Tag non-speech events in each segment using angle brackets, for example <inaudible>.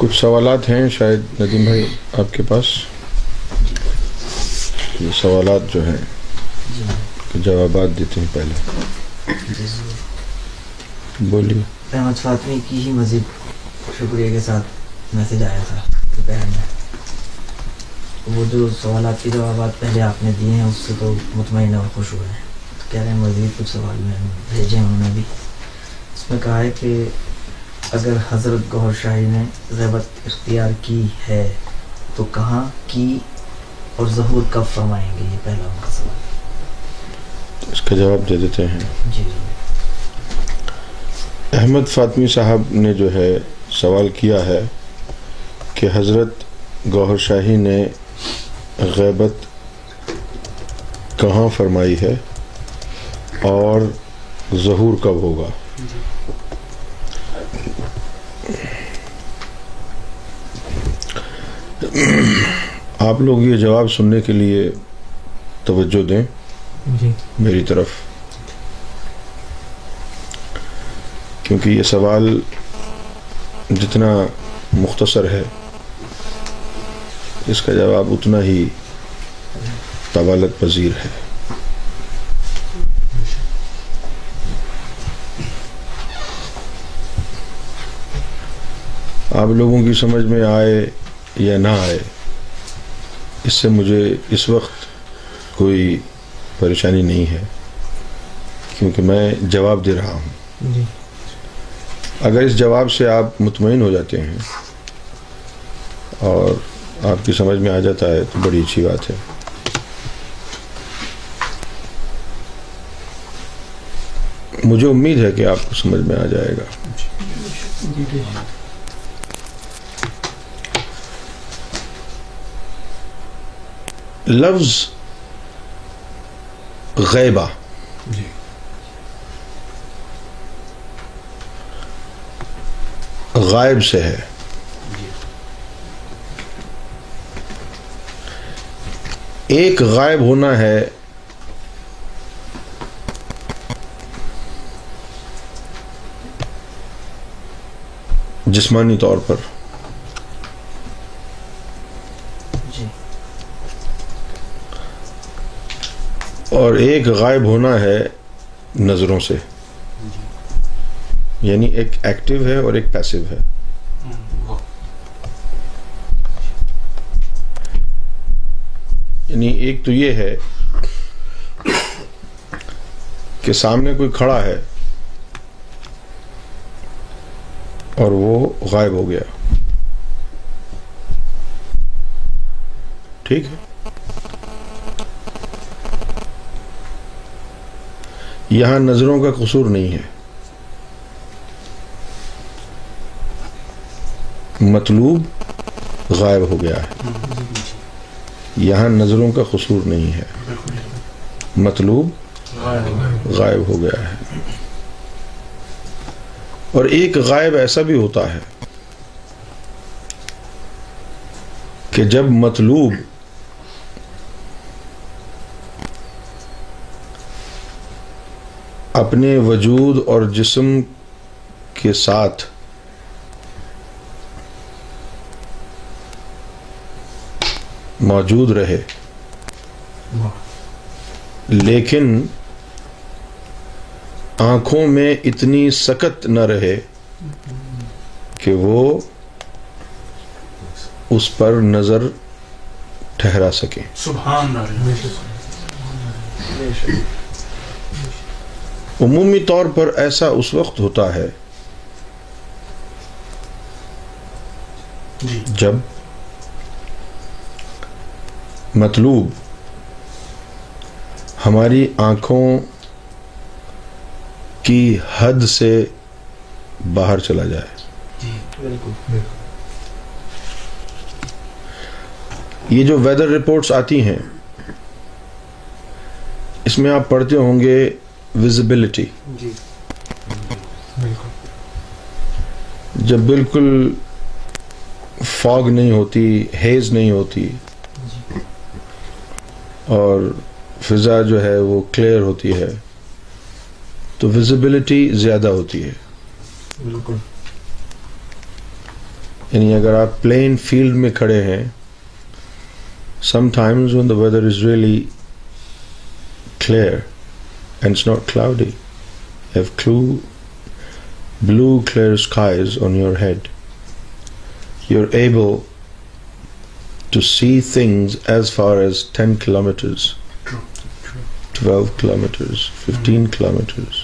کچھ سوالات ہیں شاید ندیم بھائی آپ کے پاس؟ یہ سوالات جو ہیں جوابات دیتے ہیں پہلے۔ بولیے۔ احمد فاطمی کی ہی مزید شکریہ کے ساتھ میسج آیا تھا دوپہر میں۔ وہ جو سوالات کے جوابات پہلے آپ نے دیے ہیں، اس سے تو مطمئن اور خوش ہوئے ہیں۔ کہہ رہے ہیں مزید کچھ سوال میں بھیجے ہیں انہوں نے بھی۔ اس میں کہا ہے کہ اگر حضرت گوھر شاہی نے غیبت اختیار کی ہے تو کہاں کی اور ظہور کب فرمائیں گے؟ یہ پہلا سوال اس کا جواب دے دیتے ہیں۔ جی جی احمد فاطمی صاحب نے جو ہے سوال کیا ہے کہ حضرت گوہر شاہی نے غیبت کہاں فرمائی ہے اور ظہور کب ہوگا؟ آپ لوگ یہ جواب سننے کے لیے توجہ دیں جی۔ میری طرف۔ کیونکہ یہ سوال جتنا مختصر ہے اس کا جواب اتنا ہی طوالت پذیر ہے۔ آپ لوگوں کی سمجھ میں آئے یا نہ آئے اس سے مجھے اس وقت کوئی پریشانی نہیں ہے کیونکہ میں جواب دے رہا ہوں۔ جی۔ اگر اس جواب سے آپ مطمئن ہو جاتے ہیں اور آپ کی سمجھ میں آ جاتا ہے تو بڑی اچھی بات ہے۔ مجھے امید ہے کہ آپ کو سمجھ میں آ جائے گا۔ لفظ غیبہ۔ غائب سے ہے۔ ایک غائب ہونا ہے۔ جسمانی طور پر۔ اور ایک غائب ہونا ہے نظروں سے۔ یعنی ایک ایکٹیو ہے اور ایک پیسو ہے۔ یعنی ایک تو یہ ہے کہ سامنے کوئی کھڑا ہے اور وہ غائب ہو گیا۔ ٹھیک ہے؟ یہاں نظروں کا قصور نہیں ہے۔ مطلوب غائب ہو گیا ہے۔ یہاں نظروں کا قصور نہیں ہے۔ مطلوب غائب ہو گیا ہے۔ اور ایک غائب ایسا بھی ہوتا ہے کہ جب مطلوب اپنے وجود اور جسم کے ساتھ۔ موجود رہے۔ لیکن آنکھوں میں اتنی سکت نہ رہے کہ وہ اس پر نظر ٹھہرا سکے سبحان اللہ۔ عمومی طور پر ایسا اس وقت ہوتا ہے۔ جی۔ جب مطلوب ہماری آنکھوں کی حد سے باہر چلا جائے۔ بالکل۔ یہ جو ویدر رپورٹس آتی ہیں اس میں آپ پڑھتے ہوں گے وزبلٹی جی۔ جب بالکل فاگ نہیں ہوتی ہیز نہیں ہوتی اور فضا جو ہے وہ کلیئر ہوتی ہے تو وزبلٹی زیادہ ہوتی ہے۔ بالکل۔ یعنی اگر آپ پلین فیلڈ میں کھڑے ہیں sometimes when the weather is really clear have clue blue clear skies on your head you are able to see things as far as ten kilometres twelve kilometres fifteen kilometres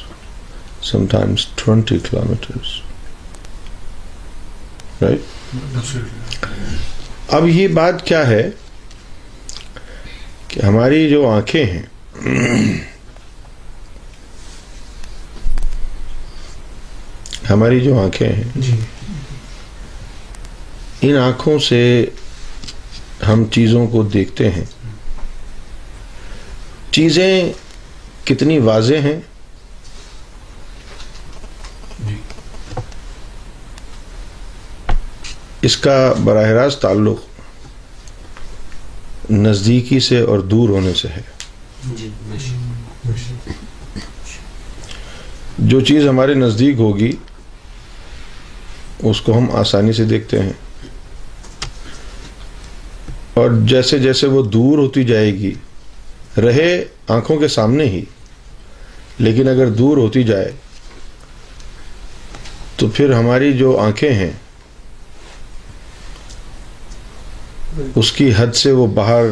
sometimes twenty kilometres right اب یہ بات کیا ہے کہ ہماری جو آنکھیں ہیں ہماری جو آنکھیں ہیں جی۔ ان آنکھوں سے ہم چیزوں کو دیکھتے ہیں۔ چیزیں کتنی واضح ہیں۔ جی۔ اس کا براہ راست تعلق نزدیکی سے اور دور ہونے سے ہے۔ جی جو چیز ہمارے نزدیک ہوگی اس کو ہم آسانی سے دیکھتے ہیں۔ اور جیسے جیسے وہ دور ہوتی جائے گی رہے آنکھوں کے سامنے ہی لیکن اگر دور ہوتی جائے تو پھر ہماری جو آنکھیں ہیں اس کی حد سے وہ باہر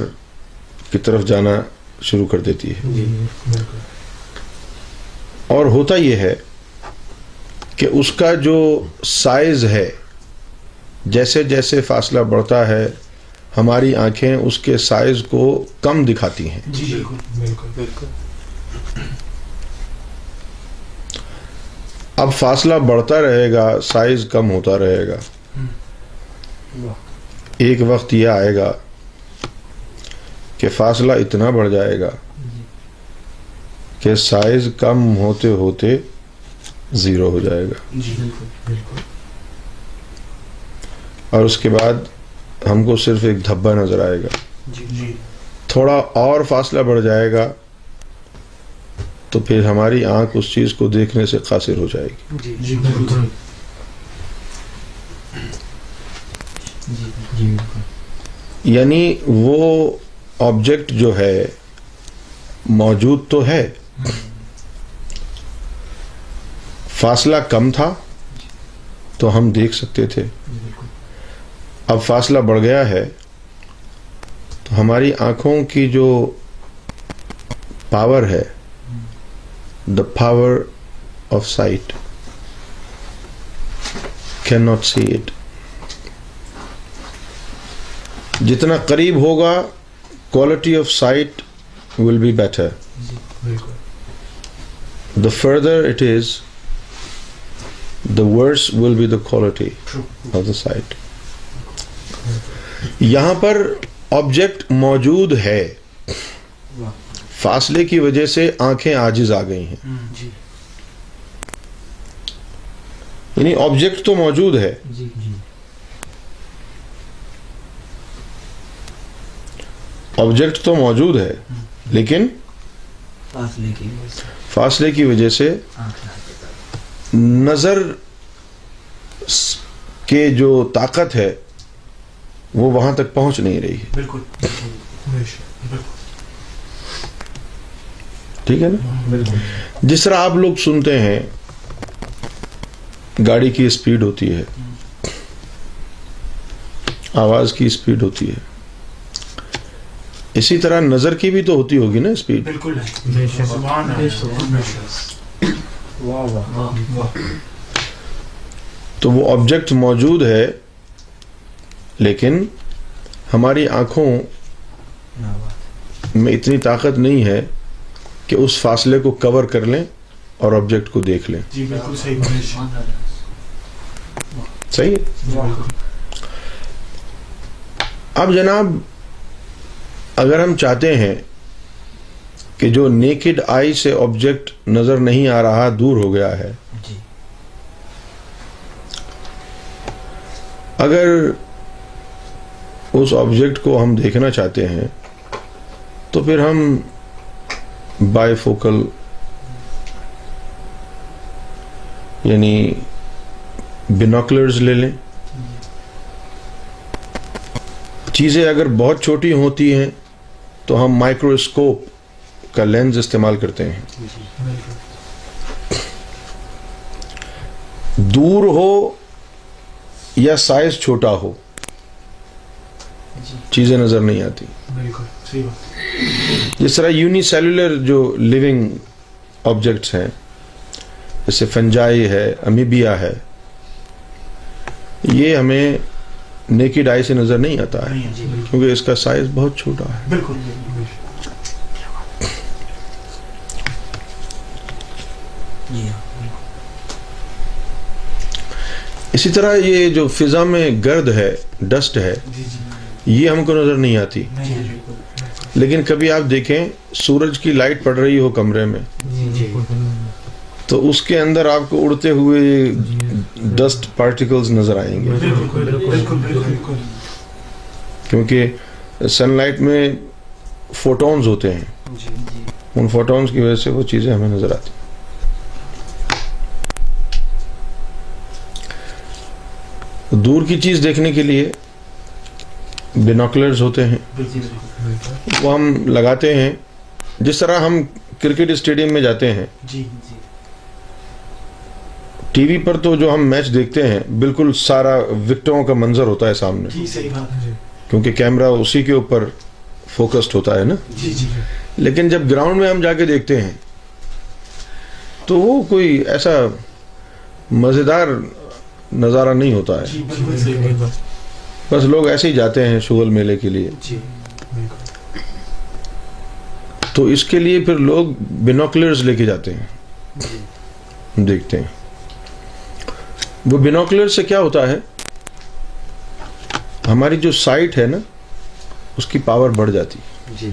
کی طرف جانا شروع کر دیتی ہے۔ جی اور ہوتا یہ ہے کہ اس کا جو سائز ہے جیسے جیسے فاصلہ بڑھتا ہے ہماری آنکھیں اس کے سائز کو کم دکھاتی ہیں۔ جی بالکل بالکل بالکل۔ اب فاصلہ بڑھتا رہے گا سائز کم ہوتا رہے گا۔ ایک وقت یہ آئے گا کہ فاصلہ اتنا بڑھ جائے گا کہ سائز کم ہوتے ہوتے زیرو ہو جائے گا۔ جی بالکل بالکل۔ اور اس کے بعد ہم کو صرف ایک دھبا نظر آئے گا۔ جی جی۔ تھوڑا اور فاصلہ بڑھ جائے گا تو پھر ہماری آنکھ اس چیز کو دیکھنے سے قاصر ہو جائے گی۔ جی جی جی جی بالکل۔ یعنی وہ آبجیکٹ جو ہے موجود تو ہے۔ فاصلہ کم تھا تو ہم دیکھ سکتے تھے۔ اب فاصلہ بڑھ گیا ہے تو ہماری آنکھوں کی جو پاور ہے the power of sight cannot see it جتنا قریب ہوگا quality of sight will be better the further it is worse will be the quality true of the sight یہاں پر آبجیکٹ موجود ہے۔ فاصلے کی وجہ سے آنکھیں آجز آ گئی ہیں۔ جی۔ یعنی آبجیکٹ تو موجود ہے۔ جی جی۔ آبجیکٹ تو موجود ہے لیکن فاصلے کی وجہ سے فاصلے کی وجہ سے آنکھیں آگے تک نظر کے جو طاقت ہے وہ وہاں تک پہنچ نہیں رہی ہے۔ بالکل۔ ٹھیک ہے نا؟ جس طرح آپ لوگ سنتے ہیں گاڑی کی اسپیڈ ہوتی ہے۔ آواز کی اسپیڈ ہوتی ہے۔ اسی طرح نظر کی بھی تو ہوتی ہوگی نا اسپیڈ۔ بالکل۔ واہ واہ واہ تو وہ آبجیکٹ موجود ہے لیکن ہماری آنکھوں میں اتنی طاقت نہیں ہے کہ اس فاصلے کو کور کر لیں اور آبجیکٹ کو دیکھ لیں۔ جی بالکل صحیح شک صحیح ہے؟ جی اب جناب اگر ہم چاہتے ہیں کہ جو نیکڈ آئی سے آبجیکٹ نظر نہیں آ رہا دور ہو گیا ہے۔ جی۔ اگر اس آبجیکٹ کو ہم دیکھنا چاہتے ہیں تو پھر ہم بائی فوکل یعنی بینوکلرز لے لیں۔ چیزیں اگر بہت چھوٹی ہوتی ہیں تو ہم مائکروسکوپ کا لینز استعمال کرتے ہیں۔ دور ہو یا سائز چھوٹا ہو چیزیں نظر نہیں آتی۔ جس طرح یونی سیلولر جو لیونگ آبجیکٹس ہیں جیسے فنجائی ہے امیبیا ہے یہ ہمیں نیکڈ آئی سے نظر نہیں آتا ہے۔ کیونکہ اس کا سائز بہت چھوٹا ہے بالکل جی ہاں اسی طرح یہ جو فضا میں گرد ہے ڈسٹ ہے جی جی۔ یہ ہم کو نظر نہیں آتی۔ بالکل۔ لیکن کبھی آپ دیکھیں سورج کی لائٹ پڑ رہی ہو کمرے میں۔ جی جی۔ تو اس کے اندر آپ کو اڑتے ہوئے ڈسٹ پارٹیکلز نظر آئیں گے۔ بالکل بالکل بالکل۔ کیونکہ سن لائٹ میں فوٹونز ہوتے ہیں۔ جی جی۔ ان فوٹونز کی وجہ سے وہ چیزیں ہمیں نظر آتی۔ دور کی چیز دیکھنے کے لیے بینوکلرز ہوتے ہیں۔ وہ ہم لگاتے ہیں۔ جس طرح ہم کرکٹ اسٹیڈیم میں جاتے ہیں۔ جی جی۔ ٹی وی پر تو جو ہم میچ دیکھتے ہیں بالکل سارا وکٹوں کا منظر ہوتا ہے سامنے۔ جی کیونکہ کیمرہ اسی کے اوپر فوکسڈ ہوتا ہے نا۔ لیکن جب گراؤنڈ میں ہم جا کے دیکھتے ہیں تو وہ کوئی ایسا مزیدار نظارہ نہیں ہوتا ہے۔ جی بس لوگ ایسے ہی جاتے ہیں شغل میلے کے لیے۔ جی تو اس کے لیے پھر لوگ بینوکلرز لے کے جاتے ہیں۔ دیکھتے ہیں۔ وہ بینوکلر سے کیا ہوتا ہے؟ ہماری جو سائٹ ہے نا اس کی پاور بڑھ جاتی۔ جی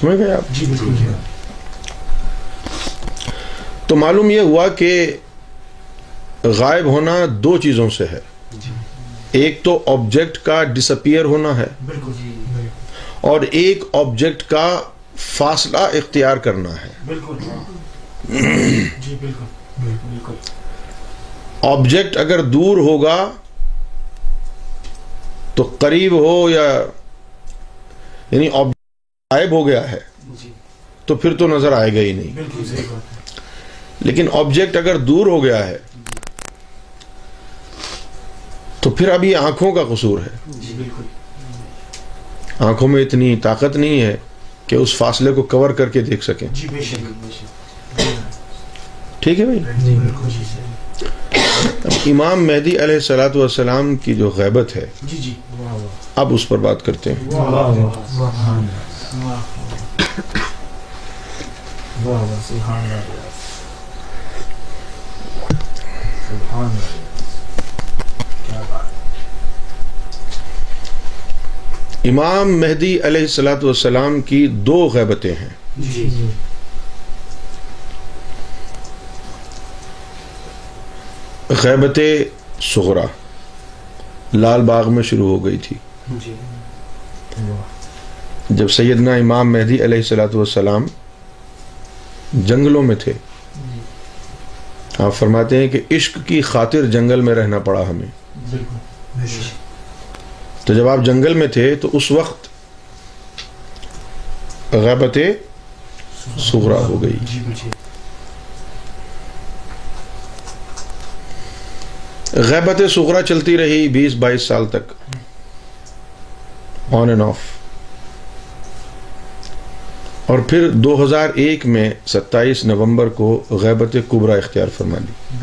سمجھ گئے آپ؟ جی تو معلوم یہ ہوا کہ غائب ہونا دو چیزوں سے ہے۔ جی۔ ایک تو آبجیکٹ کا ڈسپیئر ہونا ہے۔ جی۔ اور ایک آبجیکٹ کا فاصلہ اختیار کرنا ہے۔ بالکل۔ جی۔ بالکل۔ بالکل۔ آبجیکٹ اگر دور ہوگا تو قریب ہو یا یعنی آبجیکٹ غائب ہو گیا ہے جی۔ تو پھر تو نظر آئے گا ہی نہیں بالکل صحیح بات ہے لیکن آبجیکٹ اگر دور ہو گیا ہے تو پھر اب یہ آنکھوں کا قصور ہے۔ جی آنکھوں میں اتنی طاقت نہیں ہے کہ اس فاصلے کو کور کر کے دیکھ سکیں۔ جی ٹھیک ہے بھائی؟ جی امام مہدی علیہ السلاۃ والسلام کی جو غیبت ہے واہ واہ اب اس پر بات کرتے ہیں۔ واہ واہ واہ واہ واہ واہ واہ سبحان اللہ سبحان اللہ کیا بات امام مہدی علیہ السلاۃ والسلام کی دو غیبتیں ہیں۔ جی جی۔ غیبت سغرا لال باغ میں شروع ہو گئی تھی۔ جی۔ جب سیدنا امام مہدی علیہ السلاۃ والسلام جنگلوں میں تھے آپ فرماتے ہیں کہ عشق کی خاطر جنگل میں رہنا پڑا ہمیں۔ تو جب آپ جنگل میں تھے تو اس وقت غیبت سغرا ہو گئی۔ جی غیبت سغرا چلتی رہی بیس بائیس سال تک۔ آن اینڈ آف اور پھر دو ہزار ایک میں ستائیس نومبر کو غیبت کبرا اختیار فرما لی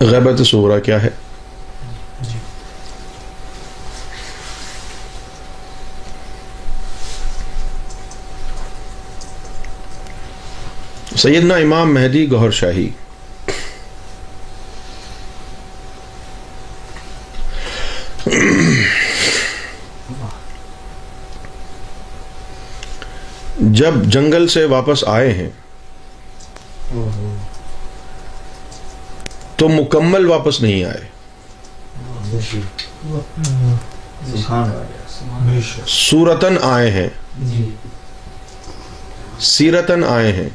غیبت سغرا کیا ہے؟ سیدنا امام مہدی گہر شاہی جب جنگل سے واپس آئے ہیں، تو مکمل واپس نہیں آئے۔ سبحان آئے ہیں۔ سیرتن آئے ہیں۔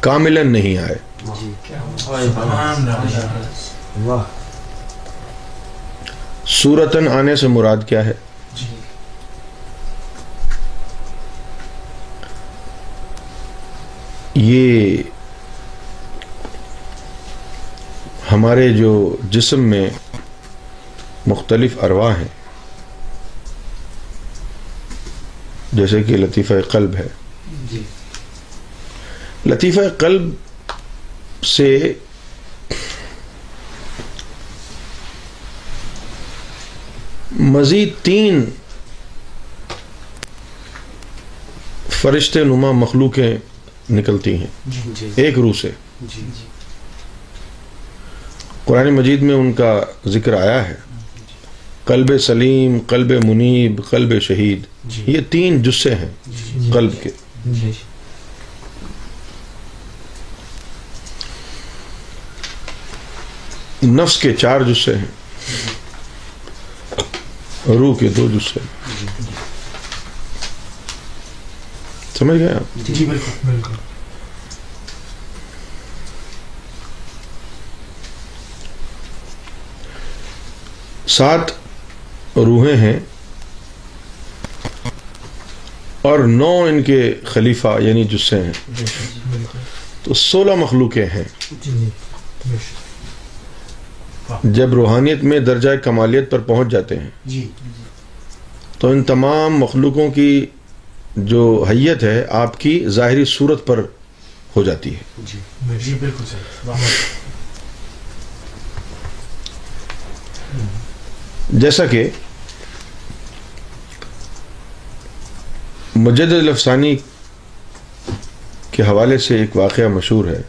کاملن نہیں آئے۔ سورتن آنے سے مراد کیا ہے جی یہ ہمارے جو جسم میں مختلف ارواح ہیں جیسے کہ لطیفہ قلب ہے۔ جی۔ لطیفہ قلب سے مزید تین فرشتے نما مخلوقیں نکلتی ہیں۔ جی جی ایک روح سے۔ جی قرآن مجید میں ان کا ذکر آیا ہے۔ قلب سلیم قلب منیب قلب شہید۔ جی۔ یہ تین جسے ہیں جی قلب کے۔ جی نفس کے چار جسے ہیں۔ روح کے دو جسے سمجھ گئے آپ جی بالکل بالکل سات روحیں ہیں اور نو ان کے خلیفہ یعنی جسے ہیں تو سولہ مخلوقیں ہیں جب روحانیت میں درجہ کمالیت پر پہنچ جاتے ہیں تو ان تمام مخلوقوں کی جو حیت ہے آپ کی ظاہری صورت پر ہو جاتی ہے۔ جی۔ جی بالکل جیسا کہ مجد الافسانی کے حوالے سے ایک واقعہ مشہور ہے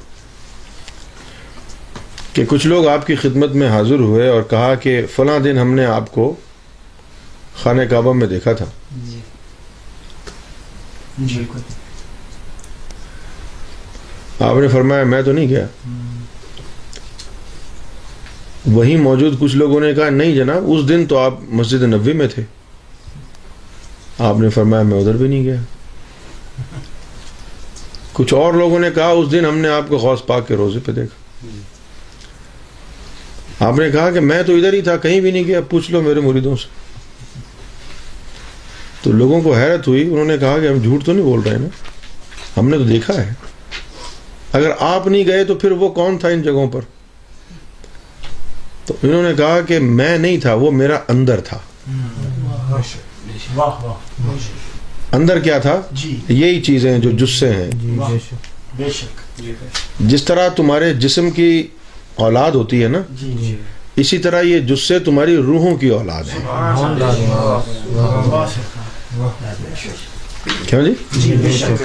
کہ کچھ لوگ آپ کی خدمت میں حاضر ہوئے اور کہا کہ فلاں دن ہم نے آپ کو خانہ کعبہ میں دیکھا تھا۔ جی بالکل آپ نے فرمایا میں تو نہیں گیا۔ وہیں موجود کچھ لوگوں نے کہا نہیں جناب اس دن تو آپ مسجد نبوی میں تھے۔ آپ نے فرمایا میں ادھر بھی نہیں گیا۔ کچھ اور لوگوں نے کہا اس دن ہم نے آپ کو غوث پاک کے روزے پہ دیکھا۔ آپ نے کہا کہ میں تو ادھر ہی تھا کہیں بھی نہیں گیا پوچھ لو میرے مریدوں سے۔ تو لوگوں کو حیرت ہوئی انہوں نے کہا کہ ہم جھوٹ تو نہیں بول رہے نا؟ ہم نے تو دیکھا ہے۔ اگر آپ نہیں گئے تو پھر وہ کون تھا ان جگہوں پر؟ تو انہوں نے کہا کہ میں نہیں تھا وہ میرا اندر تھا۔ بے شک واہ واہ بے شک اندر کیا تھا؟ جی۔ یہی چیزیں جو جسے ہیں۔ واہ بے شک۔ جی جس طرح تمہارے جسم کی اولاد ہوتی ہے نا جی جی۔ اسی طرح یہ جسے تمہاری روحوں کی اولاد ہے۔ واہ جی جی بے شک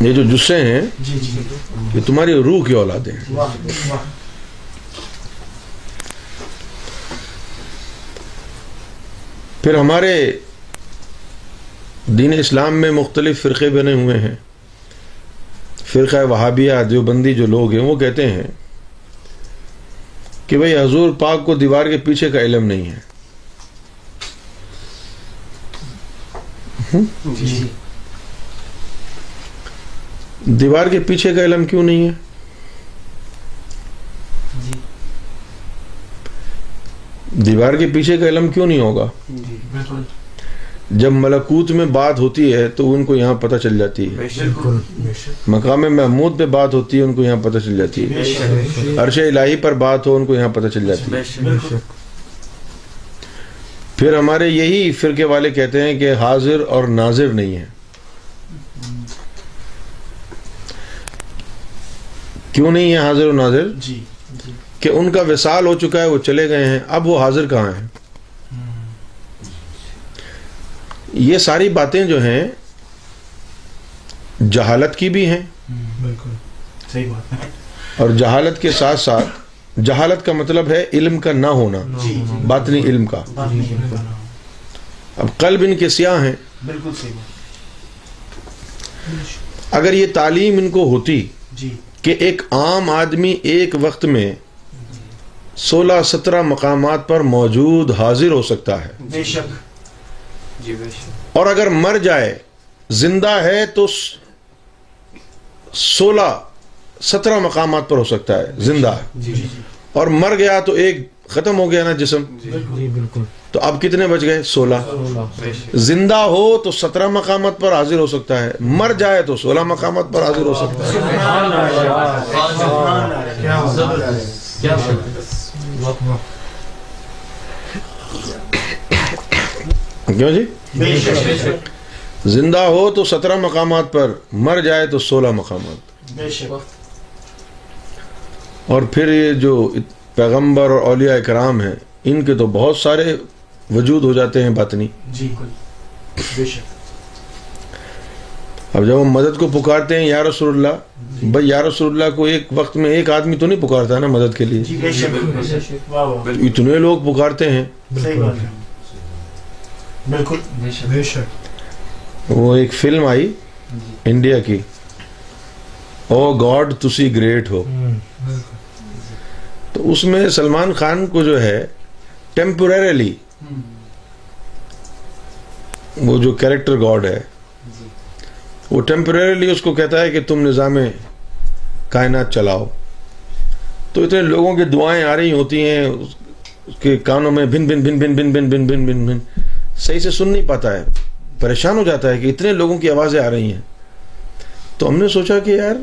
یہ جو جسے ہیں، یہ تمہاری روح کی اولادیں ہیں۔ پھر ہمارے دین اسلام میں مختلف فرقے بنے ہوئے ہیں۔ فرقہ وہابیہ، دیوبندی جو لوگ ہیں، وہ کہتے ہیں کہ بھئی حضور پاک کو دیوار کے پیچھے کا علم نہیں ہے۔ جی۔ دیوار کے پیچھے کا علم کیوں نہیں ہے؟ جی۔ دیوار کے پیچھے کا علم کیوں نہیں ہوگا؟ بالکل۔ جب ملکوت میں بات ہوتی ہے تو ان کو یہاں پتہ چل جاتی ہے۔ بالکل بے شک۔ مقام محمود پہ بات ہوتی ہے ان کو یہاں پتہ چل جاتی ہے۔ بے شک عرش الہی پر بات ہو ان کو یہاں پتہ چل جاتی ہے۔ پھر ہمارے یہی فرقے والے کہتے ہیں کہ حاضر اور ناظر نہیں ہے کیوں نہیں ہے حاضر اور ناظر؟ جی جی۔ کہ ان کا وصال ہو چکا ہے وہ چلے گئے ہیں۔ اب وہ حاضر کہاں ہیں؟ یہ ساری باتیں جو ہیں جہالت کی بھی ہیں۔ بالکل صحیح بات ہے۔ اور جہالت کے ساتھ ساتھ جہالت کا مطلب ہے علم کا نہ ہونا۔ جی جی باطنی علم کا۔ اب قلب ان کے سیاہ ہیں۔ بالکل صحیح بات۔ اگر یہ تعلیم ان کو ہوتی جی۔ کہ ایک عام آدمی ایک وقت میں سولہ سترہ مقامات پر موجود حاضر ہو سکتا ہے بے شک۔ جی اور اگر مر جائے زندہ ہے تو سولہ سترہ مقامات پر ہو سکتا ہے زندہ۔ ہے جی جی۔ اور مر گیا تو ایک ختم ہو گیا نا جسم۔ جی جی۔ بالکل۔ تو اب کتنے بچ گئے؟ سولہ۔ زندہ ہو تو سترہ مقامات پر حاضر ہو سکتا ہے۔ مر جائے تو سولہ مقامات پر حاضر ہو سکتا ہے۔ کیوں جی؟ بے شک زندہ ہو تو سترہ مقامات پر مر جائے تو سولہ مقامات۔ بے شک۔ اور پھر یہ جو پیغمبر اور اولیاء کرام ہیں ان کے تو بہت سارے وجود ہو جاتے ہیں باطنی۔ جی بے شک۔ اب جب ہم مدد کو پکارتے ہیں یا رسول اللہ بھائی یا رسول اللہ کو ایک وقت میں ایک آدمی تو نہیں پکارتا نا مدد کے لیے؟ جی بے شک۔ اتنے لوگ پکارتے ہیں۔ صحیح بات ہے۔ بالکل بے شک۔ وہ ایک فلم آئی انڈیا کی۔ او گاڈ تسی گریٹ ہو۔ تو اس میں سلمان خان کو جو ہے ٹیمپوریلی وہ جو کیریکٹر گاڈ ہے وہ ٹیمپریریلی اس کو کہتا ہے کہ تم نظام کائنات چلاؤ۔ تو اتنے لوگوں کی دعائیں آ رہی ہوتی ہیں اس کے کانوں میں بھن بھن بھن بھن بھن بھن بھن بھن بھن بھن۔ صحیح سے سن نہیں پاتا ہے۔ پریشان ہو جاتا ہے کہ اتنے لوگوں کی آوازیں آ رہی ہیں۔ تو ہم نے سوچا کہ یار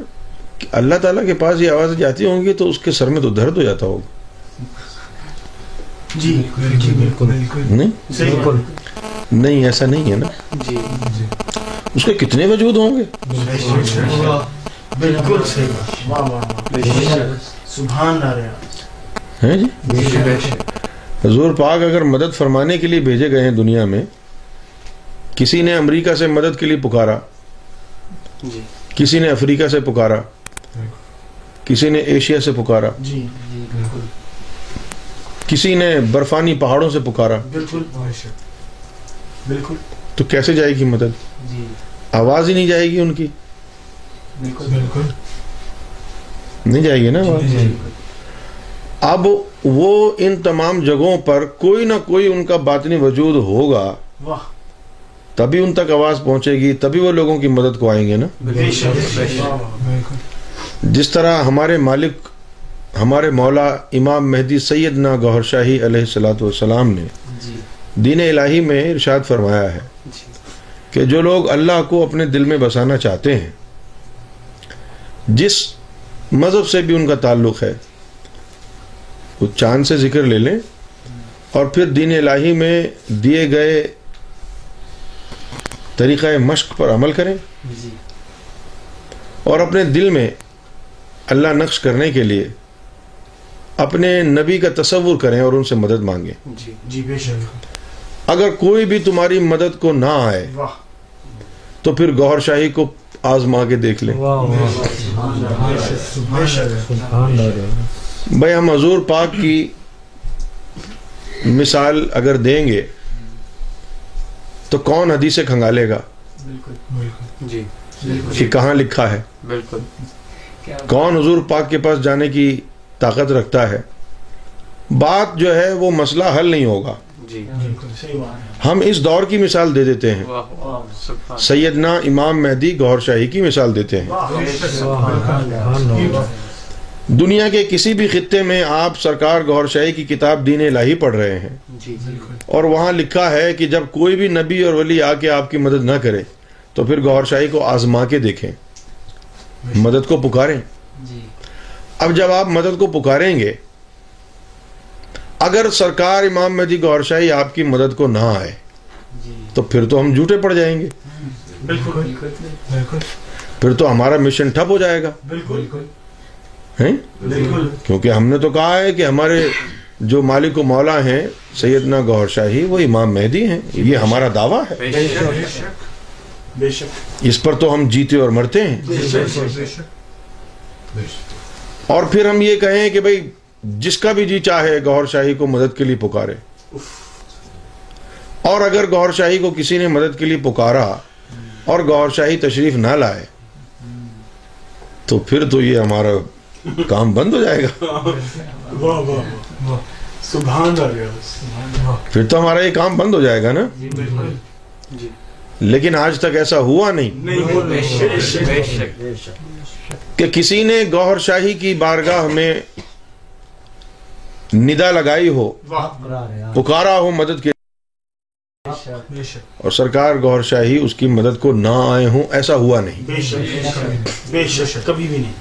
اللہ تعالیٰ کے پاس یہ آوازیں جاتی ہوں گی تو اس کے سر میں تو درد ہو جاتا ہوگا۔ جی جی بالکل۔ نہیں؟ بات۔ نہیں ایسا نہیں ہے نا۔ جی اس کے کتنے وجود ہوں گے؟ بالکل صحیح ہیں جی جی؟ بے شک۔ حضور پاک اگر مدد فرمانے کے لیے بھیجے گئے ہیں دنیا میں کسی نے امریکہ سے مدد کے لیے پکارا جی۔ کسی نے افریقہ سے پکارا کسی نے ایشیا سے پکارا جی جی بالکل۔ کسی نے برفانی پہاڑوں سے پکارا بالکل۔ بالکل۔ تو کیسے جائے گی مدد؟ جی۔ آواز ہی نہیں جائے گی ان کی۔ بالکل۔ بالکل۔ نہیں جائے گی نا آواز؟ اب وہ ان تمام جگہوں پر کوئی نہ کوئی ان کا باطنی وجود ہوگا۔ واہ۔ تبھی ان تک آواز پہنچے گی تبھی وہ لوگوں کی مدد کو آئیں گے نا۔ جس طرح ہمارے مالک ہمارے مولا امام مہدی سیدنا گوہر شاہی علیہ السلاۃ والسلام نے جی۔ دین الہی میں ارشاد فرمایا ہے جی۔ کہ جو لوگ اللہ کو اپنے دل میں بسانا چاہتے ہیں جس مذہب سے بھی ان کا تعلق ہے وہ چاند سے ذکر لے لیں اور پھر دین الہی میں دیے گئے طریقہ مشق پر عمل کریں جی۔ اور اپنے دل میں اللہ نقش کرنے کے لیے اپنے نبی کا تصور کریں اور ان سے مدد مانگیں۔ جی جی بے شک۔ اگر کوئی بھی تمہاری مدد کو نہ آئے واہ۔ تو پھر گوہر شاہی کو آزما کے دیکھ لیں۔ بے شک بھائی ہم حضور پاک کی مثال اگر دیں گے تو کون حدیث سے کھنگالے گا بالکل جی کہ کہاں لکھا ہے بالکل کون حضور پاک کے پاس جانے کی طاقت رکھتا ہے بات جو ہے وہ مسئلہ حل نہیں ہوگا جی صحیح بات ہے ہم اس دور کی مثال دے دیتے ہیں سیدنا امام مہدی گوہر شاہی کی مثال دیتے ہیں دنیا کے کسی بھی خطے میں آپ سرکار گوہر شاہی کی کتاب دین الہی پڑھ رہے ہیں۔ جی اور وہاں لکھا ہے کہ جب کوئی بھی نبی اور ولی آ کے آپ کی مدد نہ کرے تو پھر گوہر شاہی کو آزما کے دیکھیں۔ مدد کو پکاریں۔ جی۔ اب جب آپ مدد کو پکاریں گے اگر سرکار امام مہدی گوہر شاہی آپ کی مدد کو نہ آئے جی۔ تو پھر تو ہم جھوٹے پڑ جائیں گے۔ بالکل۔ بالکل۔ پھر تو ہمارا مشن ٹھپ ہو جائے گا۔ بالکل۔ کیونکہ ہم نے تو کہا ہے کہ ہمارے جو مالک و مولا ہیں سیدنا گوہر شاہی وہ امام مہدی ہیں۔ یہ ہمارا دعویٰ ہے۔ بے بے شک۔ شک بے شک۔ اس پر تو ہم جیتے اور مرتے ہیں۔ بے شک۔ اور پھر ہم یہ کہیں کہ بھائی جس کا بھی جی چاہے گوہر شاہی کو مدد کے لیے پکارے۔ اور اگر گوہر شاہی کو کسی نے مدد کے لیے پکارا اور گوہر شاہی تشریف نہ لائے تو پھر تو یہ ہمارا کام بند ہو جائے گا۔ سبحان پھر تو ہمارا یہ کام بند ہو جائے گا نا۔ بالکل۔ جی۔ لیکن آج تک ایسا ہوا نہیں۔ کہ کسی نے گوہر شاہی کی بارگاہ میں ندا لگائی ہو پکارا ہو مدد کے۔ اور سرکار گوہر شاہی اس کی مدد کو نہ آئے ہوں ایسا ہوا نہیں۔ کبھی بھی نہیں۔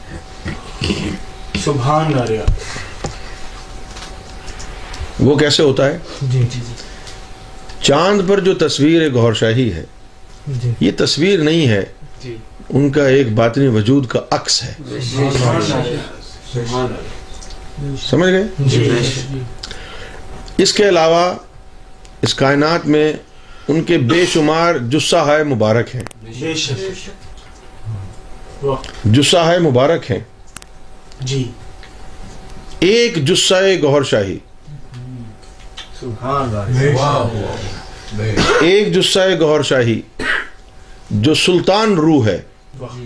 سبحان اللہ وہ کیسے ہوتا ہے؟ جی چاند پر جو تصویر گوہر شاہی ہے جی۔ یہ تصویر نہیں ہے جی۔ ان کا ایک باطنی وجود کا عکس ہے۔ سمجھ گئے؟ جی اس کے علاوہ اس کائنات میں ان کے بے شمار جسہ ہے مبارک ہیں۔ بے شک۔ واہ۔ جسہ ہے مبارک ہیں۔ جی۔ ایک جسہ گوہر شاہی۔ ایک جسہ گوہر شاہی جو سلطان روح ہے۔ واہ۔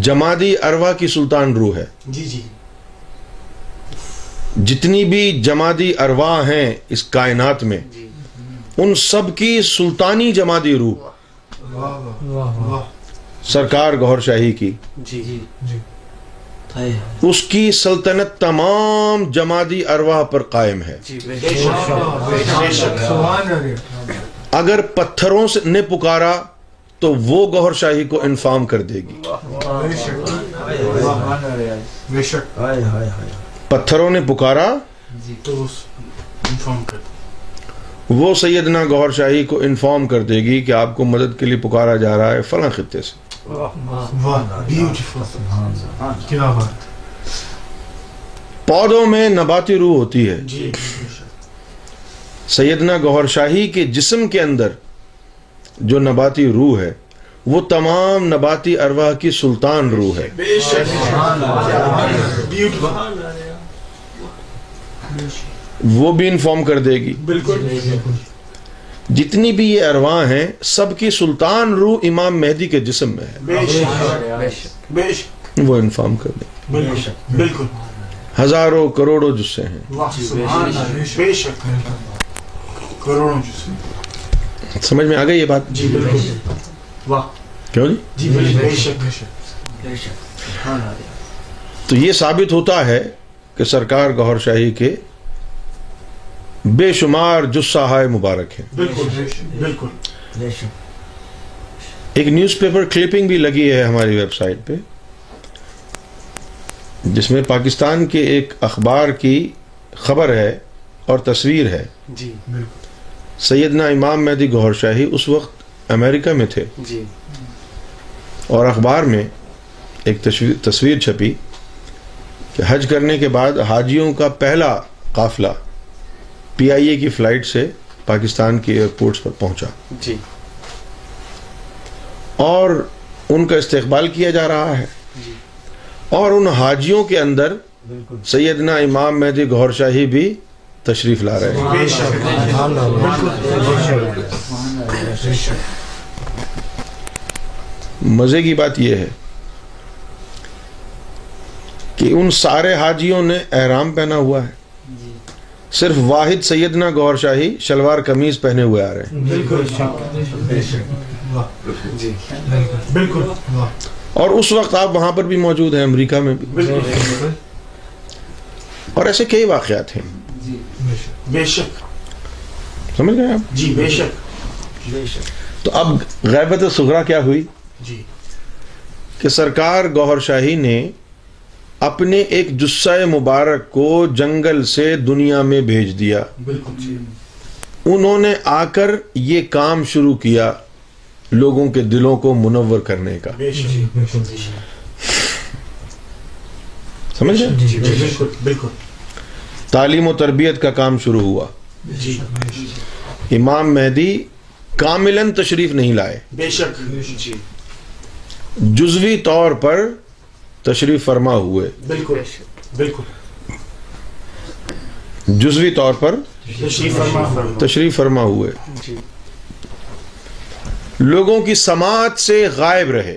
جمادی اروا کی سلطان روح ہے۔ جی جی۔ جتنی بھی جمادی ارواح ہیں اس کائنات میں جی۔ ان سب کی سلطانی جمادی روح۔ واہ سرکار گوہر شاہی کی۔ جی۔ جی۔ اس کی سلطنت تمام جمادی ارواح پر قائم ہے۔ جی اگر پتھروں سے نے پکارا تو وہ گوہر شاہی کو انفارم کر دے گی۔ بے شک۔ بے شک۔ ہائے ہائے ہائے۔ پتھروں نے پکارا تو انفارم کر وہ سیدنا گوہر شاہی کو انفارم کر دے گی کہ آپ کو مدد کے لیے پکارا جا رہا ہے فلاں خطے سے۔ کیا بات پودوں میں نباتی روح ہوتی ہے۔ جی سیدنا گوہر شاہی کے جسم کے اندر جو نباتی روح ہے وہ تمام نباتی ارواح کی سلطان روح ہے۔ بے شک۔ بیوٹیفل وہ بھی انفارم کر دے گی۔ بالکل۔ جتنی بھی یہ ارواح ہیں سب کی سلطان روح امام مہدی کے جسم میں ہے بے شک بے شک بے شک وہ انفارم کر دے بالکل ہزاروں کروڑوں جسے ہیں سمجھ میں آ گئی یہ بات جی کیوں جی جی تو یہ ثابت ہوتا ہے کہ سرکار گوہر شاہی کے بے شمار جسہ مبارک ہیں۔ بالکل بالکل۔ ایک نیوز پیپر کلپنگ بھی لگی ہے ہماری ویب سائٹ پہ جس میں پاکستان کے ایک اخبار کی خبر ہے اور تصویر ہے۔ جی سیدنا امام مہدی گوہر شاہی اس وقت امریکہ میں تھے۔ جی۔ اور اخبار میں ایک تصویر تصویر چھپی کہ حج کرنے کے بعد حاجیوں کا پہلا قافلہ پی آئی اے کی فلائٹ سے پاکستان کے ایئرپورٹس پر پہنچا۔ جی۔ اور ان کا استقبال کیا جا رہا ہے۔ جی۔ اور ان حاجیوں کے اندر بالکل۔ سیدنا امام مہدی گہر شاہی بھی تشریف لا رہے ہیں۔ مزے کی بات یہ ہے کہ ان سارے حاجیوں نے احرام پہنا ہوا ہے۔ صرف واحد سیدنا گور شاہی شلوار قمیض پہنے ہوئے آ رہے ہیں۔ جی بالکل اور اس وقت آپ وہاں پر بھی موجود ہیں امریکہ میں بھی۔ اور ایسے کئی واقعات ہیں۔ بے شک سمجھ گئے آپ؟ جی بے شک۔ بے شک۔ تو اب غیبت سغرا کیا ہوئی؟ جی۔ کہ سرکار گوہر شاہی نے اپنے ایک جسہ مبارک کو جنگل سے دنیا میں بھیج دیا۔ بالکل۔ جی انہوں نے آ کر یہ کام شروع کیا لوگوں کے دلوں کو منور کرنے کا۔ شک۔ سمجھ گئے جی بالکل بالکل۔ تعلیم و تربیت کا کام شروع ہوا۔ جی امام مہدی کاملاً تشریف نہیں لائے۔ بے شک۔ جی۔ جزوی طور پر تشریف فرما ہوئے۔ بالکل بالکل۔ جزوی طور پر تشریف فرما تشریف فرما ہوئے۔ جی۔ لوگوں کی سماعت سے غائب رہے۔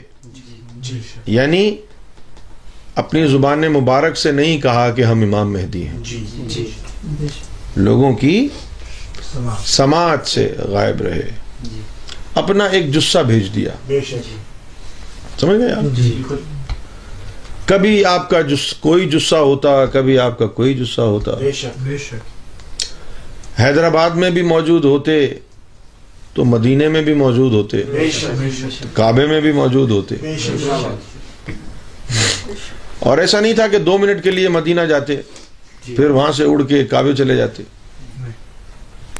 جی۔ یعنی اپنی زبان مبارک سے نہیں کہا کہ ہم امام مہدی ہیں۔ جی لوگوں کی سماعت۔ سے غائب رہے۔ اپنا ایک جسہ بھیج دیا۔ سمجھ گئے آپ؟ کبھی آپ کا جس کوئی جسہ ہوتا کبھی آپ کا کوئی جسہ ہوتا۔ بے شک۔ بے شک۔ حیدرآباد میں بھی موجود ہوتے تو مدینے میں بھی موجود ہوتے۔ بے شک۔ بے شک۔ کعبے میں بھی موجود ہوتے۔ بے شک۔ اور ایسا نہیں تھا کہ دو منٹ کے لیے مدینہ جاتے پھر وہاں سے اڑ کے کعبے چلے جاتے۔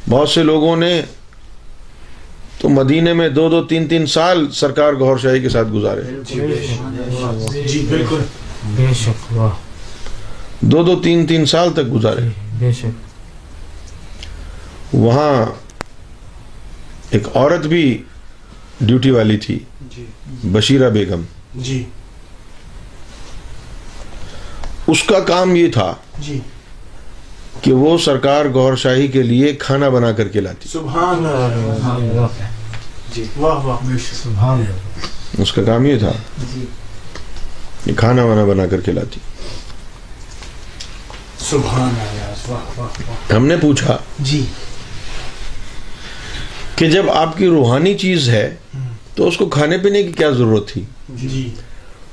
بہت سے لوگوں نے تو مدینے میں دو دو تین تین سال سرکار گور شاہی کے ساتھ گزارے۔ جی بالکل۔ بے شک واہ۔ دو دو تین تین سال تک گزارے۔ بے شک۔ وہاں ایک عورت بھی ڈیوٹی والی تھی جی۔ بشیرہ بیگم۔ جی۔ اس کا کام یہ تھا جی۔ کہ وہ سرکار گور شاہی کے لیے کھانا بنا کر کے لاتی۔ سبحان اللہ۔ جی واہ واہ۔ سبحان اللہ۔ اس کا کام یہ تھا۔ کہ کھانا وانا بنا کر کے لاتی سبحان اللہ واہ واہ واہ۔ ہم نے پوچھا جی۔ کہ جب آپ کی روحانی چیز ہے تو اس کو کھانے پینے کی کیا ضرورت تھی؟ جی۔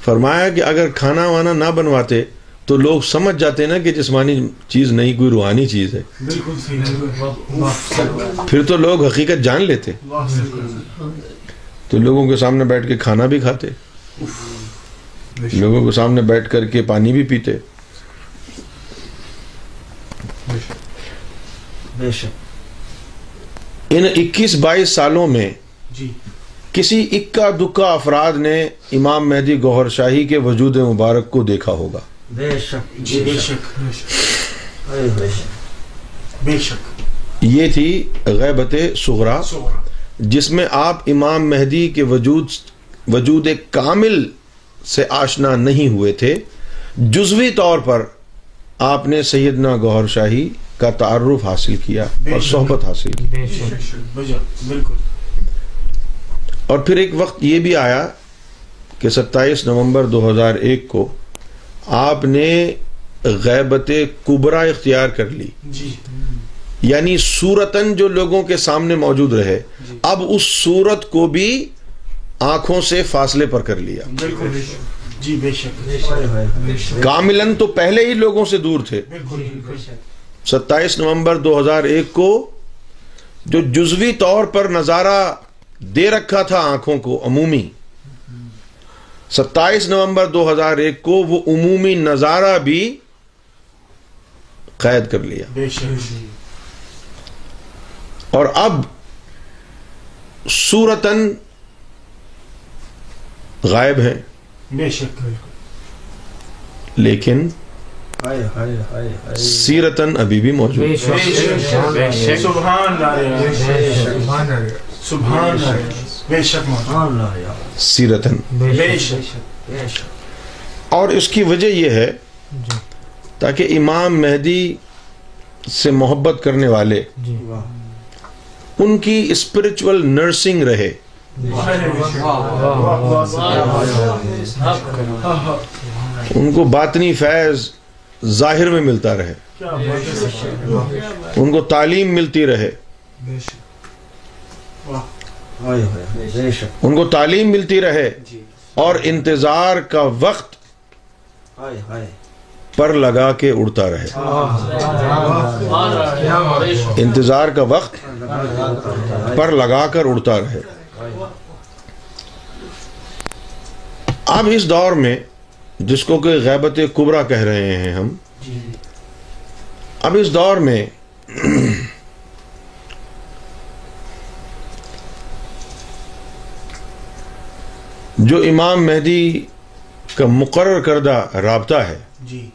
فرمایا کہ اگر کھانا وانا نہ بنواتے تو لوگ سمجھ جاتے نا کہ جسمانی چیز نہیں کوئی روحانی چیز ہے۔ پھر تو لوگ حقیقت جان لیتے۔ تو لوگوں کے سامنے بیٹھ کے کھانا بھی کھاتے۔ لوگوں کے سامنے بیٹھ کر کے پانی بھی پیتے۔ بے شک. بے شک۔ ان اکیس بائیس سالوں میں جی۔ کسی اکا دکا افراد نے امام مہدی گوہر شاہی کے وجود مبارک کو دیکھا ہوگا۔ بے شک۔ جی بے شک. بے شک. اے بے شک۔ بے شک۔ یہ تھی غیبت سغرا جس میں آپ امام مہدی کے وجود وجود کامل سے آشنا نہیں ہوئے تھے۔ جزوی طور پر آپ نے سیدنا گوہر شاہی کا تعارف حاصل کیا اور صحبت حاصل کی۔ اور پھر ایک وقت یہ بھی آیا کہ ستائیس نومبر دو ہزار ایک کو آپ نے غیبت کبرا اختیار کر لی۔ جی۔ یعنی صورتن جو لوگوں کے سامنے موجود رہے۔ اب اس صورت کو بھی آنکھوں سے فاصلے پر کر لیا۔ بالکل۔ جی بے شک۔ کاملن تو پہلے ہی لوگوں سے دور تھے۔ ستائیس نومبر دو ہزار ایک کو جو جزوی طور پر نظارہ دے رکھا تھا آنکھوں کو عمومی۔ ستائیس نومبر دو ہزار ایک کو وہ عمومی نظارہ بھی قید کر لیا۔ بے اور اب صورتن غائب ہیں بے شک لیکن سیرتن ابھی بھی موجود۔ بے ہے شک بے شک۔ سبحان اللہ۔ سبحان اللہ۔ سبحان اللہ۔ بے شک۔ مولانا سبحان اللہ یا سیرتن بے شک۔ بے شک۔ اور اس کی وجہ یہ ہے جی۔ تاکہ امام مہدی سے محبت کرنے والے جی۔ ان کی اسپرچول نرسنگ رہے۔ ان کو باطنی فیض ظاہر میں ملتا رہے۔ ان کو تعلیم ملتی رہے۔ ان کو تعلیم ملتی رہے اور انتظار کا وقت پر لگا کے اڑتا رہے۔ انتظار کا وقت پر لگا کر اڑتا رہے۔ اب اس دور میں جس کو کہ غیبت کبرا کہہ رہے ہیں ہم اب اس دور میں جو امام مہدی کا مقرر کردہ رابطہ ہے جی۔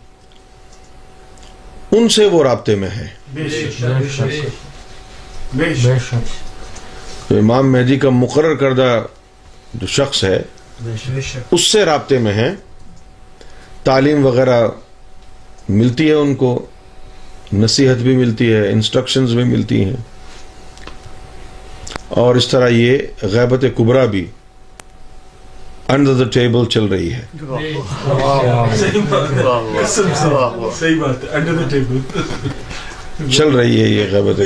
ان سے وہ رابطے میں ہے۔ بے شک۔ بے شک۔ بے بے شک۔ شک۔ تو امام مہدی کا مقرر کردہ جو شخص ہے اس سے رابطے میں ہیں تعلیم وغیرہ ملتی ہے ان کو نصیحت بھی ملتی ہے انسٹرکشنز بھی ملتی ہیں۔ اور اس طرح یہ غیبت کبرا بھی انڈر دا ٹیبل چل رہی ہے۔ چل رہی ہے یہ غیبت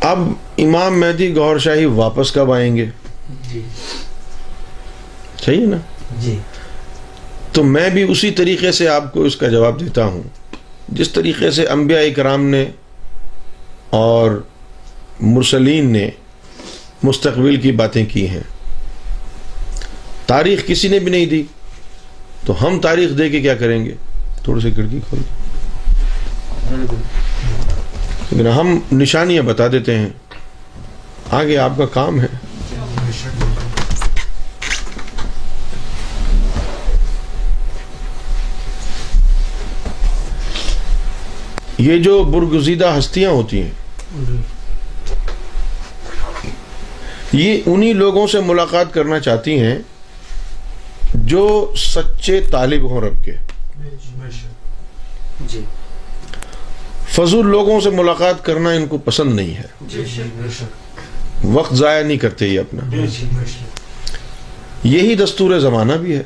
اب امام مہدی گور شاہی واپس کب آئیں گے؟ جی۔ صحیح ہے نا؟ جی۔ تو میں بھی اسی طریقے سے آپ کو اس کا جواب دیتا ہوں۔ جس طریقے سے انبیاء اکرام نے اور مرسلین نے مستقبل کی باتیں کی ہیں۔ تاریخ کسی نے بھی نہیں دی۔ تو ہم تاریخ دے کے کیا کریں گے؟ تھوڑی سی کھڑکی کھول۔ ہم نشانیاں بتا دیتے ہیں۔ آگے آپ کا کام ہے۔ یہ جو برگزیدہ ہستیاں ہوتی ہیں یہ انہی لوگوں سے ملاقات کرنا چاہتی ہیں جو سچے طالب ہوں رب کے۔ جی۔ فضول لوگوں سے ملاقات کرنا ان کو پسند نہیں ہے۔ جی۔ وقت ضائع نہیں کرتے یہ اپنا۔ یہی دستور زمانہ بھی ہے۔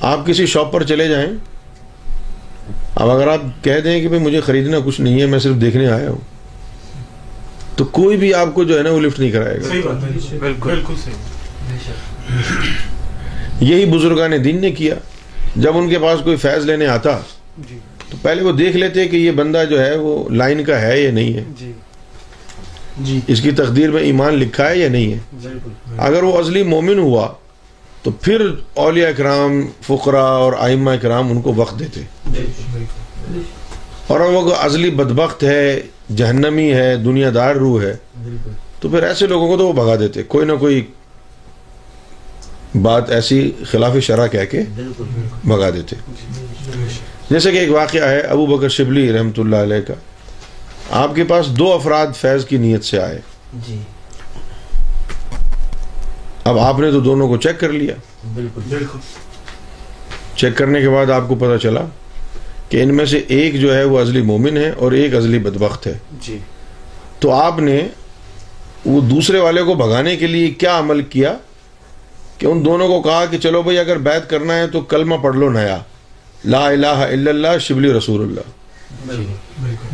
آپ کسی شاپ پر چلے جائیں۔ اب اگر آپ کہہ دیں کہ مجھے خریدنا کچھ نہیں ہے میں صرف دیکھنے آیا ہوں۔ تو کوئی بھی آپ کو جو ہے نا وہ لفٹ نہیں کرائے گا۔ یہی یہی بزرگان دین نے کیا۔ جب ان کے پاس کوئی فیض لینے آتا تو پہلے وہ دیکھ لیتے کہ یہ بندہ جو ہے وہ لائن کا ہے یا نہیں ہے۔ جی۔ اس کی تقدیر میں ایمان لکھا ہے یا نہیں ہے؟ اگر وہ ازلی مومن ہوا تو پھر اولیاء اکرام فقرا اور آئمہ اکرام ان کو وقت دیتے۔ اور اگر وہ ازلی بدبخت ہے جہنمی ہے دنیا دار روح ہے تو پھر ایسے لوگوں کو تو وہ بھگا دیتے۔ کوئی نہ کوئی بات ایسی خلاف شرح کہہ کے بھگا دیتے۔ جیسے کہ ایک واقعہ ہے ابو بکر شبلی رحمۃ اللہ علیہ کا۔ آپ کے پاس دو افراد فیض کی نیت سے آئے۔ جی۔ اب آپ نے تو دونوں کو چیک کر لیا۔ بالکل۔ بالکل۔ چیک کرنے کے بعد آپ کو پتا چلا کہ ان میں سے ایک جو ہے وہ ازلی مومن ہے اور ایک ازلی بدبخت ہے۔ جی۔ تو آپ نے وہ دوسرے والے کو بھگانے کے لیے کیا عمل کیا کہ ان دونوں کو کہا کہ چلو بھائی اگر بیت کرنا ہے تو کلمہ پڑھ لو نیا۔ لا الہ الا اللہ شبلی رسول اللہ۔ جی۔ بالکل۔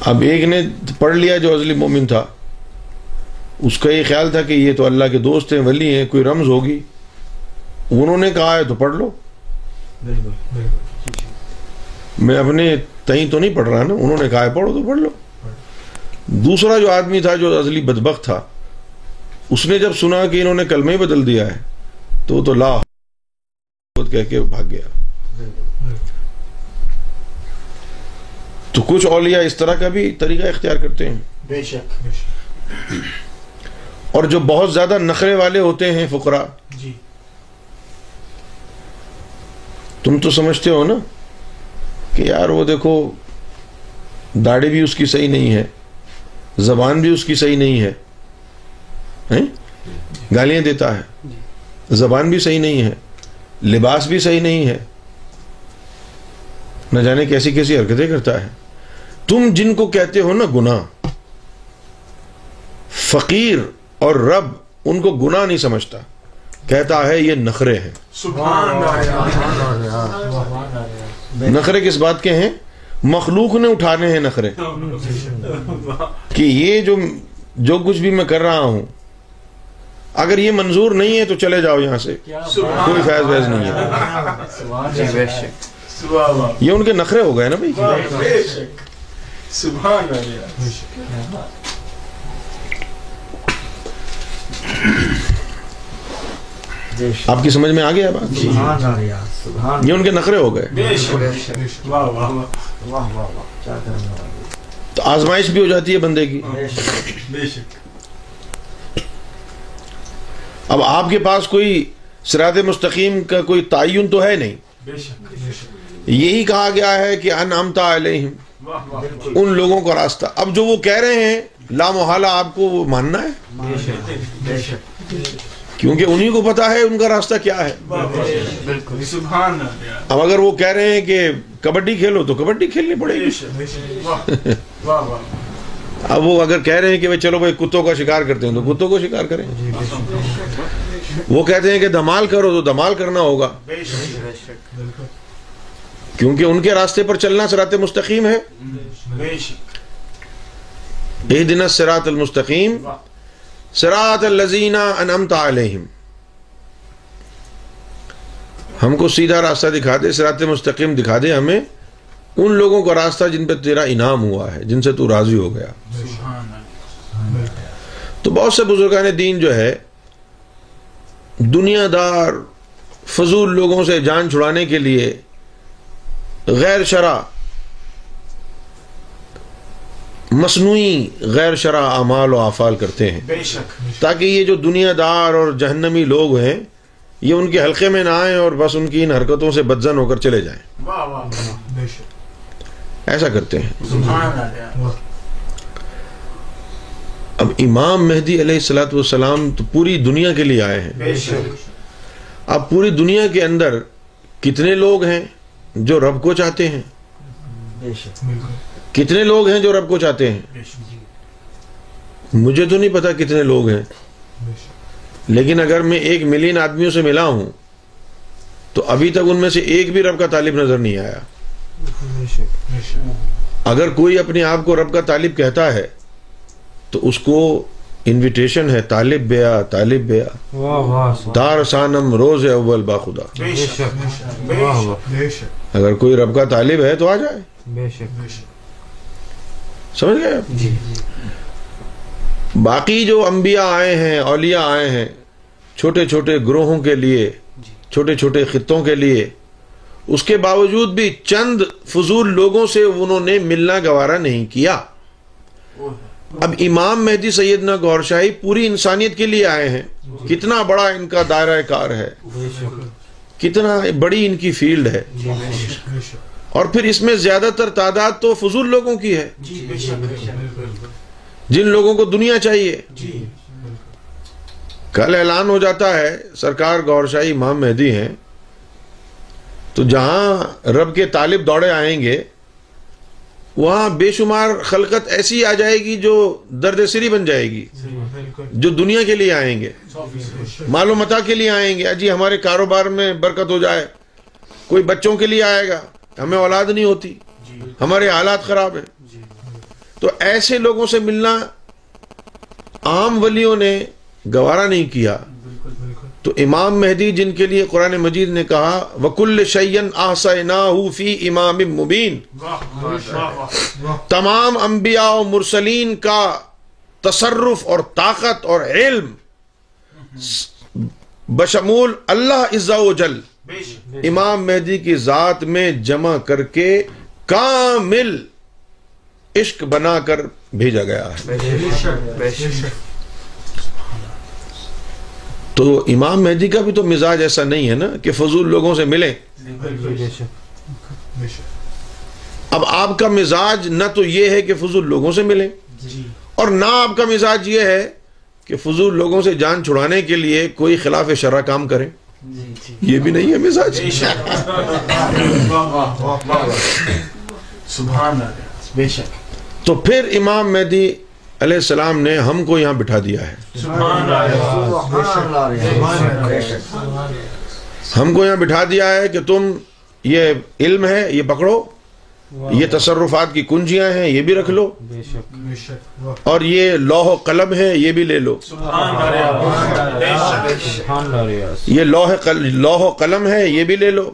اب ایک نے پڑھ لیا جو عزلی مومن تھا اس کا یہ خیال تھا کہ یہ تو اللہ کے دوست ہیں ولی ہیں کوئی رمز ہوگی۔ انہوں نے کہا ہے تو پڑھ لو۔ میں اپنے تئیں تو نہیں پڑھ رہا نا انہوں نے کہا ہے پڑھو تو پڑھ لو۔ دوسرا جو آدمی تھا جو عزلی بدبخت تھا اس نے جب سنا کہ انہوں نے کلمہ ہی بدل دیا ہے تو وہ تو لا کہہ کے بھاگ گیا۔ تو کچھ اولیاء اس طرح کا بھی طریقہ اختیار کرتے ہیں۔ بے شک, اور جو بہت زیادہ نخرے والے ہوتے ہیں فقراء جی۔ تم تو سمجھتے ہو نا کہ یار وہ دیکھو داڑھی بھی اس کی صحیح نہیں ہے زبان بھی اس کی صحیح نہیں ہے گالیاں دیتا ہے۔ جی۔ زبان بھی صحیح نہیں ہے لباس بھی صحیح نہیں ہے۔ نہ جانے کیسی کیسی حرکتیں کرتا ہے۔ تم جن کو کہتے ہو نا گناہ۔ فقیر اور رب ان کو گناہ نہیں سمجھتا۔ کہتا ہے یہ نخرے ہیں۔ نخرے کس بات کے ہیں؟ مخلوق نے اٹھانے ہیں نخرے۔ کہ یہ جو جو کچھ بھی میں کر رہا ہوں اگر یہ منظور نہیں ہے تو چلے جاؤ یہاں سے۔ کوئی فیض ویز نہیں ہے۔ یہ ان کے نخرے ہو گئے نا بھائی؟ سبحان اللہ. آپ کی سمجھ میں آ گیا جی. یہ ان کے نخرے ہو گئے۔ تو آزمائش بھی ہو جاتی ہے بندے کی۔ اب آپ کے پاس کوئی سرات مستقیم کا کوئی تعین تو ہے نہیں؟ یہی کہا گیا ہے کہ انعمتا علیہم۔ ان لوگوں کا راستہ۔ اب جو وہ کہہ رہے ہیں، لامحالہ آپ کو وہ ماننا ہے؟ کیونکہ انہی کو پتا ہے ان کا راستہ کیا ہے۔ اب اگر وہ کہہ رہے ہیں کہ کبڈی کھیلو تو کبڈی کھیلنی پڑے گی۔ اب وہ اگر کہہ رہے ہیں کہ چلو بھائی کتوں کا شکار کرتے ہیں تو کتوں کو شکار کریں؟ وہ کہتے ہیں کہ دھمال کرو تو دھمال کرنا ہوگا۔ کیونکہ ان کے راستے پر چلنا سرات مستقیم ہے۔ اے دن سرات المستقیم۔ سرات الزینہ انمتا علیہم۔ ہم کو سیدھا راستہ دکھا دے سرات مستقیم دکھا دے ہمیں۔ ان لوگوں کا راستہ جن پہ تیرا انعام ہوا ہے، جن سے تو راضی ہو گیا۔ تو بہت سے بزرگان دین جو ہے، دنیا دار، فضول لوگوں سے جان چھڑانے کے لیے غیر شرع مصنوعی غیر شرع اعمال و افعال کرتے ہیں تاکہ یہ جو دنیا دار اور جہنمی لوگ ہیں یہ ان کے حلقے میں نہ آئیں اور بس ان کی ان حرکتوں سے بدزن ہو کر چلے جائیں۔ ایسا کرتے ہیں۔ اب امام مہدی علیہ السلاۃ والسلام تو پوری دنیا کے لیے آئے ہیں۔ اب پوری دنیا کے اندر کتنے لوگ ہیں؟ جو رب کو چاہتے ہیں۔ کتنے لوگ ہیں جو رب کو چاہتے ہیں؟ مجھے تو نہیں پتا کتنے لوگ ہیں۔ لیکن اگر میں ایک ملین آدمیوں سے ملا ہوں تو ابھی تک ان میں سے ایک بھی رب کا طالب نظر نہیں آیا۔ اگر کوئی اپنے آپ کو رب کا طالب کہتا ہے تو اس کو انویٹیشن ہے طالب بیا طالب بیا۔ دار سانم روز اول با خدا۔ اگر کوئی رب کا طالب ہے تو آ جائے۔ سمجھ گئے؟ باقی جو انبیاء آئے ہیں اولیاء آئے ہیں چھوٹے چھوٹے گروہوں کے لیے چھوٹے چھوٹے خطوں کے لیے اس کے باوجود بھی چند فضول لوگوں سے انہوں نے ملنا گوارا نہیں کیا۔ اب امام مہدی سیدنا گور شاہی پوری انسانیت کے لیے آئے ہیں۔ کتنا بڑا ان کا دائرہ کار ہے۔ کتنا بڑی ان کی فیلڈ ہے۔ اور پھر اس میں زیادہ تر تعداد تو فضول لوگوں کی ہے۔ جن لوگوں کو دنیا چاہیے۔ کل اعلان ہو جاتا ہے سرکار گور شاہی امام مہدی ہیں۔ تو جہاں رب کے طالب دوڑے آئیں گے وہاں بے شمار خلقت ایسی آ جائے گی جو درد سری بن جائے گی، جو دنیا کے لیے آئیں گے مال و متا کے لیے آئیں گے۔ جی ہمارے کاروبار میں برکت ہو جائے، کوئی بچوں کے لیے آئے گا، ہمیں اولاد نہیں ہوتی، ہمارے حالات خراب ہیں۔ تو ایسے لوگوں سے ملنا عام ولیوں نے گوارا نہیں کیا۔ تو امام مہدی جن کے لیے قرآن مجید نے کہا وکل شعین فی امام مبین تمام انبیاء و مرسلین کا تصرف اور طاقت اور علم بشمول اللہ عزا و جل امام مہدی کی ذات میں جمع کر کے کامل عشق بنا کر بھیجا گیا ہے۔ تو امام مہدی کا بھی تو مزاج ایسا نہیں ہے نا کہ فضول لوگوں سے ملے۔ اب آپ کا مزاج نہ تو یہ ہے کہ فضول لوگوں سے ملے۔ اور نہ آپ کا مزاج یہ ہے کہ فضول لوگوں سے جان چھڑانے کے لیے کوئی خلاف شرع کام کرے۔ یہ بھی نہیں ہے مزاج۔ تو پھر امام مہدی علیہ السلام نے ہم کو یہاں بٹھا دیا ہے۔ ہم کو یہاں بٹھا دیا ہے کہ تم یہ علم ہے، یہ پکڑو۔ یہ تصرفات کی کنجیاں ہیں، یہ بھی رکھ لو۔ اور یہ لوہ قلم ہے، یہ بھی لے لو۔ یہ لوہ لوہ قلم ہے، یہ بھی لے لو۔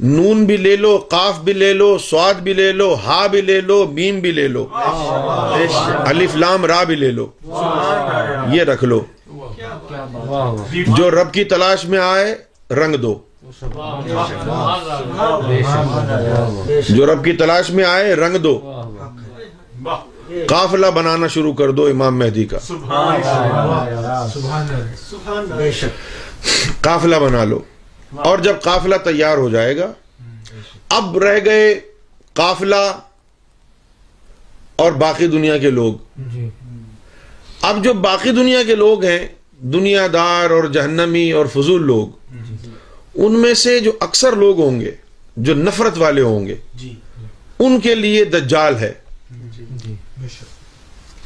نون بھی لے لو قاف بھی لے لو سواد بھی لے لو ہا بھی لے لو میم بھی لے لو۔ الف لام را بھی لے لو۔ یہ رکھ لو۔ جو رب کی تلاش میں آئے رنگ دو۔ جو رب کی تلاش میں آئے رنگ دو۔ قافلہ بنانا شروع کر دو امام مہدی کا۔ قافلہ بنا لو۔ اور جب قافلہ تیار ہو جائے گا اب رہ گئے قافلہ اور باقی دنیا کے لوگ۔ اب جو باقی دنیا کے لوگ ہیں دنیا دار اور جہنمی اور فضول لوگ ان میں سے جو اکثر لوگ ہوں گے جو نفرت والے ہوں گے ان کے لیے دجال ہے۔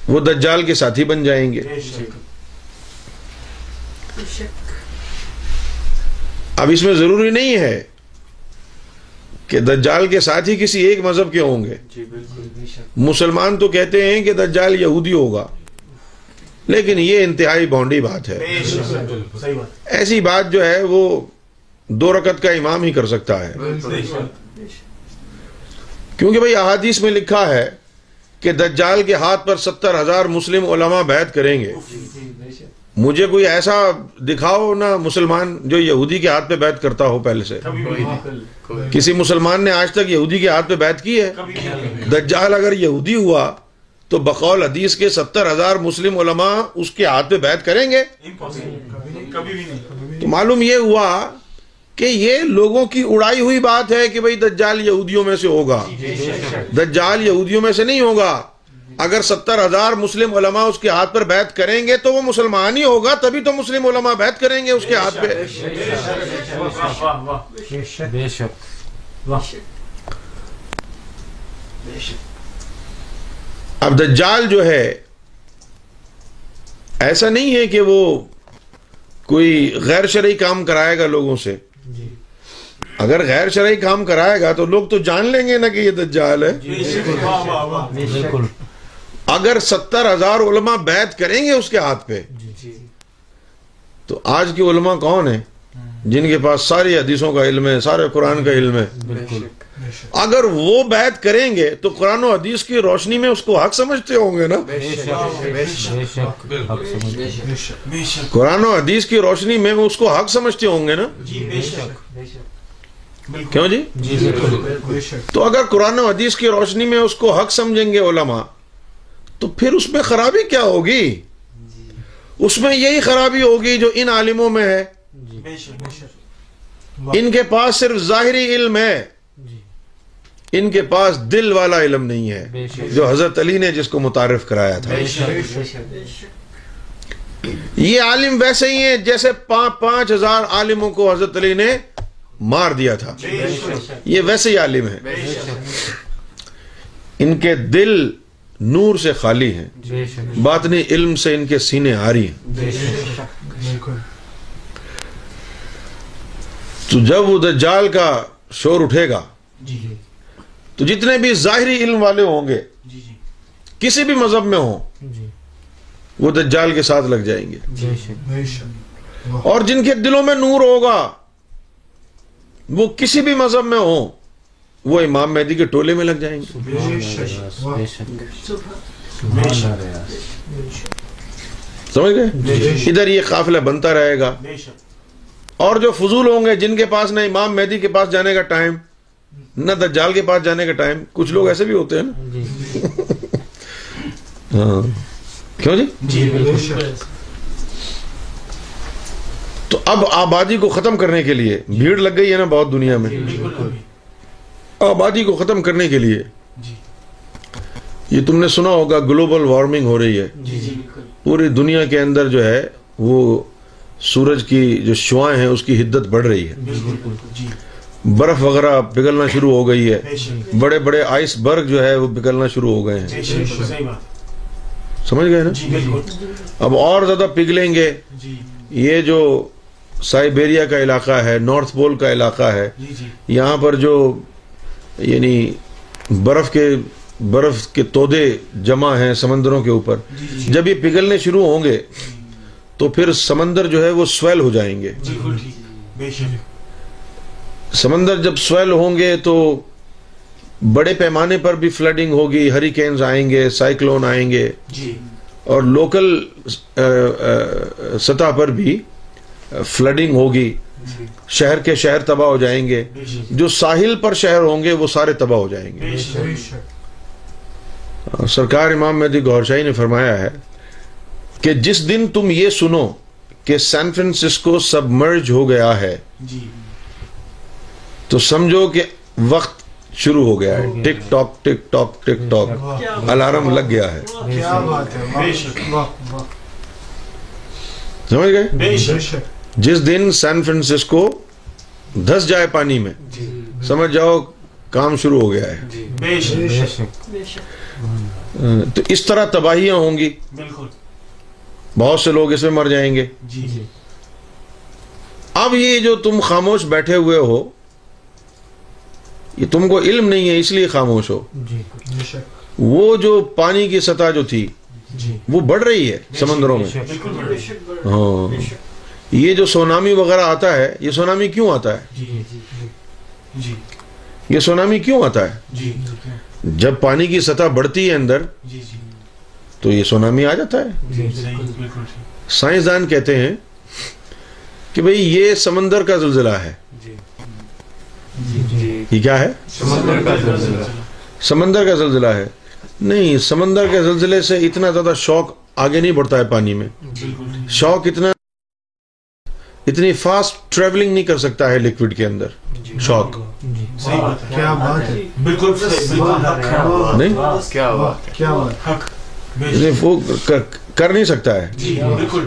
وہ دجال کے ساتھی بن جائیں گے۔ اب اس میں ضروری نہیں ہے کہ دجال کے ساتھی کسی ایک مذہب کے ہوں گے۔ مسلمان تو کہتے ہیں کہ دجال یہودی ہوگا لیکن یہ انتہائی بونڈی بات ہے۔ ایسی بات جو ہے وہ دو رکت کا امام ہی کر سکتا ہے۔ کیونکہ بھئی احادیث میں لکھا ہے کہ دجال کے ہاتھ پر ستر ہزار مسلم علماء بیعت کریں گے۔ مجھے کوئی ایسا دکھاؤ نہ مسلمان جو یہودی کے ہاتھ پہ بیعت کرتا ہو پہلے سے۔ کسی مسلمان نے آج تک یہودی کے ہاتھ پہ بیعت کی ہے؟ دجال اگر یہودی ہوا تو بقول حدیث کے ستر ہزار مسلم علماء اس کے ہاتھ پہ بیعت کریں گے؟ تو معلوم یہ ہوا کہ یہ لوگوں کی اڑائی ہوئی بات ہے کہ بھئی دجال یہودیوں میں سے ہوگا۔ دجال یہودیوں میں سے نہیں ہوگا۔ اگر ستر ہزار مسلم علماء اس کے ہاتھ پر بیعت کریں گے تو وہ مسلمان ہی ہوگا، تبھی تو مسلم علماء بیعت کریں گے اس کے ہاتھ پہ۔ اب دجال جو ہے، ایسا نہیں ہے کہ وہ کوئی غیر شرعی کام کرائے گا لوگوں سے۔ اگر غیر شرعی کام کرائے گا تو لوگ تو جان لیں گے نا کہ یہ دجال ہے۔ بالکل۔ اگر ستر ہزار علماء بیعت کریں گے اس کے ہاتھ پہ تو آج کے علماء کون ہیں؟ جن کے پاس ساری حدیثوں کا علم ہے سارے قرآن کا علم ہے۔ بالکل۔ اگر وہ بیعت کریں گے تو قرآن و حدیث کی روشنی میں اس کو حق سمجھتے ہوں گے نا؟ قرآن و حدیث کی روشنی میں اس کو حق سمجھتے ہوں گے نا؟ جی بے شک۔ کیوں جی؟ جی تو اگر قرآن و حدیث کی روشنی میں اس کو حق سمجھیں گے علماء تو پھر اس میں خرابی کیا ہوگی؟ اس میں یہی خرابی ہوگی جو ان عالموں میں ہے۔ بے شک بے شک۔ ان کے پاس صرف ظاہری علم ہے۔ ان کے پاس دل والا علم نہیں بے ہے شک۔ جو حضرت علی نے جس کو متعارف کرایا تھا۔ بے شک یہ عالم ویسے ہی ہیں جیسے پانچ پانچ ہزار عالموں کو حضرت علی نے مار دیا تھا۔ یہ ویسے ہی عالم ہے ان کے دل نور سے خالی ہیں۔ بے شک۔ باطنی علم سے ان کے سینے آری ہیں۔ بے شک۔ بالکل۔ تو جب وہ دجال کا شور اٹھے گا جی تو جتنے بھی ظاہری علم والے ہوں گے جی جی۔ کسی بھی مذہب میں ہوں جی۔ وہ دجال کے ساتھ لگ جائیں گے۔ بے شک۔ بے شک۔ اور جن کے دلوں میں نور ہوگا وہ کسی بھی مذہب میں ہوں وہ امام مہدی کے ٹولے میں لگ جائیں گے۔ سمجھ گئے؟ ادھر یہ قافلہ بنتا رہے گا۔ اور جو فضول ہوں گے جن کے پاس نہ امام مہدی کے پاس جانے کا ٹائم نہ دجال کے پاس جانے کا ٹائم کچھ لوگ ایسے بھی ہوتے ہیں نا؟ جی ہاں۔ کیوں جی؟ جی تو اب آبادی کو ختم کرنے کے لیے بھیڑ لگ گئی ہے نا بہت دنیا میں۔ بالکل۔ آبادی کو ختم کرنے کے لیے۔ جی۔ یہ تم نے سنا ہوگا گلوبل وارمنگ ہو رہی ہے۔ جی جی پوری دنیا کے اندر جو ہے وہ سورج کی جو شعائیں ہیں اس کی حدت بڑھ رہی ہے۔ جی۔ برف وغیرہ پگھلنا شروع ہو گئی ہے۔ بڑے بڑے آئس برگ جو ہے وہ پگھلنا شروع ہو گئے ہیں۔ سمجھ گئے نا؟ اب اور زیادہ پگھلیں گے۔ یہ جو سائبیریا کا علاقہ ہے نارتھ پول کا علاقہ ہے یہاں پر جو یعنی برف کے برف کے تودے جمع ہیں سمندروں کے اوپر۔ جی جی جب یہ پگھلنے شروع ہوں گے تو پھر سمندر جو ہے وہ سویل ہو جائیں گے۔ سمندر جب سویل ہوں گے تو بڑے پیمانے پر بھی فلڈنگ ہوگی ہریکینز آئیں گے سائیکلون آئیں گے۔ جی۔ اور لوکل سطح پر بھی فلڈنگ ہوگی شہر کے شہر تباہ ہو جائیں گے جو ساحل پر شہر ہوں گے وہ سارے تباہ ہو جائیں گے۔ سرکار امام مہدی گور شاہی نے فرمایا ہے کہ جس دن تم یہ سنو کہ سین فرانسسکو سب مرج ہو گیا ہے تو سمجھو کہ وقت شروع ہو گیا ہے۔ Tick tock tick tock tick tock. Alarm لگ گیا ہے۔ سمجھ گئے؟ بے شک۔ جس دن سین فرانسسکو دھس جائے پانی میں جی۔ سمجھ جاؤ کام شروع ہو گیا ہے۔ بے شک۔ بے شک۔ تو اس طرح تباہیاں ہوں گی۔ بالکل۔ بہت سے لوگ اس میں مر جائیں گے۔ جی۔ جی۔ اب یہ جو تم خاموش بیٹھے ہوئے ہو یہ تم کو علم نہیں ہے اس لیے خاموش ہو۔ جی۔ بے شک۔ وہ جو پانی کی سطح جو تھی جی۔ وہ بڑھ رہی ہے سمندروں میں۔ ہاں۔ یہ جو سونامی وغیرہ آتا ہے یہ سونامی کیوں آتا ہے؟ جی جی یہ سونامی کیوں آتا ہے؟ جی جب پانی کی سطح بڑھتی ہے اندر جی جی۔ تو یہ سونامی آ جاتا ہے۔ جی سائنسدان کہتے ہیں کہ بھئی یہ سمندر کا زلزلہ ہے۔ جی۔ جی یہ کیا ہے؟ سمندر کا زلزلہ۔ سمندر کا زلزلہ ہے۔ نہیں سمندر کے زلزلے سے اتنا زیادہ شوق آگے نہیں بڑھتا ہے پانی میں۔ شوق اتنا اتنی فاسٹ ٹریولنگ نہیں کر سکتا ہے لکوڈ کے اندر. شوق جی صحیح بات ہے. کیا بات ہے؟ بالکل نہیں؟ وہ کر- نہیں سکتا ہے. جی بالکل.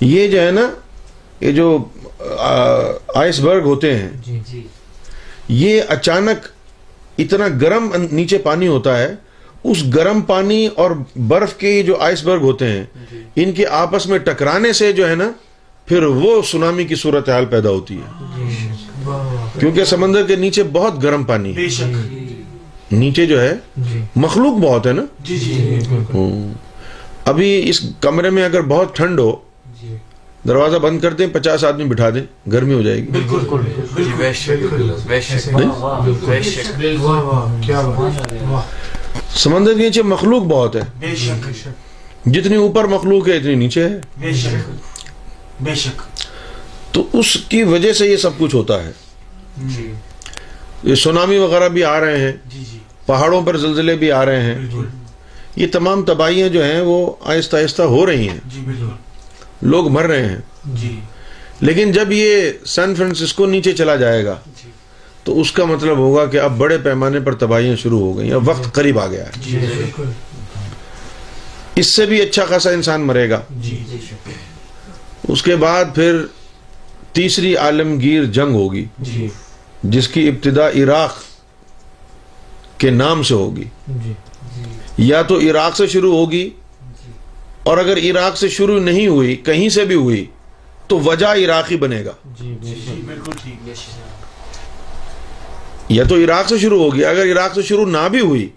یہ جو ہے نا یہ جو آئس برگ ہوتے ہیں جی جی. یہ اچانک اتنا گرم نیچے پانی ہوتا ہے اس گرم پانی اور برف کے جو آئس برگ ہوتے ہیں ان کے آپس میں ٹکرانے سے جو ہے نا پھر وہ سونامی کی صورتحال پیدا ہوتی ہے۔ کیونکہ سمندر کے نیچے بہت گرم پانی ہے۔ نیچے جو ہے جی۔ مخلوق بہت ہے نا؟ جی جی۔ ابھی اس کمرے میں اگر بہت ٹھنڈ ہو دروازہ بند کر دیں پچاس آدمی بٹھا دیں گرمی ہو جائے گی۔ سمندر کے نیچے مخلوق بہت ہے۔ جتنی اوپر مخلوق ہے اتنی نیچے ہے۔ بے شک۔ تو اس کی وجہ سے یہ سب کچھ ہوتا ہے۔ جی۔ یہ سونامی وغیرہ بھی آ رہے ہیں۔ جی جی۔ پہاڑوں پر زلزلے بھی آ رہے ہیں۔ بالکل۔ یہ تمام تباہیاں جو ہیں وہ آہستہ آہستہ ہو رہی ہیں۔ جی بالکل۔ لوگ مر رہے ہیں۔ جی۔ لیکن جب یہ سان فرانسسکو نیچے چلا جائے گا جی۔ تو اس کا مطلب ہوگا کہ اب بڑے پیمانے پر تباہیاں شروع ہو گئی اب وقت قریب آ گیا ہے۔ جی اس سے بھی اچھا خاصا انسان مرے گا۔ جی اس کے بعد پھر تیسری عالمگیر جنگ ہوگی جی۔ جس کی ابتدا عراق کے نام سے ہوگی۔ جی یا تو عراق سے شروع ہوگی اور اگر عراق سے شروع نہیں ہوئی کہیں سے بھی ہوئی تو وجہ عراقی بنے گا۔ جی جی یا تو عراق سے شروع ہوگی اگر عراق سے شروع نہ بھی ہوئی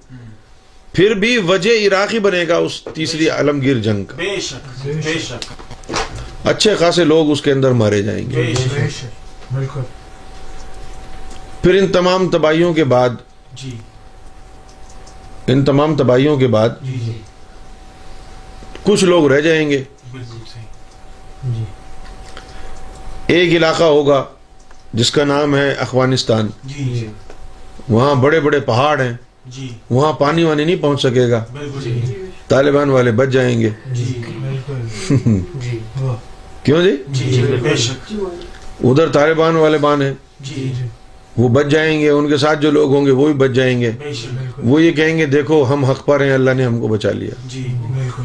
پھر بھی وجہ عراقی بنے گا اس تیسری عالمگیر جنگ کا۔ بے شک بے شک۔ اچھے خاصے لوگ اس کے اندر مارے جائیں گے۔ بالکل۔ پھر ان تمام تباہیوں کے بعد جی۔ ان تمام تباہیوں کے بعد جی جی۔ کچھ لوگ رہ جائیں گے۔ بالکل صحیح۔ جی۔ ایک علاقہ ہوگا جس کا نام ہے افغانستان۔ جی جی۔ وہاں بڑے بڑے پہاڑ ہیں۔ جی۔ وہاں پانی وانی نہیں پہنچ سکے گا۔ طالبان والے بچ جائیں گے۔ جی جی <laughs> کیوں جی؟ جی جی ادھر طالبان والے بان ہیں۔ جی جی۔ وہ بچ جائیں گے ان کے ساتھ جو لوگ ہوں گے وہ بھی بچ جائیں گے۔ وہ یہ کہیں گے دیکھو ہم حق پر ہیں اللہ نے ہم کو بچا لیا۔ جی بالکل۔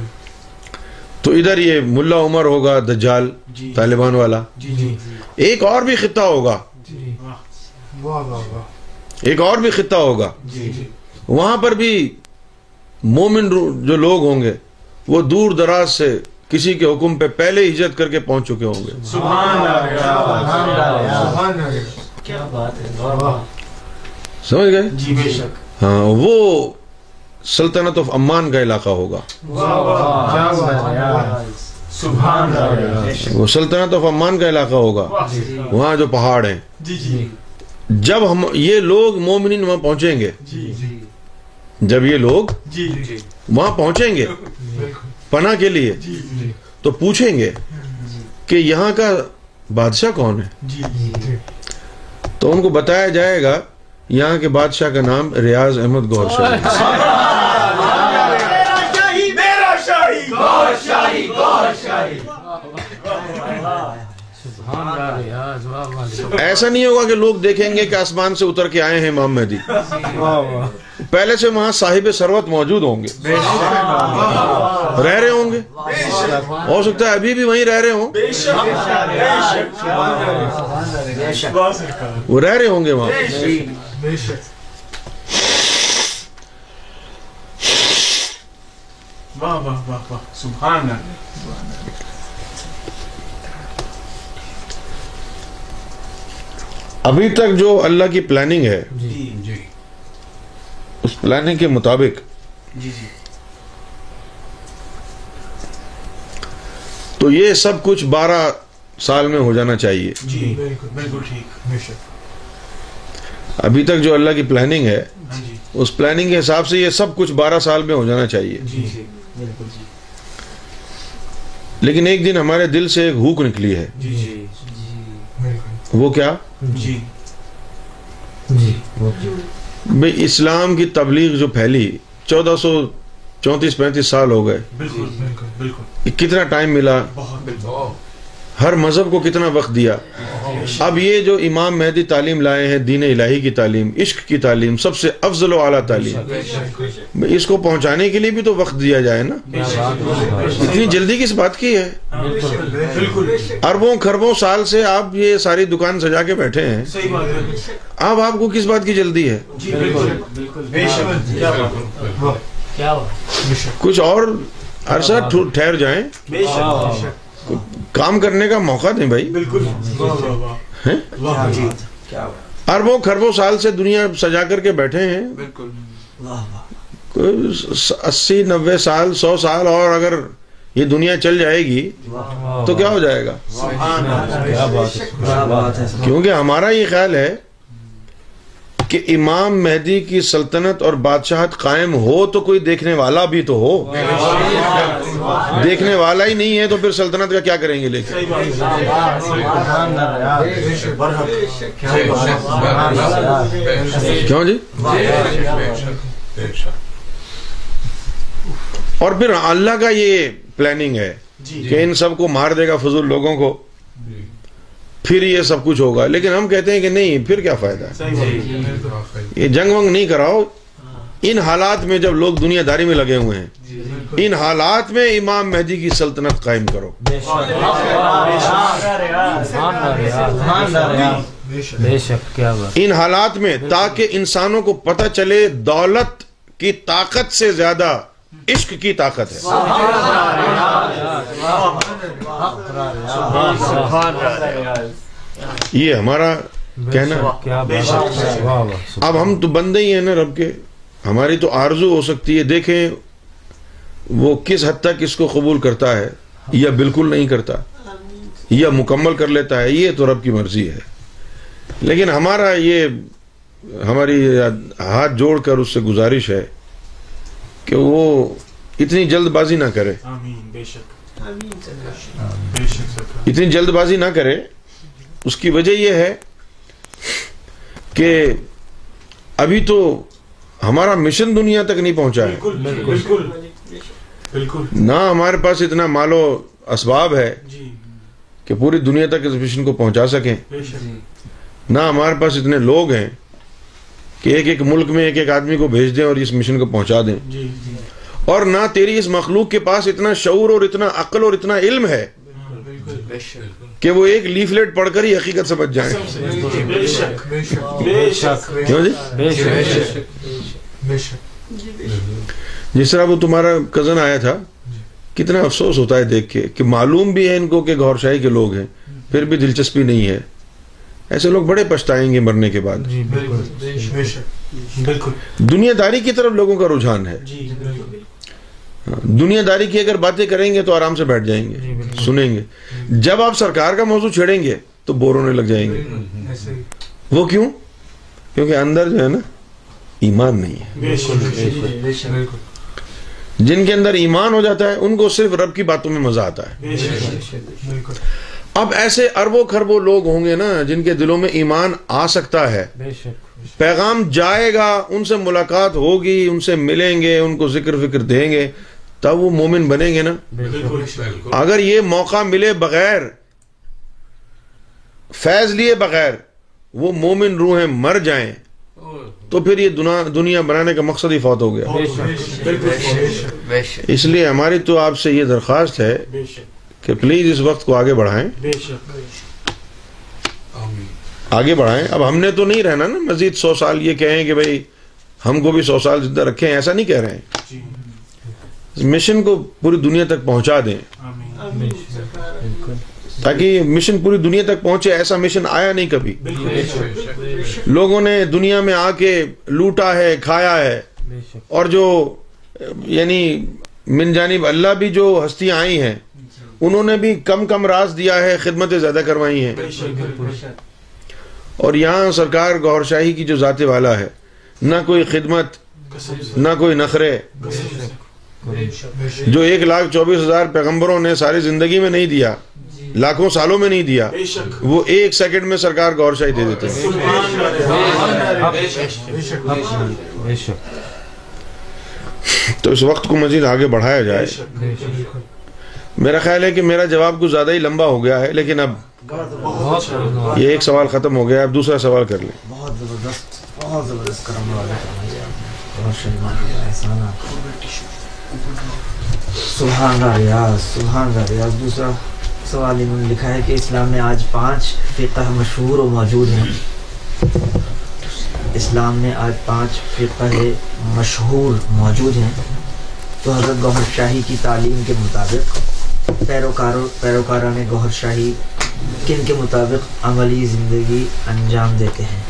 تو ادھر یہ ملا عمر ہوگا دجال طالبان والا۔ جی جی۔ ایک اور بھی خطہ ہوگا۔ جی واہ۔ واہ واہ واہ۔ ایک اور بھی خطہ ہوگا۔ جی جی۔ وہاں پر بھی مومن جو لوگ ہوں گے وہ دور دراز سے کسی کے حکم پہ پہلے ہجرت کر کے پہنچ چکے ہوں گے۔ سبحان اللہ سبحان اللہ کیا بات ہے واہ سمجھ گئے؟ جی بے شک۔ ہاں وہ سلطنت آف امان کا علاقہ ہوگا۔ وہ سلطنت آف امان کا علاقہ ہوگا۔ وہاں جو پہاڑ ہیں۔ جی جی۔ جب ہم یہ لوگ مومنین وہاں پہنچیں گے۔ جب یہ لوگ وہاں پہنچیں گے۔ پناہ کے لیے۔ جی تو پوچھیں گے کہ یہاں کا بادشاہ کون ہے؟ جی جی تو ان کو بتایا جائے گا یہاں کے بادشاہ کا نام ریاض احمد گور شاہی سبحان اللہ ریاض واہ واہ ایسا نہیں ہوگا کہ لوگ دیکھیں گے کہ آسمان سے اتر کے آئے ہیں امام مہدی۔ پہلے سے وہاں صاحب سروت موجود ہوں گے۔ رہ رہے ہوں گے۔ ہو سکتا ہے ابھی بھی وہیں رہ رہے ہوں۔ وہ رہ رہے ہوں گے وہاں۔ سبحان اللہ۔ ابھی تک جو اللہ کی پلاننگ ہے جی۔ جی، جی۔ اس پلاننگ کے مطابق تو یہ سب کچھ بارہ سال میں ہو جانا چاہیے۔ جی بالکل ٹھیک ابھی تک جو اللہ کی پلاننگ ہے ہاں اس پلاننگ کے حساب سے یہ سب کچھ بارہ سال میں ہو جانا چاہیے۔ جی لیکن ایک دن ہمارے دل سے ایک ہوک نکلی ہے۔ جی جی۔ وہ کیا؟ جی۔ جی۔ اسلام کی تبلیغ جو پھیلی چودہ سو چونتیس پینتیس سال ہو گئے۔ بالکل کتنا ٹائم ملا؟ ہر مذہب کو کتنا وقت دیا۔ اب یہ جو امام مہدی تعلیم لائے ہیں، دین الہی کی تعلیم، عشق کی تعلیم، سب سے افضل و اعلیٰ تعلیم۔ اس کو پہنچانے کے لیے بھی تو وقت دیا جائے نا۔ اتنی جلدی کس بات کی ہے؟ اربوں کھربوں سال سے آپ یہ ساری دکان سجا کے بیٹھے ہیں۔ اب آپ کو کس بات کی جلدی ہے؟ کچھ اور عرصہ ٹھہر جائیں۔ کام کرنے کا موقع دیں بھائی؟ بالکل۔ اربوں کھربوں سال سے دنیا سجا کر کے بیٹھے ہیں۔ بالکل۔ اسی نوے سال سو سال اور اگر یہ دنیا چل جائے گی تو کیا ہو جائے گا؟ کیونکہ ہمارا یہ خیال ہے کہ امام مہدی کی سلطنت اور بادشاہت قائم ہو تو کوئی دیکھنے والا بھی تو ہو۔ دیکھنے والا ہی نہیں ہے تو پھر سلطنت کا کیا کریں گے لے کے؟ کیوں جی؟ اور پھر اللہ کا یہ پلاننگ ہے کہ ان سب کو مار دے گا فضول لوگوں کو۔ پھر یہ سب کچھ ہوگا۔ لیکن ہم کہتے ہیں کہ نہیں پھر کیا فائدہ یہ جنگ ونگ نہیں کراؤ۔ ان حالات میں جب لوگ دنیا داری میں لگے ہوئے ہیں ان حالات میں امام مہدی کی سلطنت قائم کرو۔ ان حالات میں تاکہ انسانوں کو پتہ چلے دولت کی طاقت سے زیادہ عشق کی طاقت ہے۔ یہ ہمارا کہنا اب ہم تو بندے ہی ہیں نا رب کے۔ ہماری تو آرزو ہو سکتی ہے دیکھیں وہ کس حد تک اس کو قبول کرتا ہے یا بالکل نہیں کرتا یا مکمل کر لیتا ہے یہ تو رب کی مرضی ہے۔ لیکن ہمارا یہ ہماری ہاتھ جوڑ کر اس سے گزارش ہے کہ وہ اتنی جلد بازی نہ کرے۔ اتنی جلد بازی نہ کرے اس کی وجہ یہ ہے کہ ابھی تو ہمارا مشن دنیا تک نہیں پہنچا ہے۔ بالکل بالکل نہ ہمارے پاس اتنا مال و اسباب ہے جی۔ کہ پوری دنیا تک اس مشن کو پہنچا سکیں۔ نہ ہمارے پاس اتنے لوگ ہیں کہ ایک ایک ملک میں ایک ایک آدمی کو بھیج دیں اور اس مشن کو پہنچا دیں۔ جی، جی۔ اور نہ تیری اس مخلوق کے پاس اتنا شعور اور اتنا عقل اور اتنا علم ہے کہ وہ ایک لیفلیٹ پڑھ کر ہی حقیقت سمجھ جائے جس طرح وہ تمہارا کزن آیا تھا کتنا افسوس ہوتا ہے دیکھ کے کہ معلوم بھی ہے ان کو کہ گور شاہی کے لوگ ہیں پھر بھی دلچسپی نہیں ہے ایسے لوگ بڑے پچھتائیں گے مرنے کے بعد دنیا داری کی طرف لوگوں کا رجحان ہے دنیا داری کی اگر باتیں کریں گے تو آرام سے بیٹھ جائیں گے سنیں گے۔ جب آپ سرکار کا موضوع چھیڑیں گے تو بور ہونے لگ جائیں گے۔ وہ کیوں؟ کیونکہ اندر جو ہے نا ایمان نہیں ہے۔ جن کے اندر ایمان ہو جاتا ہے ان کو صرف رب کی باتوں میں مزہ آتا ہے۔ اب ایسے اربوں کھربوں لوگ ہوں گے نا جن کے دلوں میں ایمان آ سکتا ہے۔ پیغام جائے گا ان سے ملاقات ہوگی ان سے ملیں گے ان کو ذکر فکر دیں گے۔ تب وہ مومن بنیں گے نا؟ اگر یہ موقع ملے بغیر فیض لیے بغیر وہ مومن روحیں مر جائیں تو پھر یہ دنیا بنانے کا مقصد ہی فوت ہو گیا۔ اس لیے ہماری تو آپ سے یہ درخواست ہے کہ پلیز اس وقت کو آگے بڑھائیں۔ آگے بڑھائیں۔ اب ہم نے تو نہیں رہنا نا مزید سو سال یہ کہیں کہ بھائی ہم کو بھی سو سال زندہ رکھیں ایسا نہیں کہہ رہے ہیں۔ اس مشن کو پوری دنیا تک پہنچا دیں۔ تاکہ مشن پوری دنیا تک پہنچے ایسا مشن آیا نہیں کبھی۔ لوگوں نے دنیا میں آ کے لوٹا ہے کھایا ہے۔ اور جو یعنی من جانب اللہ بھی جو ہستیاں آئی ہیں انہوں نے بھی کم کم راز دیا ہے خدمتیں زیادہ کروائی ہیں۔ اور یہاں سرکار گور شاہی کی جو ذات والا ہے نہ کوئی خدمت نہ کوئی نخرے۔ جو ایک لاکھ چوبیس ہزار پیغمبروں نے ساری زندگی میں نہیں دیا، لاکھوں سالوں میں نہیں دیا، وہ ایک سیکنڈ میں سرکار گور شاہی دے دیتے ہیں۔ تو اس وقت کو مزید آگے بڑھایا جائے۔ میرا خیال ہے کہ میرا جواب کچھ زیادہ ہی لمبا ہو گیا ہے، لیکن اب یہ ایک سوال ختم ہو گیا اب دوسرا سوال کر لیں۔ بہت زبردست بہت زبردست کرم والا سبحان اللہ ریاض، سبحان اللہ ریاض۔ دوسرا سوال انہوں نے لکھا ہے کہ اسلام میں آج پانچ فقہ مشہور و موجود ہیں۔ اسلام میں آج پانچ فقہ مشہور موجود ہیں۔ تو حضرت گوہر شاہی کی تعلیم کے مطابق پیروکاروں پیروکاران گوہر شاہی کن کے مطابق عملی زندگی انجام دیتے ہیں؟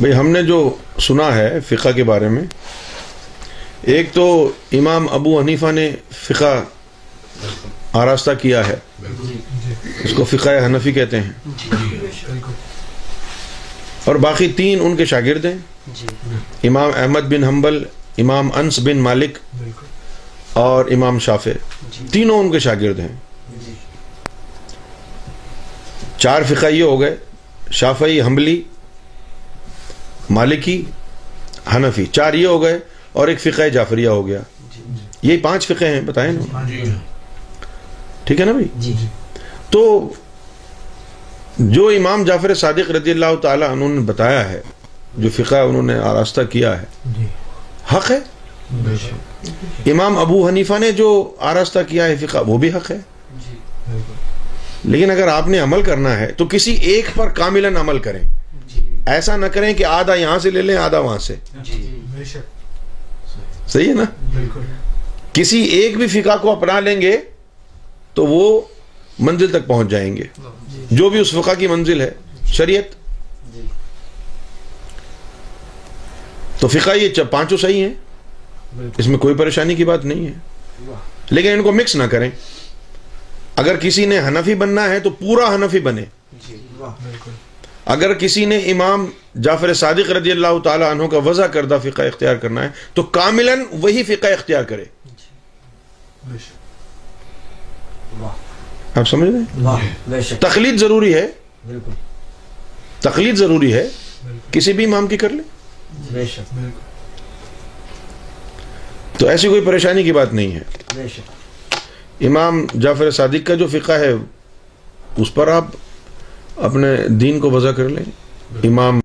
بھئی ہم نے جو سنا ہے فقہ کے بارے میں، ایک تو امام ابو حنیفہ نے فقہ آراستہ کیا ہے۔ اس کو فقہ حنفی کہتے ہیں۔ اور باقی تین ان کے شاگرد ہیں۔ امام احمد بن حنبل، امام انس بن مالک اور امام شافع تینوں ان کے شاگرد ہیں۔ چار فقہ یہ ہو گئے، شافعی، حنبلی مالکی حنفی چار یہ ہو گئے اور ایک فقہ جعفریہ ہو گیا۔ یہی پانچ فقہ ہیں بتائیں نا؟ ٹھیک ہے نا بھائی؟ جی تو جو امام جعفر صادق رضی اللہ تعالیٰ انہوں نے بتایا ہے جو فقہ انہوں نے آراستہ کیا ہے حق ہے؟ امام ابو حنیفہ نے جو آراستہ کیا ہے فقہ وہ بھی حق ہے؟ لیکن اگر آپ نے عمل کرنا ہے تو کسی ایک پر کاملاً عمل کریں۔ ایسا نہ کریں کہ آدھا یہاں سے لے لیں آدھا وہاں سے۔ صحیح ہے نا؟ کسی ایک بھی فقہ کو اپنا لیں گے تو وہ منزل تک پہنچ جائیں گے۔ جو بھی اس فقہ کی منزل ہے شریعت۔ تو فقہ یہ پانچوں صحیح ہیں۔ اس میں کوئی پریشانی کی بات نہیں ہے۔ لیکن ان کو مکس نہ کریں۔ اگر کسی نے حنفی بننا ہے تو پورا حنفی بنے۔ اگر کسی نے امام جعفر صادق رضی اللہ تعالیٰ عنہ کا وضع کردہ فقہ اختیار کرنا ہے تو کاملاً وہی فقہ اختیار کرے۔ آپ سمجھ رہے ہیں؟ تقلید ضروری ہے۔ بالکل۔ تقلید ضروری ہے۔ کسی بھی امام کی کر شک۔ تو ایسی کوئی پریشانی کی بات نہیں ہے۔ امام جعفر صادق کا جو فقہ ہے اس پر آپ اپنے دین کو وضع کر لیں۔ امام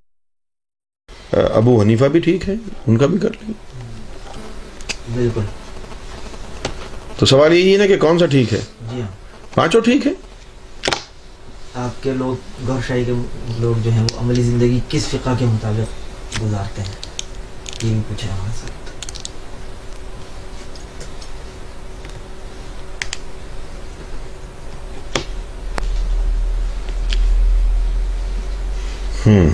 ابو حنیفہ بھی ٹھیک ہے ان کا بھی کر لیں۔ بالکل۔ تو سوال یہی ہے نا کہ کون سا ٹھیک ہے؟ جی ہاں۔ پانچوں ٹھیک ہے آپ کے لوگ گور شاہی کے لوگ جو ہیں وہ عملی زندگی کس فقہ کے مطابق گزارتے ہیں؟ یہ بھی پوچھا ہمارے ساتھ۔ ہوں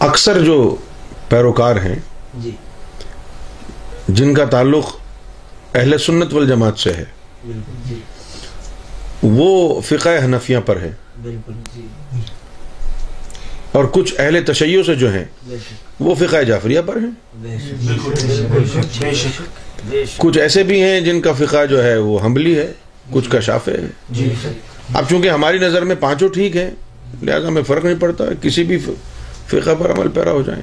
اکثر جو پیروکار ہیں جی۔ جن کا تعلق اہل سنت والجماعت سے ہے۔ جی۔ وہ فقہ حنفیہ پر ہے جی۔ اور کچھ اہل تشیع سے جو ہیں وہ فقہ جعفریہ پر ہیں۔ شک کچھ ایسے بھی ہیں جن کا فقہ جو ہے وہ حنبلی ہے کچھ کا شافع ہے۔ جی۔ اب چونکہ ہماری نظر میں پانچوں ٹھیک ہیں لہذا ہمیں فرق نہیں پڑتا کسی بھی فقہ پر عمل پیرا ہو جائیں۔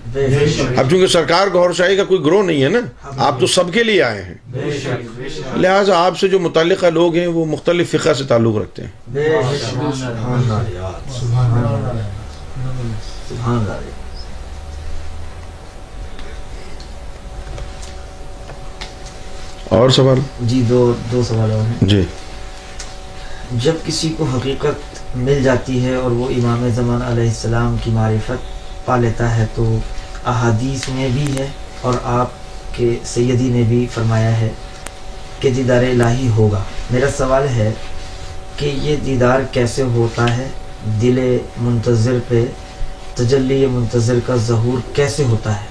اب چونکہ سرکار گور شاہی کا کوئی گروہ نہیں ہے نا آپ تو سب کے لیے آئے ہیں۔ بے شک لہٰذا آپ سے جو متعلقہ لوگ ہیں وہ مختلف فقہ سے تعلق رکھتے ہیں۔ بے شک۔ سبحان اللہ یار سبحان اللہ۔ سبحان اللہ۔ اور سوال؟ جی دو دو سوال اور ہیں۔ جی۔ جب کسی کو حقیقت مل جاتی ہے اور وہ امام زمان علیہ السلام کی معرفت پا لیتا ہے تو احادیث میں بھی ہے اور آپ کے سیدی نے بھی فرمایا ہے کہ دیدار الہی ہوگا۔ میرا سوال ہے کہ یہ دیدار کیسے ہوتا ہے؟ دل منتظر پہ، تجلی منتظر کا ظہور کیسے ہوتا ہے؟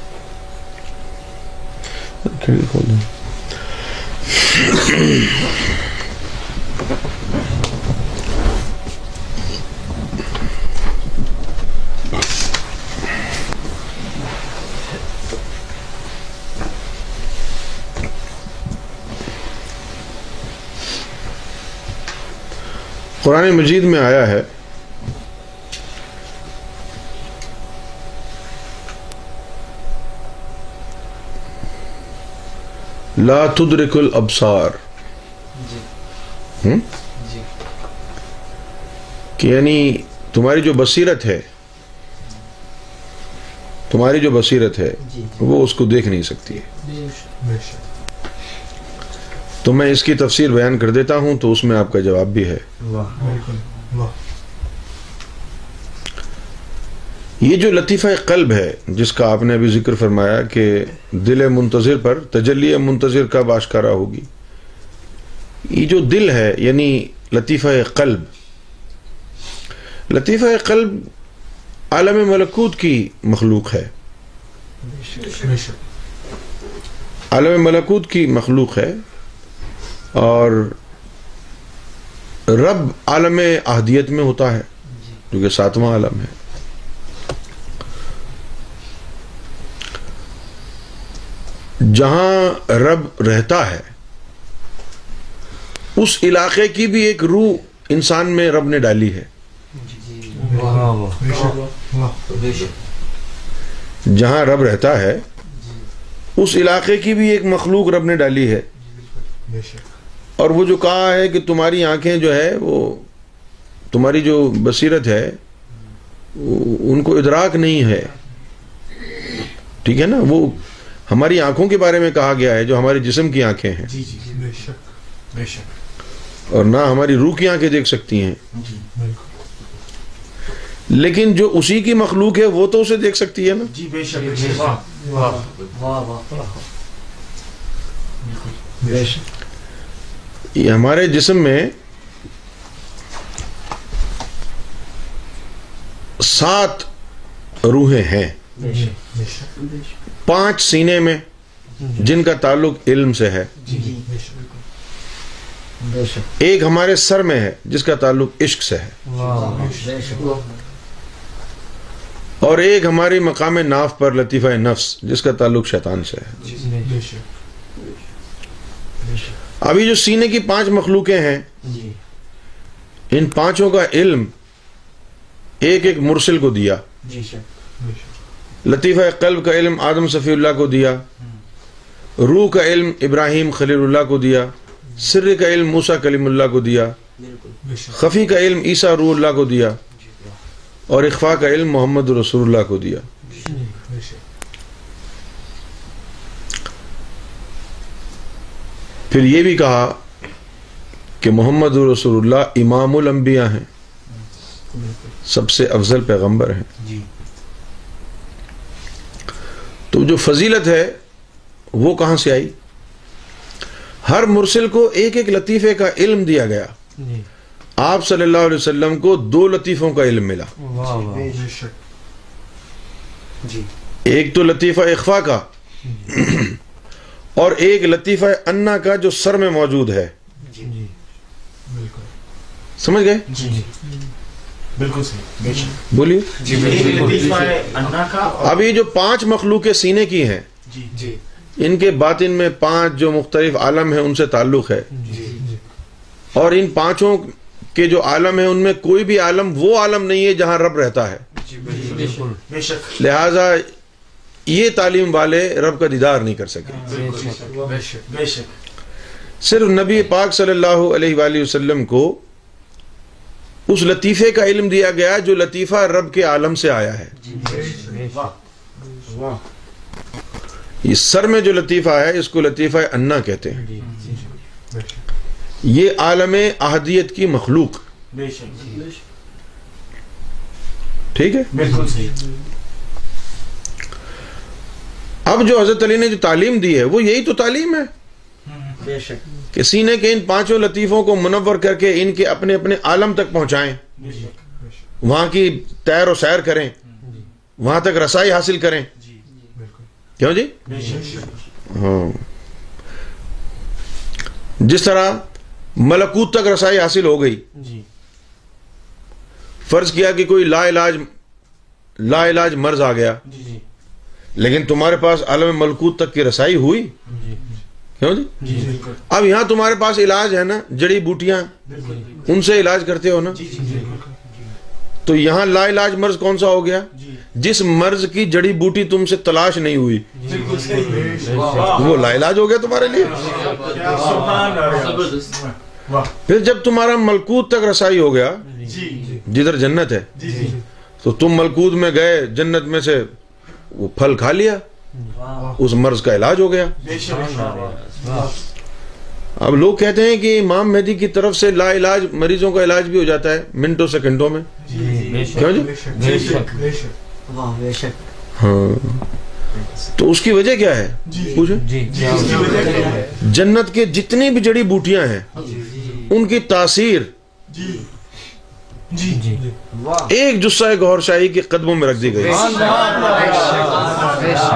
قرآن مجید میں آیا ہے لا تدرک الابصار۔ ہم؟ کہ یعنی تمہاری جو بصیرت ہے تمہاری جو بصیرت ہے جی۔ وہ اس کو دیکھ نہیں سکتی ہے۔ بے شک۔ تو میں اس کی تفسیر بیان کر دیتا ہوں تو اس میں آپ کا جواب بھی ہے۔ یہ جو لطیفہ قلب ہے جس کا آپ نے ابھی ذکر فرمایا کہ دل منتظر پر تجلی منتظر کب آشکارا ہوگی۔ یہ جو دل ہے یعنی لطیفہ قلب۔ لطیفہ قلب عالم ملکوت کی مخلوق ہے۔ عالم ملکوت کی مخلوق ہے۔ اور رب عالم اہدیت میں ہوتا ہے جو کہ ساتواں عالم ہے۔ جہاں رب رہتا ہے، اس علاقے کی بھی ایک روح انسان میں رب نے ڈالی ہے۔ جہاں رب رہتا ہے، اس علاقے کی بھی ایک مخلوق رب نے ڈالی ہے۔ بے شک اور وہ جو کہا ہے کہ تمہاری آنکھیں جو ہے وہ تمہاری جو بصیرت ہے ان کو ادراک نہیں ہے۔ ٹھیک ہے نا؟ وہ ہماری آنکھوں کے بارے میں کہا گیا ہے جو ہمارے جسم کی آنکھیں ہیں۔ جی جی بے شک بے شک۔ اور نہ ہماری روح کی آنکھیں دیکھ سکتی ہیں۔ بالکل۔ لیکن جو اسی کی مخلوق ہے وہ تو اسے دیکھ سکتی ہے نا؟ جی بے شک بے شک واہ واہ واہ واہ بے شک یہ ہمارے جسم میں سات روحیں ہیں۔ پانچ سینے میں، جن کا تعلق علم سے ہے۔ ایک ہمارے سر میں ہے، جس کا تعلق عشق سے ہے۔ اور ایک ہماری مقام ناف پر لطیفہ نفس، جس کا تعلق شیطان سے ہے۔ ابھی جو سینے کی پانچ مخلوقیں ہیں جی۔ ان پانچوں کا علم ایک ایک مرسل کو دیا۔ جی لطیفہ قلب کا علم آدم صفی اللہ کو دیا۔ روح کا علم ابراہیم خلیل اللہ کو دیا۔ سر کا علم موسا کلیم اللہ کو دیا۔ خفی کا علم عیسیٰ روح اللہ کو دیا۔ اور اخفا کا علم محمد رسول اللہ کو دیا بے شک پھر یہ بھی کہا کہ محمد رسول اللہ امام الانبیاء ہیں۔ سب سے افضل پیغمبر ہیں۔ جی۔ تو جو فضیلت ہے وہ کہاں سے آئی؟ ہر مرسل کو ایک ایک لطیفے کا علم دیا گیا۔ جی۔ آپ صلی اللہ علیہ وسلم کو دو لطیفوں کا علم ملا۔ بے شک۔ جی۔ ایک تو لطیفہ اخفا کا۔ <clears throat> اور ایک لطیفہ انا کا جو سر میں موجود ہے۔ جی۔ جی۔ بالکل۔ سمجھ گئے؟ جی۔ جی۔ بالکل صحیح۔ بے شک۔ بولیے۔ جی بالکل۔ اب یہ جو پانچ مخلوق سینے کی ہیں جی۔ جی۔ ان کے باطن میں پانچ جو مختلف عالم ہیں ان سے تعلق ہے۔ جی۔ جی۔ اور ان پانچوں کے جو عالم ہیں ان میں کوئی بھی عالم وہ عالم نہیں ہے جہاں رب رہتا ہے۔ بے شک۔ لہذا یہ تعلیم والے رب کا دیدار نہیں کر سکے۔ صرف نبی پاک صلی اللہ علیہ وآلہ وسلم کو اس لطیفے کا علم دیا گیا جو لطیفہ رب کے عالم سے آیا ہے۔ یہ سر میں جو لطیفہ ہے، اس کو لطیفہ انا کہتے ہیں۔ یہ عالم احدیت کی مخلوق۔ ٹھیک ہے؟ بالکل صحیح۔ اب جو حضرت علی نے جو تعلیم دی ہے وہ یہی تو تعلیم ہے۔ بے شک۔ کہ سینے کے ان پانچوں لطیفوں کو منور کر کے ان کے اپنے اپنے عالم تک پہنچائیں۔ وہاں کی تیر و سیر کریں۔ وہاں تک رسائی حاصل کریں۔ جی۔ کیوں جی؟ ہاں۔ جس طرح ملکوت تک رسائی حاصل ہو گئی۔ جی۔ فرض کیا کہ کوئی لا علاج لا علاج مرض آ گیا۔ جی جی۔ لیکن تمہارے پاس عالم ملکوت تک کی رسائی ہوئی؟ کیوں جی؟ جی بالکل۔ اب یہاں تمہارے پاس علاج ہے نا جڑی بوٹیاں ان سے علاج کرتے ہو نا؟ جی جی تو یہاں لا علاج مرض کون سا ہو گیا؟ جی۔ جس مرض کی جڑی بوٹی تم سے تلاش نہیں ہوئی۔ وہ لا علاج ہو گیا تمہارے لیے؟ پھر جب تمہارا ملکوت تک رسائی ہو گیا جی جی۔ جدھر جنت ہے جی جی۔ تو تم ملکوت میں گئے جنت میں سے وہ پھل کھا لیا اس مرض کا علاج ہو گیا۔ بے شک اب لوگ کہتے ہیں کہ امام مہدی کی طرف سے لا علاج مریضوں کا علاج بھی ہو جاتا ہے منٹوں سیکنڈوں میں۔ کیوں جی؟ بے شک بے شک بے شک۔ واہ بے شک۔ ہاں۔ تو اس کی وجہ کیا ہے؟ جی پوچھیں جی اس کی وجہ کیا ہے؟ جنت کے جتنی بھی جڑی بوٹیاں ہیں ان کی تاثیر جی جی۔ جی۔ واہ۔ ایک جسہ گور شاہی کے قدموں میں رکھ دی گئی۔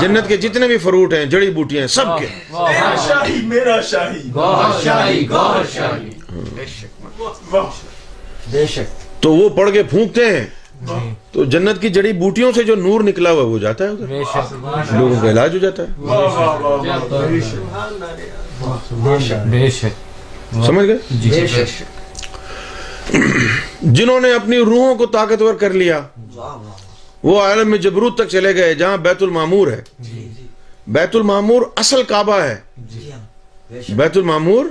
جنت کے جتنے بھی فروٹ ہیں جڑی بوٹیاں ہیں سب کے۔ میرا شاہی میرا شاہی۔ واہ بے شک تو وہ پڑھ کے پھونکتے ہیں۔ تو جنت کی جڑی بوٹیوں سے جو نور نکلا ہوا ہے وہ جاتا ہے لوگوں کا علاج ہو جاتا ہے۔ سمجھ گئے؟ بے شک۔ جنہوں نے اپنی روحوں کو طاقتور کر لیا واہ واہ وہ عالم میں جبروت تک چلے گئے جہاں بیت المامور ہے۔ جی جی بیت المامور اصل کعبہ ہے۔ جی ہاں بے شک بیت المامور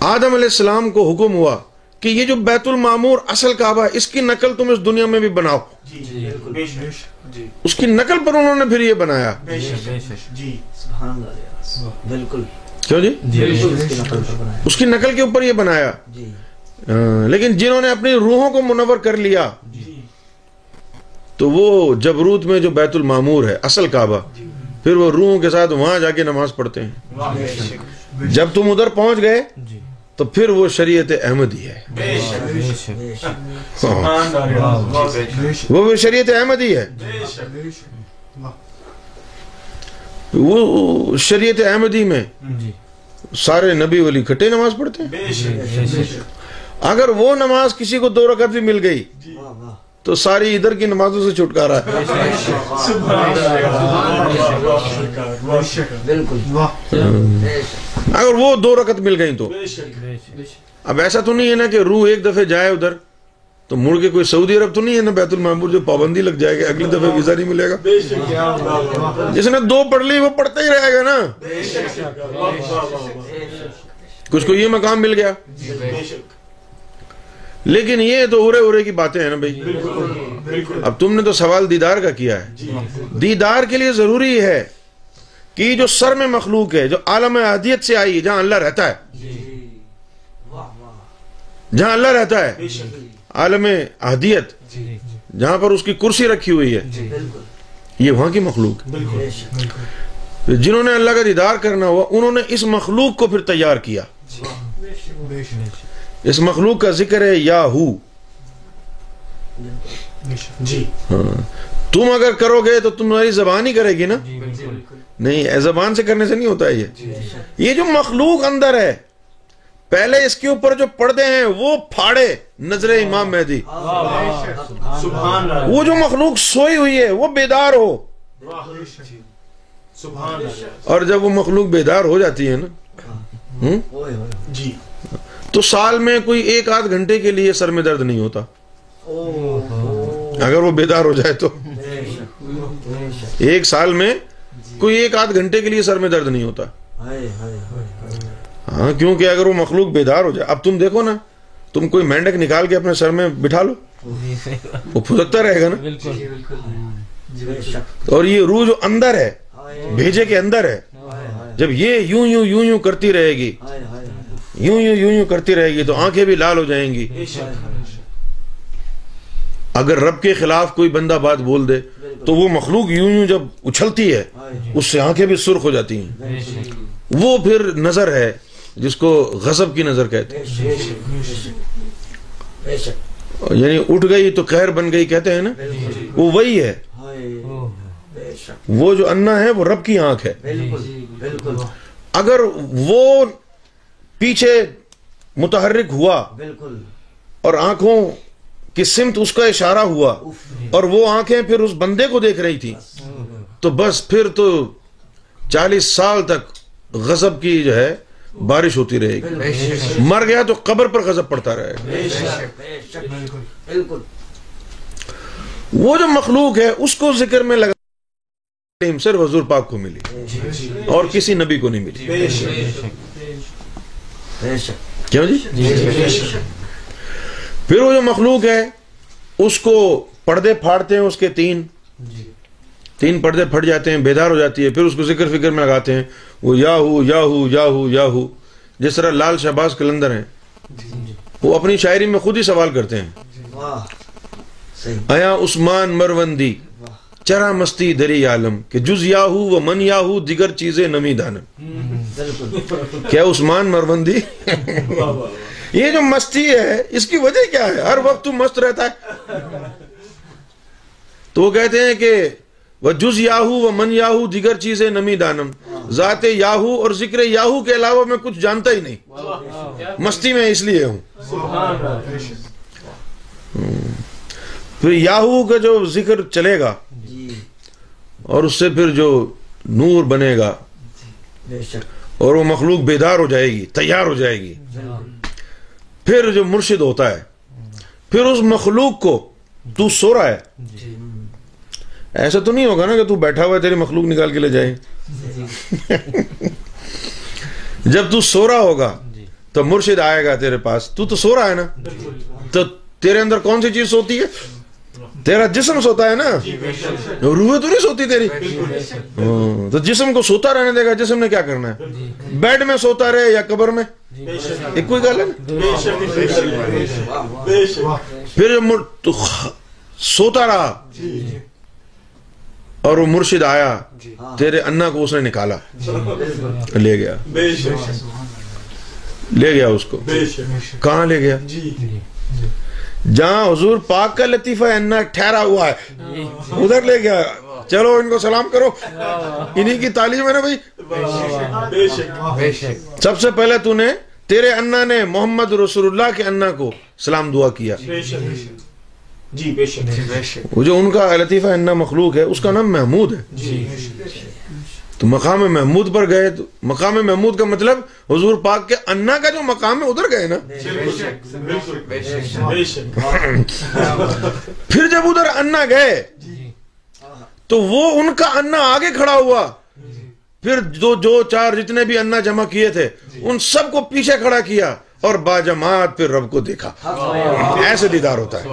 آدم علیہ السلام کو حکم ہوا کہ یہ جو بیت المامور اصل کعبہ ہے اس کی نقل تم اس دنیا میں بھی بناؤ۔ جی جی بالکل۔ بے شک۔ جی۔ اس کی نقل پر انہوں نے پھر یہ بنایا۔ بے شک۔ جی سبحان اللہ۔ بالکل۔ کیوں جی؟ بالکل اس کی نقل پر بنایا اس کی نقل کے اوپر یہ بنایا۔ جی۔ ہاں، لیکن جنہوں نے اپنی روحوں کو منور کر لیا جی۔ تو وہ جبروت میں جو بیت المامور ہے اصل کعبہ پھر وہ روحوں کے ساتھ وہاں جا کے نماز پڑھتے ہیں۔ واہ بے شک جب تم ادھر پہنچ گئے تو پھر وہ شریعت احمدی ہے۔ بے شک بے شک بے شک۔ سبحان اللہ بے شک۔ وہ شریعت احمدی ہے۔ وہ شریعت احمدی میں۔ سارے نبی ولی کھٹے نماز پڑھتے ہیں اگر وہ نماز کسی کو دو رکعت بھی مل گئی واہ واہ تو ساری ادھر کی نمازوں سے چھٹکارا ہے سبحان اللہ بے شک بالکل بے شک اگر وہ دو رکعت مل گئی تو بے شک اب ایسا تو نہیں ہے نا کہ روح ایک دفعہ جائے ادھر تو مڑ کے کوئی سعودی عرب تو نہیں ہے نا بیت المعمور جو پابندی لگ جائے گی؟ اگلی دفعہ ویزا نہیں ملے گا؟ جس نے دو پڑھ لی وہ پڑھتا ہی رہے گا نا۔ کچھ کو یہ مقام مل گیا۔ لیکن یہ تو ارے ارے کی باتیں ہیں نا بھائی۔ اب تم نے تو سوال دیدار کا کیا ہے۔ دیدار کے لیے ضروری ہے کہ جو سر میں مخلوق ہے، جو عالم عادیت سے آئی ہے جہاں اللہ رہتا ہے۔ جہاں اللہ رہتا ہے۔ بے شک عالم احدیت جہاں پر اس کی کرسی رکھی ہوئی ہے۔ بالکل۔ یہ وہاں کی مخلوق۔ ہے بے شک۔ جنہوں نے اللہ کا دیدار کرنا ہوا انہوں نے اس مخلوق کو پھر تیار کیا۔ اس مخلوق کا ذکر ہے یا ہو۔ جی۔ تم اگر کرو گے تو تمہاری زبان ہی کرے گی نا؟ نہیں زبان سے کرنے سے نہیں ہوتا ہے یہ یہ جو مخلوق اندر ہے پہلے اس کے اوپر جو پردے ہیں وہ پھاڑے نظر امام مہدی۔ وہ جو مخلوق سوئی ہوئی ہے وہ بیدار ہو۔ اور جب وہ مخلوق بیدار ہو جاتی ہے نا جی۔ تو سال میں کوئی ایک آدھ گھنٹے کے لیے سر میں درد نہیں ہوتا۔ اگر وہ بیدار ہو جائے تو۔ ایک سال میں کوئی ایک آدھ گھنٹے کے لیے سر میں درد نہیں ہوتا۔ ہاں کیونکہ اگر وہ مخلوق بیدار ہو جائے اب تم دیکھو نا تم کوئی مینڈک نکال کے اپنے سر میں بٹھا لو۔ وہ پھسکتا رہے گا نا۔ بے شک۔ اور یہ روح جو اندر ہے بھیجے کے اندر ہے جب یہ یوں یوں یوں یوں کرتی رہے گی یوں یوں یوں یوں کرتی رہے گی تو آنکھیں بھی لال ہو جائیں گی۔ اگر رب کے خلاف کوئی بندہ بات بول دے تو وہ مخلوق یوں یوں جب اچھلتی ہے اس سے آنکھیں بھی سرخ ہو جاتی ہیں۔ وہ پھر نظر ہے جس کو غضب کی نظر کہتے ہیں۔ یعنی اٹھ گئی تو قہر بن گئی کہتے ہیں نا؟ وہ وہی ہے۔ وہ جو انا ہے وہ رب کی آنکھ ہے۔ اگر وہ پیچھے متحرک ہوا بالکل اور آنکھوں کی سمت اس کا اشارہ ہوا اور وہ آنکھیں پھر اس بندے کو دیکھ رہی تھی تو بس پھر تو چالیس سال تک غضب کی جو ہے بارش ہوتی رہے گی۔ مر گیا تو قبر پر غضب پڑتا رہے۔ گا بالکل۔ وہ جو مخلوق ہے اس کو ذکر میں لگا صرف حضور پاک کو ملی۔ اور کسی نبی کو نہیں ملی۔ کیوں جی؟ پھر وہ جو مخلوق ہے اس کو پردے پھاڑتے ہیں اس کے تین۔ تین پردے پھٹ جاتے ہیں بیدار ہو جاتی ہے پھر اس کو ذکر فکر میں لگاتے ہیں۔ وہ یا ہو یا ہو جس طرح لال شہباز کلندر ہیں۔ وہ اپنی شاعری میں خود ہی سوال کرتے ہیں۔ ایا عثمان مروندی، چرا مستی دری عالم، کہ جز یاہو و من یاہو، دیگر چیزیں نمی دانم۔ کیا عثمان مروندی؟ یہ جو مستی ہے، اس کی وجہ کیا ہے؟ ہر وقت تو مست رہتا ہے۔ تو وہ کہتے ہیں کہ وہ جز یاہو و من یاہو دیگر چیزیں نمی دانم۔ ذات یاہو اور ذکر یاہو کے علاوہ میں کچھ جانتا ہی نہیں۔ مستی میں اس لیے ہوں۔ پھر یاہو کا جو ذکر چلے گا، اور اس سے پھر جو نور بنے گا، اور وہ مخلوق بیدار ہو جائے گی، تیار ہو جائے گی۔ پھر جو مرشد ہوتا ہے، پھر اس مخلوق کو تو سو رہا ہے۔ ایسا تو نہیں ہوگا نا کہ تو بیٹھا ہوا ہے تیری مخلوق نکال کے لے جائے۔ جب تو سو رہا ہوگا تو مرشد آئے گا تیرے پاس۔ تو تو سو رہا ہے نا؟ تو تیرے اندر کون سی چیز سوتی ہے؟ تیرا جسم سوتا ہے نا؟ روح تو نہیں سوتی تیری؟ ہاں، تو جسم کو سوتا رہنے دے گا۔ جسم نے کیا کرنا ہے؟ بیڈ میں سوتا رہے یا قبر میں؟ ایک کوئی گل ہے نا؟ پھر سوتا رہا۔ اور وہ مرشد آیا۔ تیرے انا کو اس نے نکالا۔ لے گیا۔ لے گیا اس کو۔ کہاں لے گیا؟ جہاں حضور پاک کا لطیفہ انا ٹھہرا ہوا ہے۔ ادھر لے گیا۔ چلو ان کو سلام کرو۔ انہی کی تعلیم ہے نا بھائی؟ سب سے پہلے تو نے تیرے انا نے محمد رسول اللہ کے انا کو سلام دعا کیا۔ جی بے شک وہ جو ان کا لطیفہ انا مخلوق ہے اس کا نام محمود ہے۔ تو مقام محمود پر گئے تو مقام محمود کا مطلب حضور پاک کے انا کا جو مقام ہے ادھر گئے نا؟ بے شک پھر جب ادھر انا گئے تو وہ ان کا انا آگے کھڑا ہوا۔ پھر جو جو چار جتنے بھی انا جمع کیے تھے ان سب کو پیچھے کھڑا کیا۔ اور باجماعت پھر رب کو دیکھا۔ ایسے دیدار ہوتا ہے؟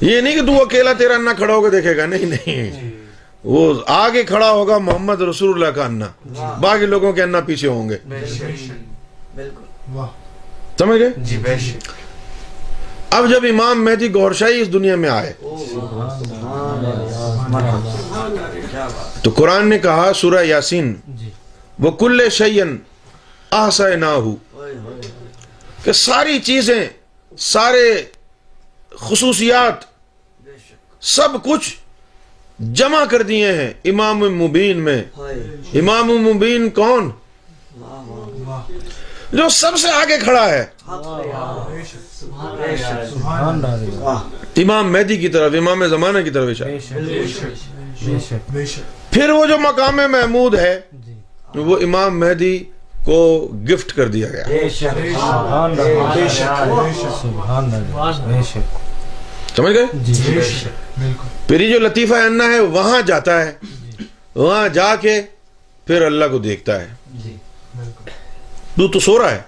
یہ نہیں کہ تو اکیلا تیرا انا کھڑا ہوگا دیکھے گا۔ نہیں نہیں۔ وہ آگے کھڑا ہوگا محمد رسول اللہ کا انا۔ باقی لوگوں کے انا پیچھے ہوں گے۔ بالکل سمجھ گئے؟ جی بے شک۔ اب جب امام مہدی گور شاہی اس دنیا میں آئے، تو قرآن نے کہا سورہ یاسین، وہ کل شعین آسا نہ ہو کہ ساری چیزیں، سارے خصوصیات، سب کچھ جمع کر دیے ہیں امام مبین میں۔ امام مبین کون؟ جو سب سے آگے کھڑا ہے۔ امام مہدی کی طرف، امام زمانہ کی طرف پھر وہ جو مقام محمود ہے، وہ امام مہدی کو گفٹ کر دیا گیا۔ سمجھ گئے؟ پھر جو لطیفہ انا ہے، وہاں جاتا ہے۔ وہاں جا کے پھر اللہ کو دیکھتا ہے۔ تو تو سو رہا ہے۔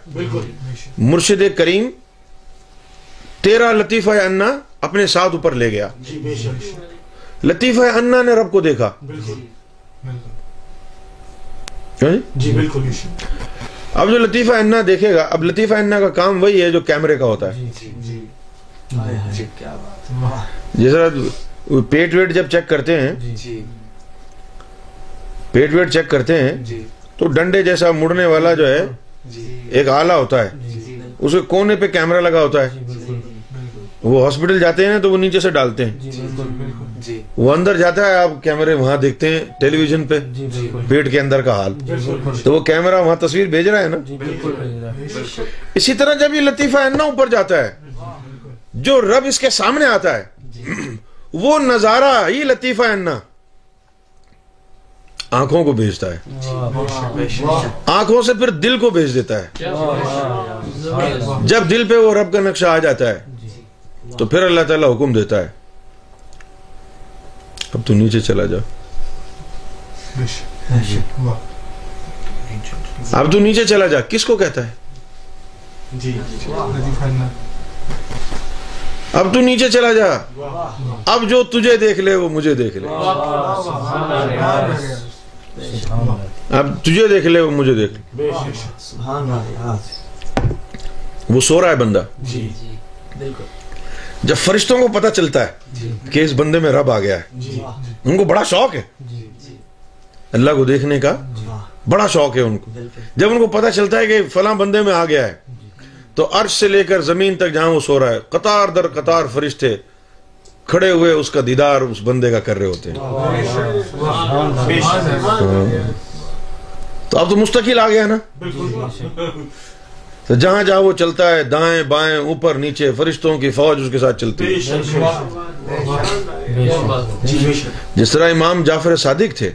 مرشد کریم تیرا لطیفہ انا اپنے ساتھ اوپر لے گیا۔ لطیفہ انا نے رب کو دیکھا۔ کیوں جی؟ جی بالکل اب جو لطیفہ انا دیکھے گا اب لطیفہ انا کا کام وہی ہے جو کیمرے کا ہوتا ہے۔ جی کیا بات جیسا پیٹ ویٹ جب چیک کرتے ہیں جی۔ پیٹ ویٹ چیک کرتے ہیں جی۔ تو ڈنڈے جیسا مڑنے والا جو ہے جی ایک آلہ ہوتا ہے۔ جی۔ اس کے کونے پہ کیمرہ لگا ہوتا ہے۔ وہ ہاسپٹل جاتے ہیں تو وہ نیچے سے ڈالتے ہیں۔ جی وہ اندر جاتا ہے آپ کیمرے وہاں دیکھتے ہیں ٹیلی ویژن پہ پیٹ کے اندر کا حال۔ تو وہ کیمرہ وہاں تصویر بھیج رہا ہے نا؟ اسی طرح جب یہ لطیفہ انا اوپر جاتا ہے جو رب اس کے سامنے آتا ہے وہ نظارہ ہی لطیفہ انا آنکھوں کو بھیجتا ہے۔ آنکھوں سے پھر دل کو بھیج دیتا ہے۔ جب دل پہ وہ رب کا نقشہ آ جاتا ہے، تو پھر اللہ تعالیٰ حکم دیتا ہے۔ اب تو نیچے چلا جا اب تو نیچے چلا جا۔ کس کو کہتا ہے؟ جی اب تو نیچے چلا جا۔ اب جو تجھے دیکھ لے، وہ مجھے دیکھ لے۔ اب تجھے دیکھ لے وہ مجھے دیکھ لے۔ وہ سو رہا ہے بندہ۔ جی۔ بالکل۔ جب فرشتوں کو پتا چلتا ہے کہ اس بندے میں رب آ گیا ہے جی۔ ان کو بڑا شوق ہے۔ اللہ کو دیکھنے کا بڑا شوق ہے ان کو۔ بالکل۔ جب ان کو پتا چلتا ہے کہ فلاں بندے میں آ گیا ہے تو عرش سے لے کر زمین تک جہاں وہ سو رہا ہے قطار در قطار فرشتے کھڑے ہوئے اس کا دیدار اس بندے کا کر رہے ہوتے ہیں۔ تو اب تو مستقل آ گیا نا؟ تو جہاں جہاں وہ چلتا ہے دائیں بائیں اوپر نیچے فرشتوں کی فوج اس کے ساتھ چلتی ہے۔ جس طرح امام جعفر صادق تھے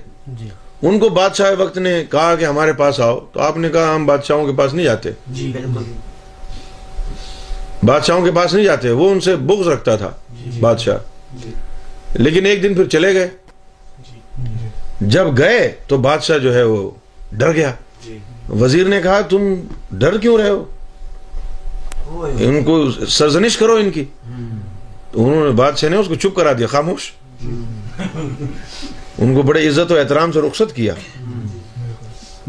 ان کو بادشاہ وقت نے کہا کہ ہمارے پاس آؤ۔ تو آپ نے کہا ہم بادشاہوں کے پاس نہیں جاتے۔ جی بادشاہوں کے پاس نہیں جاتے وہ ان سے بغض رکھتا تھا۔ بادشاہ۔ لیکن ایک دن پھر چلے گئے۔ جب گئے تو بادشاہ جو ہے وہ ڈر گیا۔ وزیر نے کہا تم ڈر کیوں رہے ہو؟ ان کو سرزنش کرو ان کی۔ تو انہوں نے بادشاہ نے اس کو چپ کرا دیا خاموش۔ ان کو بڑے عزت و احترام سے رخصت کیا۔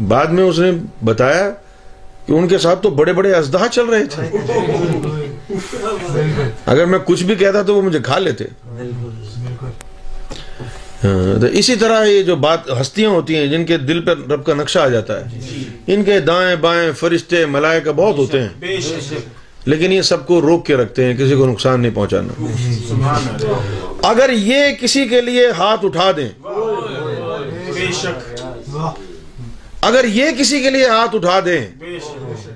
بعد میں اس نے بتایا کہ ان کے ساتھ تو بڑے بڑے ازدہا چل رہے تھے۔ <laughs> <laughs> اگر میں کچھ بھی کہتا تو وہ مجھے کھا لیتے۔ ہاں، تو اسی طرح یہ جو بات ہستیاں ہوتی ہیں جن کے دل پر رب کا نقشہ آ جاتا ہے۔ ان کے دائیں بائیں فرشتے ملائکہ بہت ہوتے ہیں۔ لیکن یہ سب کو روک کے رکھتے ہیں کسی کو نقصان نہیں پہنچانا۔ اگر یہ کسی کے لیے ہاتھ اٹھا دیں۔ بے شک۔ اگر یہ کسی کے لیے ہاتھ اٹھا دیں،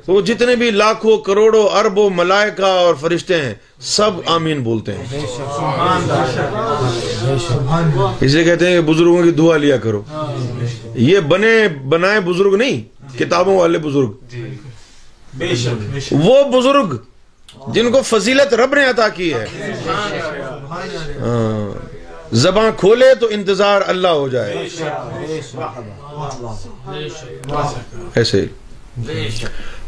تو وہ جتنے بھی لاکھوں، کروڑوں، اربوں ملائکہ اور فرشتے ہیں، سب آمین بولتے ہیں۔ اس لیے کہتے ہیں کہ بزرگوں کی دعا لیا کرو۔ یہ بنے، بنائے بزرگ نہیں، کتابوں والے بزرگ۔ وہ بزرگ جن کو فضیلت رب نے عطا کی ہے۔ ہاں، زباں کھولے تو انتظار اللہ ہو جائے۔ ایسے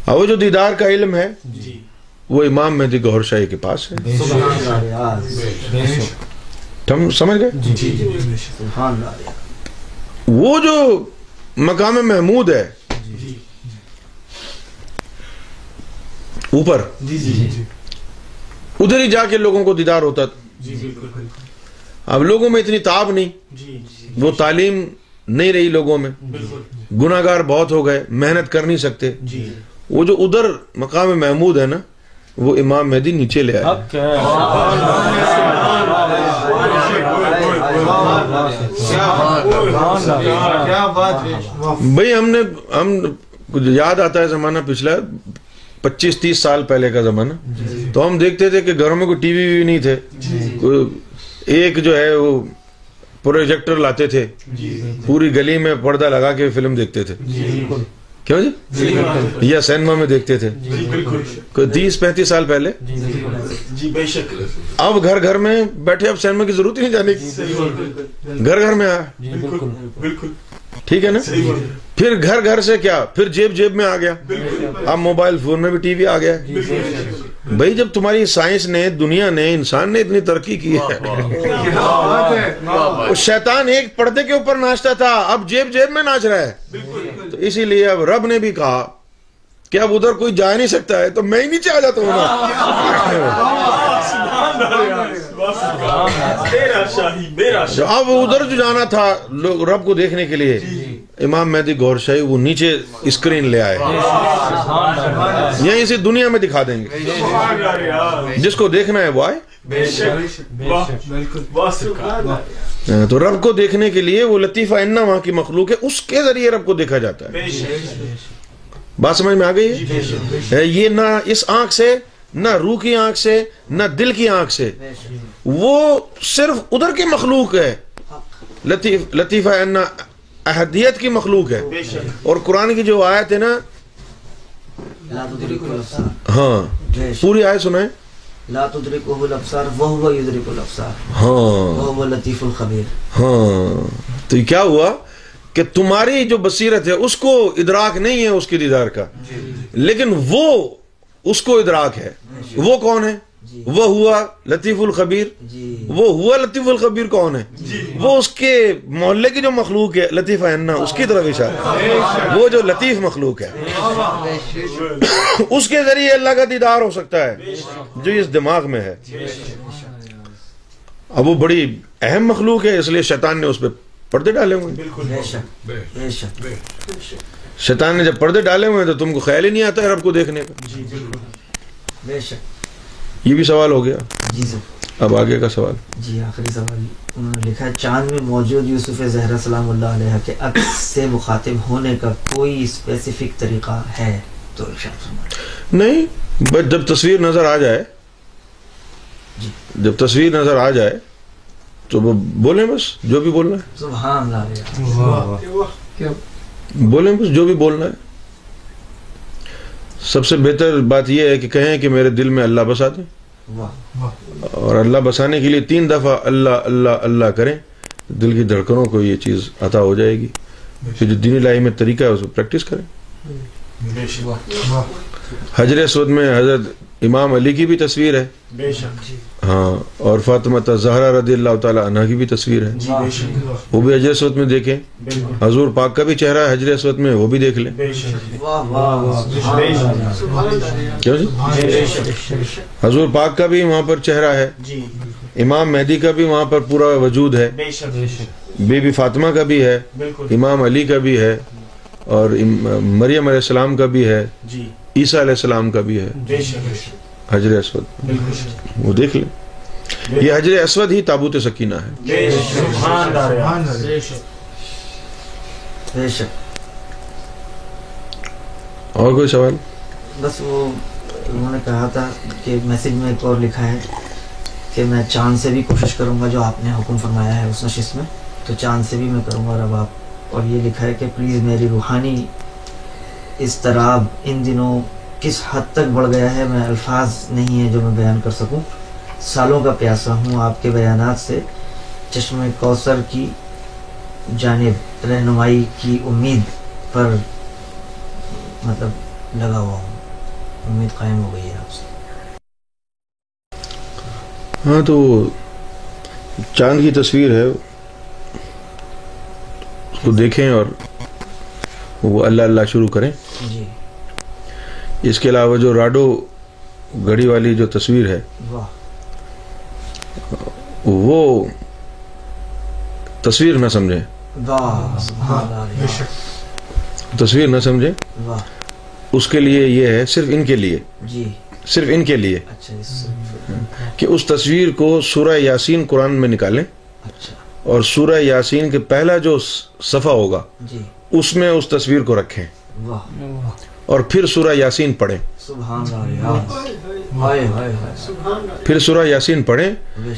اور وہ جو دیدار کا علم ہے وہ امام مہدی گہر شاہی کے پاس ہے۔ ہم سمجھ گئے؟ سبحان اللہ۔ وہ جو مقام محمود ہے اوپر۔ جی جی جی۔ ادھر ہی جا کے لوگوں کو دیدار ہوتا جی اب لوگوں میں اتنی تاب نہیں۔ جی۔ وہ تعلیم نہیں رہی لوگوں میں۔ بالکل۔ گناگار بہت ہو گئے محنت کر نہیں سکتے۔ جی۔ وہ جو ادھر مقام محمود ہے نا وہ امام مہدی نیچے لے آئے۔ بھائی ہم نے ہم یاد آتا ہے زمانہ پچھلا پچیس تیس سال پہلے کا زمانہ۔ تو ہم دیکھتے تھے کہ گھروں میں کوئی ٹی وی وی نہیں تھے۔ کوئی ایک جو ہے وہ پروجیکٹر لاتے تھے۔ پوری گلی میں پردہ لگا کے فلم دیکھتے تھے۔ کیوں جی؟ یا سینما میں دیکھتے تھے۔ جی کوئی تیس پینتیس سال پہلے؟ جی اب گھر گھر میں بیٹھے اب سینما کی ضرورت ہی نہیں جانے کی۔ گھر گھر میں آیا ٹھیک ہے نا؟ پھر گھر گھر سے کیا؟ پھر جیب جیب میں آ گیا۔ اب موبائل فون میں بھی ٹی وی آ گیا۔ بھائی جب تمہاری سائنس نے دنیا نے انسان نے اتنی ترقی کی ہے وہ شیطان ایک پردے کے اوپر ناچتا تھا اب جیب جیب میں ناچ رہا ہے تو اسی لیے اب رب نے بھی کہا کہ اب ادھر کوئی جا نہیں سکتا ہے تو میں ہی نیچے آ جاتا ہوں اب ادھر جو جانا تھا لوگ رب کو دیکھنے کے لیے امام مہدی گور شاہی وہ نیچے اسکرین لے آئے۔ یہیں سے دنیا میں دکھا دیں گے۔ جس کو دیکھنا ہے وہ آئے۔ ہاں، تو رب کو دیکھنے کے لیے وہ لطیفہ انا وہاں کی مخلوق ہے، اس کے ذریعے رب کو دیکھا جاتا ہے۔ بات سمجھ میں آ گئی ہے؟ یہ نہ اس آنکھ سے، نہ روح کی آنکھ سے، نہ دل کی آنکھ سے۔ وہ صرف ادھر کی مخلوق ہے۔ لطیف لطیفہ احدیت کی مخلوق ہے۔ بے شک۔ اور قرآن کی جو آیت ہے نا ہاں پوری آیت سنائیں لا تدركه الابصار وهو يدرك الابصار۔ ہاں۔ وهو اللطيف الخبير ہاں۔ تو یہ کیا ہوا؟ کہ تمہاری جو بصیرت ہے اس کو ادراک نہیں ہے اس کے دیدار کا۔ لیکن وہ اس کو ادراک ہے۔ وہ کون ہے؟ وہ ہوا لطیف الخبیر۔ جی۔ وہ ہوا لطیف الخبیر کون ہے؟ وہ اس کے محلے کی جو مخلوق ہے لطیف انا اس کی طرف اشارہ۔ وہ جو لطیف مخلوق ہے۔ اس کے ذریعے اللہ کا دیدار ہو سکتا ہے جو اس دماغ میں ہے۔ اب وہ بڑی اہم مخلوق ہے اس لیے شیطان نے اس پہ پردے ڈالے ہوئے ہیں۔ بے شک۔ بے شک۔ شیطان نے جب پردے ڈالے ہوئے ہیں تو تم کو خیال ہی نہیں آتا ہے رب کو دیکھنے کا جی بالکل بے شک یہ بھی سوال ہو گیا۔ جی سر۔ اب آگے کا سوال۔ جی آخری سوال۔ انہوں نے لکھا ہے چاند میں موجود یوسف زہرا سلام اللہ علیہ کے عکس سے مخاطب ہونے کا کوئی اسپیسیفک طریقہ ہے؟ تو نہیں بس جب تصویر نظر آ جائے جی۔ جب تصویر نظر آ جائے تو وہ بولیں بس جو بھی بولنا ہے۔ سبحان اللہ۔ علیہ بولیں بس جو بھی بولنا ہے۔ سب سے بہتر بات یہ ہے کہ کہیں کہ میرے دل میں اللہ بسا دیں اور اللہ بسانے کے لیے تین دفعہ اللہ اللہ اللہ کریں دل کی دھڑکنوں کو یہ چیز عطا ہو جائے گی۔ پھر جو دینی لائی میں طریقہ ہے اس کو پریکٹس کریں۔ حجر اسود میں حضرت امام علی کی بھی تصویر ہے؟ بے شک ہاں اور فاطمہ زہرا رضی اللہ تعالی عنہ کی بھی تصویر ہے۔ جی بے شک۔ وہ بھی حجر اسود میں دیکھیں۔ بالکل۔ حضور پاک کا بھی چہرہ ہے حجر اسود میں وہ بھی دیکھ لیں۔ بے شک واہ واہ سبحان اللہ۔ کیوں جی؟ بے شک۔ حضور پاک کا بھی وہاں پر چہرہ ہے۔ جی۔ امام مہدی کا بھی وہاں پر پورا وجود ہے۔ بے شک بی بی فاطمہ کا بھی ہے۔ بالکل۔ امام علی کا بھی ہے۔ اور مریم علیہ السلام کا بھی ہے۔ جی۔ عیسیٰ علیہ السلام کا بھی ہے۔ بے شک حجر اسود۔ بالکل وہ دیکھ لیں۔ یہ حجر اسود ہی تابوت سکینہ ہے۔ بے شک سبحان اللہ۔ بے بے شک۔ اور کوئی سوال؟ بس وہ انہوں نے کہا تھا کہ میسج میں ایک اور لکھا ہے کہ میں چاند سے بھی کوشش کروں گا جو آپ نے حکم فرمایا ہے اس نشست میں تو چاند سے بھی میں کروں گا رب آپ۔ اور یہ لکھا ہے کہ پلیز میری روحانی اضطراب ان دنوں کس حد تک بڑھ گیا ہے میں الفاظ نہیں ہیں جو میں بیان کر سکوں۔ سالوں کا پیاسا ہوں آپ کے بیانات سے۔ چشم کوثر کی جانب رہنمائی کی امید پر مطلب لگا ہوا ہوں۔ امید قائم ہو گئی ہے آپ سے۔ ہاں تو چاند کی تصویر ہے۔ اس کو دیکھیں اور وہ اللہ اللہ شروع کریں۔ جی۔ اس کے علاوہ جو راڈو گھڑی والی جو تصویر ہے واہ۔ وہ تصویر نہ سمجھیں۔ تصویر نہ سمجھیں۔ واہ۔ اس کے لیے یہ ہے صرف ان کے لیے۔ جی۔ صرف ان کے لیے۔ اچھا کہ اس تصویر کو سورہ یاسین قرآن میں نکالیں۔ اچھا۔ اور سورہ یاسین کے پہلا جو صفحہ ہوگا جی۔ اس میں اس تصویر کو رکھیں۔ واہ۔ اور پھر سورہ یاسین پڑھیں۔ پھر سورہ یاسین پڑھیں۔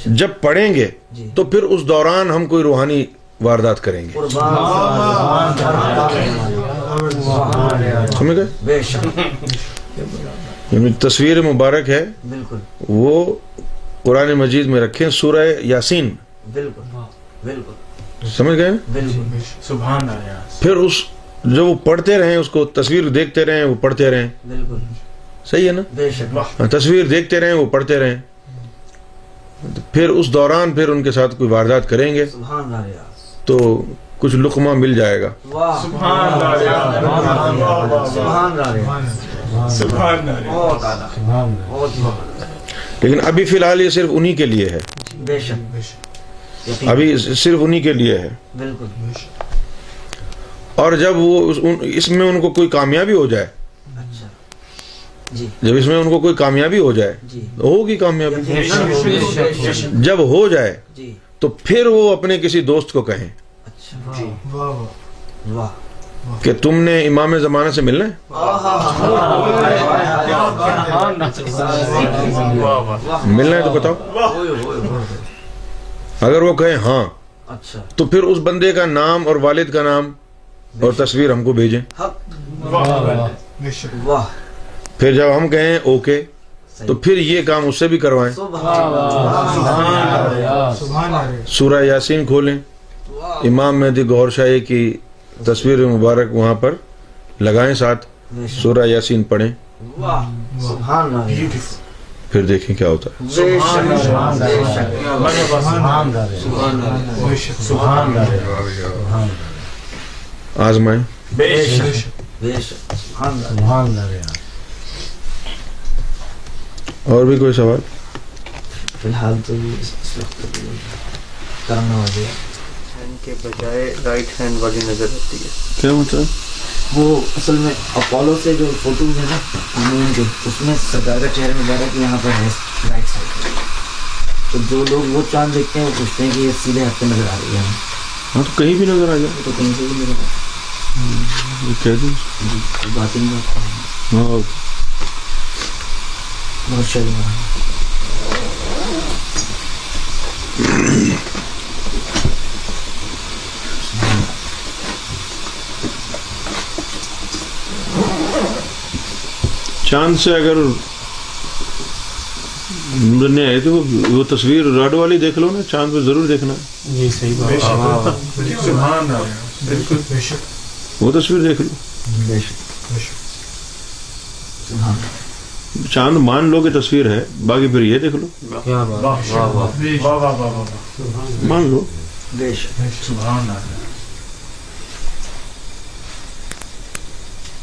جب پڑھیں گے جی۔ تو پھر اس دوران ہم کوئی روحانی واردات کریں گے۔ سمجھ گئے؟ بے شک۔ یعنی تصویر مبارک ہے۔ بالکل۔ وہ قرآن مجید میں رکھیں سورہ یاسین۔ بالکل۔ بالکل۔ سمجھ گئے؟ نا بالکل۔ سبحان اللہ پھر اس جو وہ پڑھتے رہیں اس کو تصویر دیکھتے رہیں وہ پڑھتے رہیں بالکل۔ صحیح ہے نا؟ بے شک۔ ہاں، تصویر دیکھتے رہیں وہ پڑھتے رہیں پھر اس دوران پھر ان کے ساتھ کوئی واردات کریں گے؟ سبحان اللہ ریاض تو کچھ لقمہ مل جائے گا۔ واہ۔ سبحان اللہ سبحان اللہ ریاض سبحان اللہ۔ بہت اعلیٰ بہت ہی اعلیٰ۔ لیکن ابھی فی الحال یہ صرف انہی کے لیے ہے۔ بے شک۔ یقین ابھی صرف انہی کے لیے ہے۔ بالکل۔ اور جب وہ اس- میں ان کو کوئی کامیابی ہو جائے اچھا۔ جی۔ جب اس میں ان کو کوئی کامیابی ہو جائے جی۔ ہوگی کامیابی۔ جب ہو جائے جی۔ تو پھر وہ اپنے کسی دوست کو کہیں۔ اچھا۔ کہ تم نے امام زمانہ سے ملنا ہے؟ ملنا ہے تو بتاؤ۔ اگر وہ کہیں ہاں اچھا۔ تو پھر اس بندے کا نام اور والد کا نام اور تصویر ہم کو بھیجیں۔ حق بے شک۔ واہ۔ پھر جب ہم کہیں اوکے تو پھر یہ کام اس سے بھی کروائیں۔ سبحان اللہ۔ سبحان اللہ۔ سورہ یاسین کھولیں۔ واہ۔ امام مہدی گور شاہی کی تصویر مبارک وہاں پر لگائیں ساتھ۔ سورہ یاسین پڑھیں۔ پھر دیکھیں کیا ہوتا ہے۔ آزمائیں۔ اور بھی کوئی سوال؟ فی الحال تو کرنا ہو گیا۔ ہینڈ کے بجائے رائٹ ہینڈ والی نظر آتی ہے۔ کیا مطلب وہ اصل میں اپولو سے جو فوٹوز ہیں نا مون کے اس میں سرکار کا چہرہ مبارک یہاں پر ہے رائٹ سائڈ پہ تو جو لوگ وہ چاند دیکھتے ہیں وہ پوچھتے ہیں کہ یہ سیدھے ہاتھ پہ نظر آ رہی ہے۔ ہاں تو کہیں بھی نظر آ جائے تو کہیں سے بھی نظر آ جی بات ہے ہاں بہت شکریہ۔ چاند سے اگر آئے تو وہ- تصویر راڈ والی دیکھ لو نا چاند پہ ضرور دیکھنا۔ بے شک۔ سبحان اللہ۔ بالکل بے شک۔ وہ تصویر دیکھ لو۔ چاند مان لو کہ تصویر ہے باقی پھر یہ دیکھ لو۔ مان لو۔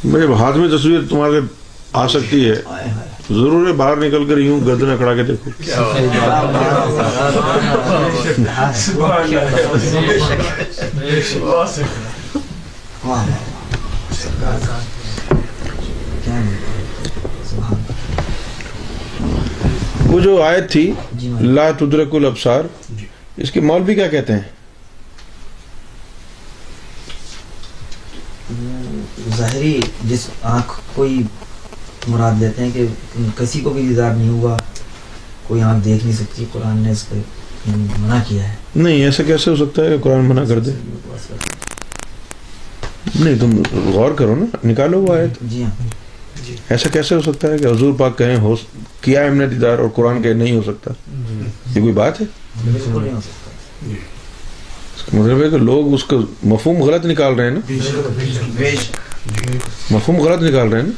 میرے ہاتھ میں تصویر تمہارے آ سکتی ہے۔ ضرور ہے، باہر نکل کر یوں گردن اکڑا کے دیکھو۔ وہ جو آیت تھی، لا تدرک الابصار، اس کے مولوی کیا کہتے ہیں؟ ظاہری، جس آنکھ کوئی مراد دیتے ہیں کہ کسی کو بھی دیدار نہیں ہوا کوئی آنکھ دیکھ نہیں سکتی قرآن نے اس کو منع کیا ہے۔ نہیں ایسا کیسے ہو سکتا ہے کہ قرآن منع کر دے؟ نہیں تم غور کرو نا نکالو وہ آیت۔ جی ہاں۔ ایسا کیسے ہو سکتا ہے کہ حضور پاک کہیں ہو کیا ہے ہم نے دیدار اور قرآن کہ نہیں ہو سکتا؟ یہ کوئی بات ہے؟ بالکل نہیں ہو سکتا۔ اس کا مطلب ہے کہ لوگ اس کا مفہوم غلط نکال رہے ہیں نا؟ مفہوم غلط نکال رہے ہیں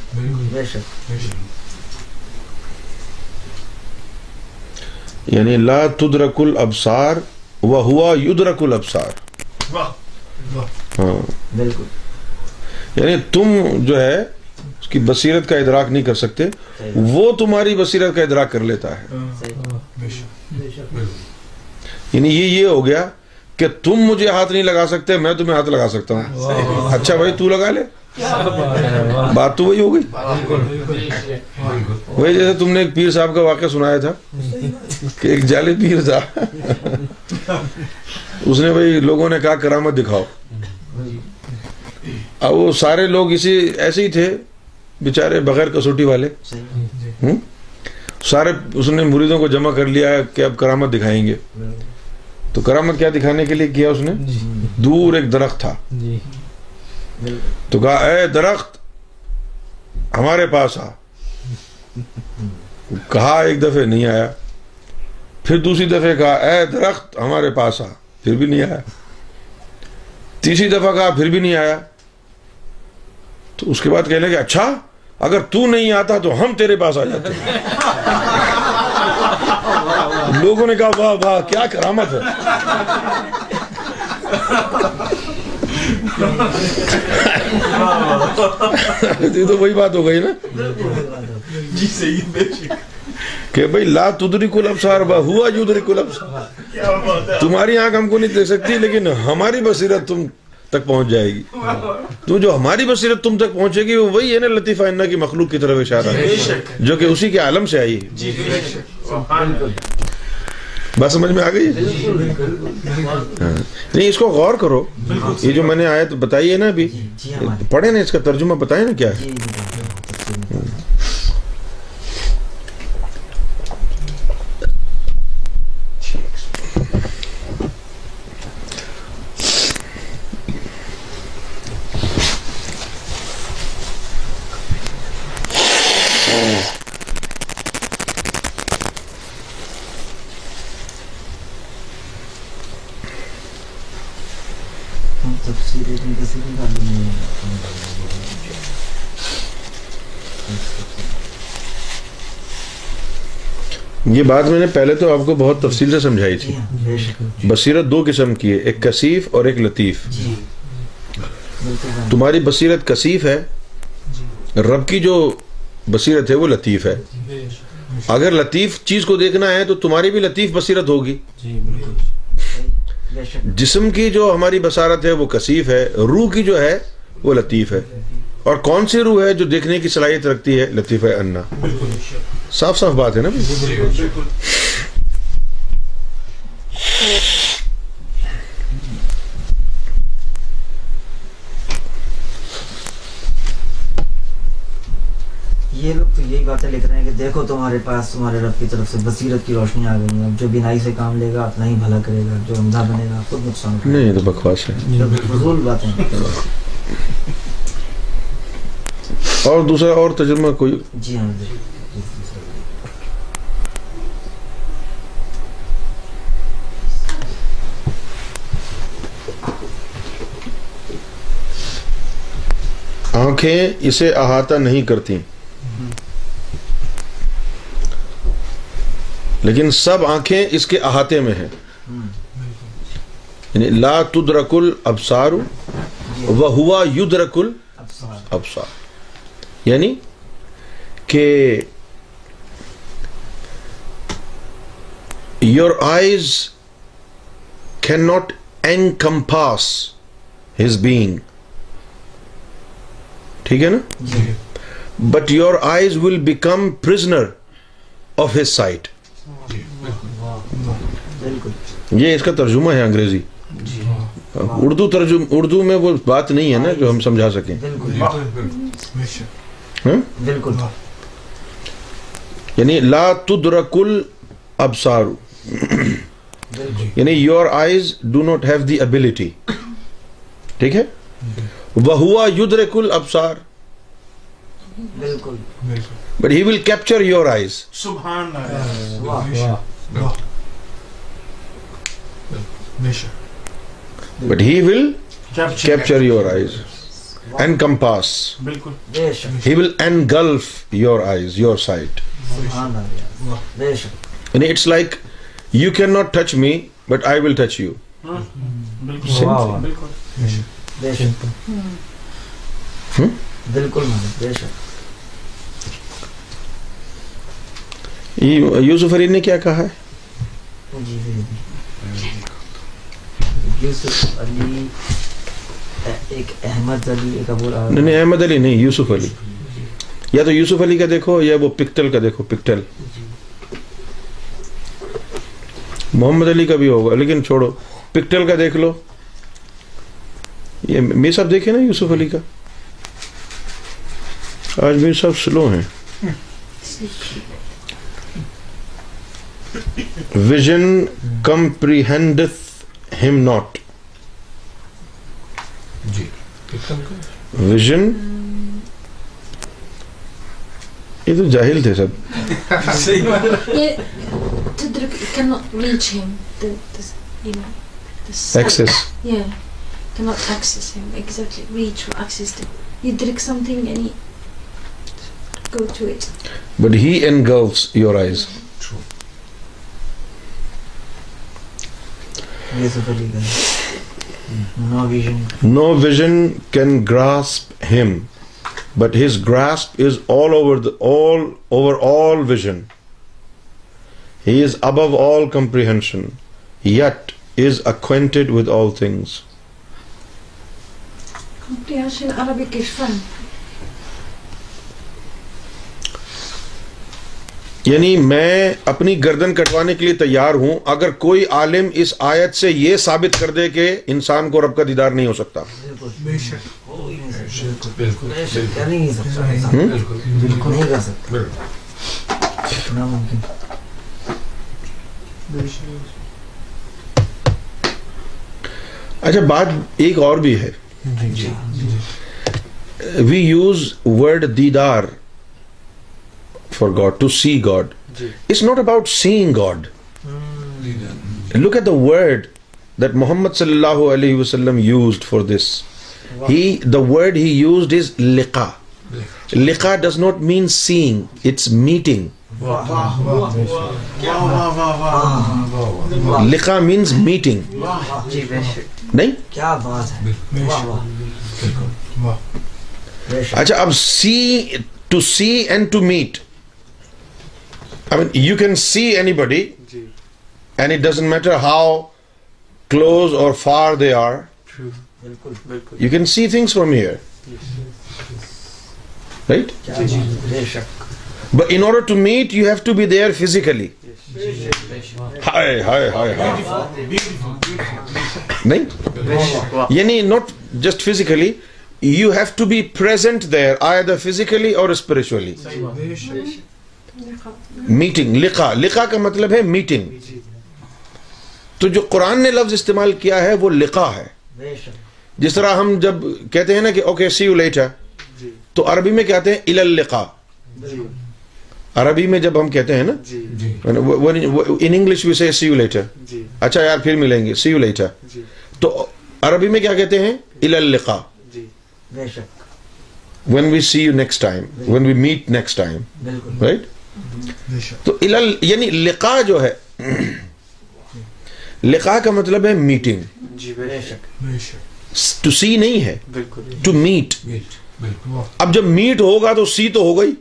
یعنی لا تدرک الابصار و ہوا یدرک الابصار۔ واہ ہاں۔ بالکل۔ یعنی تم جو ہے اس کی بصیرت کا ادراک نہیں کر سکتے وہ تمہاری بصیرت کا ادراک کر لیتا ہے۔ بے شک۔ یعنی یہ یہ ہو گیا کہ تم مجھے ہاتھ نہیں لگا سکتے میں تمہیں ہاتھ لگا سکتا ہوں۔ اچھا بھائی تو لگا لے۔ بات تو وہی ہو گئی۔ وہی جیسے تم نے ایک پیر صاحب کا واقعہ سنایا تھا کہ ایک جعلی پیر تھا۔ اس نے بھائی لوگوں نے کہا کرامت دکھاؤ۔ اب وہ سارے لوگ اسی ایسے ہی تھے بیچارے بغیر کسوٹی والے؟ سارے اس نے مریدوں کو جمع کر لیا کہ اب کرامت دکھائیں گے۔ تو کرامت کیا دکھانے کے لیے کیا اس نے؟ دور ایک درخت تھا۔ بالکل تو کہا، اے درخت، ہمارے پاس آ. کہا، ایک دفعہ نہیں آیا. پھر دوسری دفعہ کہا، اے درخت، ہمارے پاس آ. پھر بھی نہیں آیا. تیسری دفعہ کہا، پھر بھی نہیں آیا. تو اس کے بعد کہنے لگے اچھا اگر تو نہیں آتا تو ہم تیرے پاس آ جاتے. لوگوں نے کہا، واہ واہ، کیا کرامت ہے. یہ تو وہی بات ہو گئی نا۔ جی صحیح بے کہ بھائی لا تدری کل ابسار ہوا یدری کل ابسار تمہاری آنکھ ہم کو نہیں دیکھ سکتی لیکن ہماری بصیرت تم تک پہنچ جائے گی۔ تو جو ہماری بصیرت تم تک پہنچے گی وہ وہی ہے نا لطیفہ انا کی مخلوق کی طرف اشارہ۔ ہے شک۔ جو کہ اسی کے عالم سے آئی ہے جی بے شک سبحان اللہ بات سمجھ میں آ گئی؟ ہاں۔ نہیں، اس کو غور کرو۔ یہ جو میں نے آیت بتائی ہے نا ابھی، پڑھے نا اس کا ترجمہ، بتائیں نا کیا ہے جی بتائیے تفصیل میں۔ ہم تفصیل ابن کثیر میں معلوم نہیں ہے۔ یہ بات میں نے پہلے تو آپ کو بہت تفصیل سے سمجھائی جی تھی ہاں بے شک۔ بصیرت دو قسم کی ہے ایک کثیف اور ایک لطیف۔ جی بھائی۔ تمہاری بصیرت کثیف ہے رب کی جو بصیرت ہے وہ لطیف ہے۔ اگر لطیف چیز کو دیکھنا ہے تو تمہاری بھی لطیف بصیرت ہوگی۔ جی جسم کی جو ہماری بصارت ہے وہ کثیف ہے روح کی جو ہے وہ لطیف ہے۔ اور کون سی روح ہے جو دیکھنے کی صلاحیت رکھتی ہے؟ لطیف ہے انا۔ صاف صاف بات ہے نا یہ لوگ تو یہی باتیں لکھ رہے ہیں کہ دیکھو تمہارے پاس تمہارے رب کی طرف سے بصیرت کی روشنی آ گئی ہے۔ اب جو بینائی سے کام لے گا اپنا ہی بھلا کرے گا۔ جو اندھا بنے گا خود نقصان نہیں یہ تو بکواس ہے۔ فضول باتیں اور دوسرا اور تجربہ کوئی؟ جی ہاں جی آنکھیں اسے احاطہ نہیں کرتی۔ لیکن سب آنکھیں اس کے احاطے میں ہیں۔ یعنی لا تدرک الابصار و ہوا یدرک الابصار یعنی کہ your eyes cannot encompass his being ٹھیک ہے نا؟ جی۔ But your eyes will become prisoner of his sight یہ اس کا ترجمہ ہے انگریزی۔ اردو ترجم اردو میں وہ بات نہیں ہے نا جو ہم سمجھا سکیں۔ بالکل۔ ہاں؟ بالکل۔ یعنی لا تدرک الابصار۔ بالکل۔ یعنی your eyes do not have the ability ٹھیک ہے؟ وہ یدرک الابصار بالکل۔ But he will capture your eyes سبحان اللہ۔ واہ but he will capture your eyes encompass بالکل۔ بے شک۔ He will engulf your eyes your sight. سبحان اللہ۔ بے شک۔ And it's like you cannot touch me but I بے شک۔ بالکل مالک بے شک۔ یوسف علی نے کیا کہا ہے؟ جی جی جی۔ یوسف علی ایک احمد علی ایک ابو نہیں نہیں احمد علی نہیں یوسف علی۔ یا تو یوسف علی کا دیکھو یا وہ پکٹل کا دیکھو پکٹل محمد علی کا بھی ہوگا لیکن چھوڑو پکٹل کا دیکھ لو۔ یہ میں سب دیکھے نا یوسف علی کا؟ آج بھی سب سلو ہیں۔ ویژن کمپریہینڈتھ ہم ناٹ ویژن یہ تو جاہل تھے سب۔ you cannot reach him. The, the you know, the sight. Access. Yeah, cannot access him exactly. Reach or access the. You drink something and you go to it. But he engulfs your eyes. یہ تو پہلی گل no vision No vision can grasp him, but his grasp is all over the all over all vision. He is above all comprehension, yet is acquainted with all things. Arabic fun. یعنی میں اپنی گردن کٹوانے کے لیے تیار ہوں۔ اگر کوئی عالم اس آیت سے یہ ثابت کر دے کہ انسان کو رب کا دیدار نہیں ہو سکتا۔ اچھا بات ایک اور بھی ہے۔ جی وی یوز ورڈ دیدار for God to see God it's not about seeing God look at the word that Muhammad صلی اللہ علیہ وسلم used for this he the word he used is لقا لقا does not mean seeing it's meeting لقا means meeting جی نہیں؟ کیا بات ہے؟ اچھا اب see to see and to meet I mean you can see anybody and it doesn't matter how close or far they are بالکل۔ You can see things from here right but in order to meet you have to be there physically ہائے ہائے ہائے ہائے۔ نہیں یعنی not just physically you have to be present there either physically or spiritually meeting لکھا لکھا کا مطلب ہے میٹنگ تو جو قرآن نے لفظ استعمال کیا ہے، وہ لقا ہے۔ جس طرح ہم جب کہتے ہیں نا کہ اوکے سی یو لیٹر تو عربی میں کہتے ہیں؟ ال اللقا عربی میں جب ہم کہتے ہیں نا جی۔ ان انگلش وی سے سی یو لیٹر اچھا یار پھر ملیں گے۔ سی یو لیٹر تو عربی میں کیا کہتے ہیں؟ ال اللقا بے شک۔ When we see you next time when we meet next time بالکل۔ رائٹ بے شک۔ تو یعنی لقا جو ہے لقا کا مطلب ہے میٹنگ بے شک۔ بے شک۔ ٹو سی نہیں ہے۔ ٹو میٹ اب جب میٹ ہوگا تو سی تو ہوگا ہی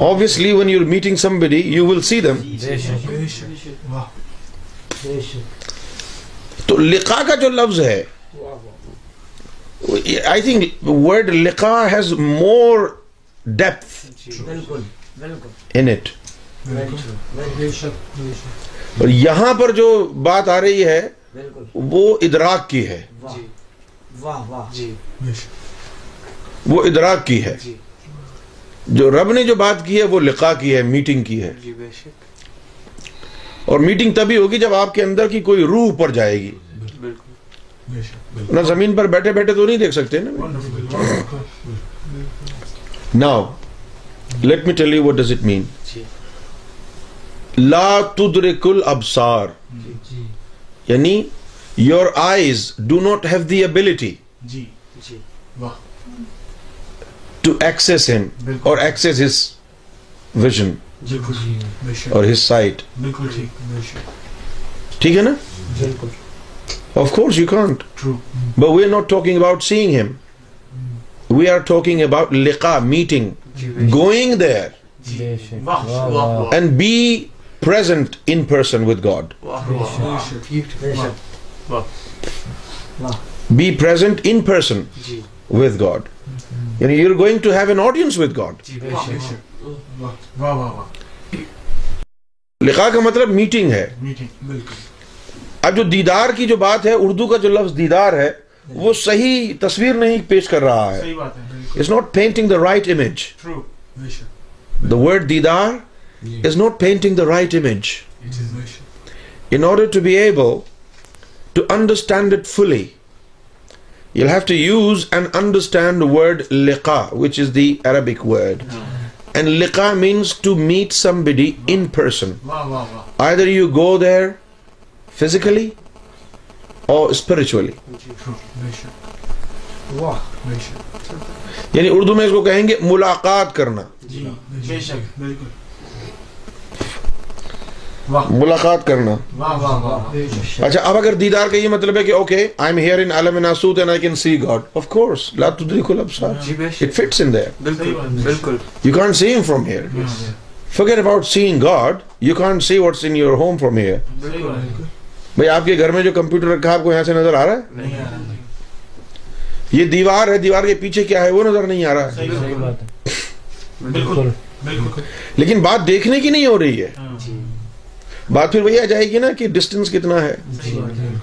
obviously when you're meeting somebody you will see them تو لقا کا جو لفظ ہے I think word لقا has more depth بالکل اور یہاں پر جو بات آ رہی ہے وہ ادراک کی ہے واہ واہ وہ ادراک کی ہے۔ جو رب نے جو بات کی ہے وہ لقا کی ہے میٹنگ کی ہے۔ اور میٹنگ تبھی ہوگی جب آپ کے اندر کی کوئی روح پر جائے گی۔ بے شک نہ زمین پر بیٹھے بیٹھے تو نہیں دیکھ سکتے نا۔ Now let me tell you what does it mean لا تدرک الابصار۔ یعنی your eyes do not have the ability جی۔ واہ۔ To access him or access his vision or his sight بالکل ٹھیک ہے نا؟ بالکل۔ Of course you can't but we are not talking about seeing him we are talking about لقا meeting going there and be present in person with God. بے شک۔ بے شک واہ۔ Be present in person with God. You know, you're going to have an audience with God. بے شک واہ واہ واہ واہ۔ لقا کا مطلب میٹنگ ہے۔ اب جو دیدار کی جو بات ہے اردو کا جو لفظ دیدار ہے وہ صحیح تصویر نہیں پیش کر رہا ہے۔ It's not painting the right image the word دیدار is not painting the right image it is بے شک۔ In order to be able to understand it fully you'll have to use and understand the word liqa, which is the Arabic word. And liqa means to meet somebody in person. Either you go there physically or spiritually. یعنی اردو میں اس کو کہیں گے ملاقات کرنا جی بے شک بالکل واہ ملاقات کرنا۔ واہ واہ واہ بے شک اچھا اب اگر دیدار کا یہ مطلب ہے کہ okay I am here in Alam ناسوت and I can see God of course لا تدرک الابصار. جی بے اٹ فٹس ان دیئر بالکل بالکل۔ You can't see him from here about seeing God. You can't see what's in your home from here. بالکل۔ بھئی آپ کے گھر میں جو کمپیوٹر رکھا ہے آپ کو یہاں سے نظر آ رہا ہے؟ یہ دیوار ہے دیوار کے پیچھے کیا ہے؟ وہ نظر نہیں آ رہا ہے۔ صحیح بات ہے۔ بالکل۔ بالکل۔ لیکن بات دیکھنے کی نہیں ہو رہی ہے۔ بات پھر وہی آ جائے گی نا کہ ڈسٹینس کتنا ہے۔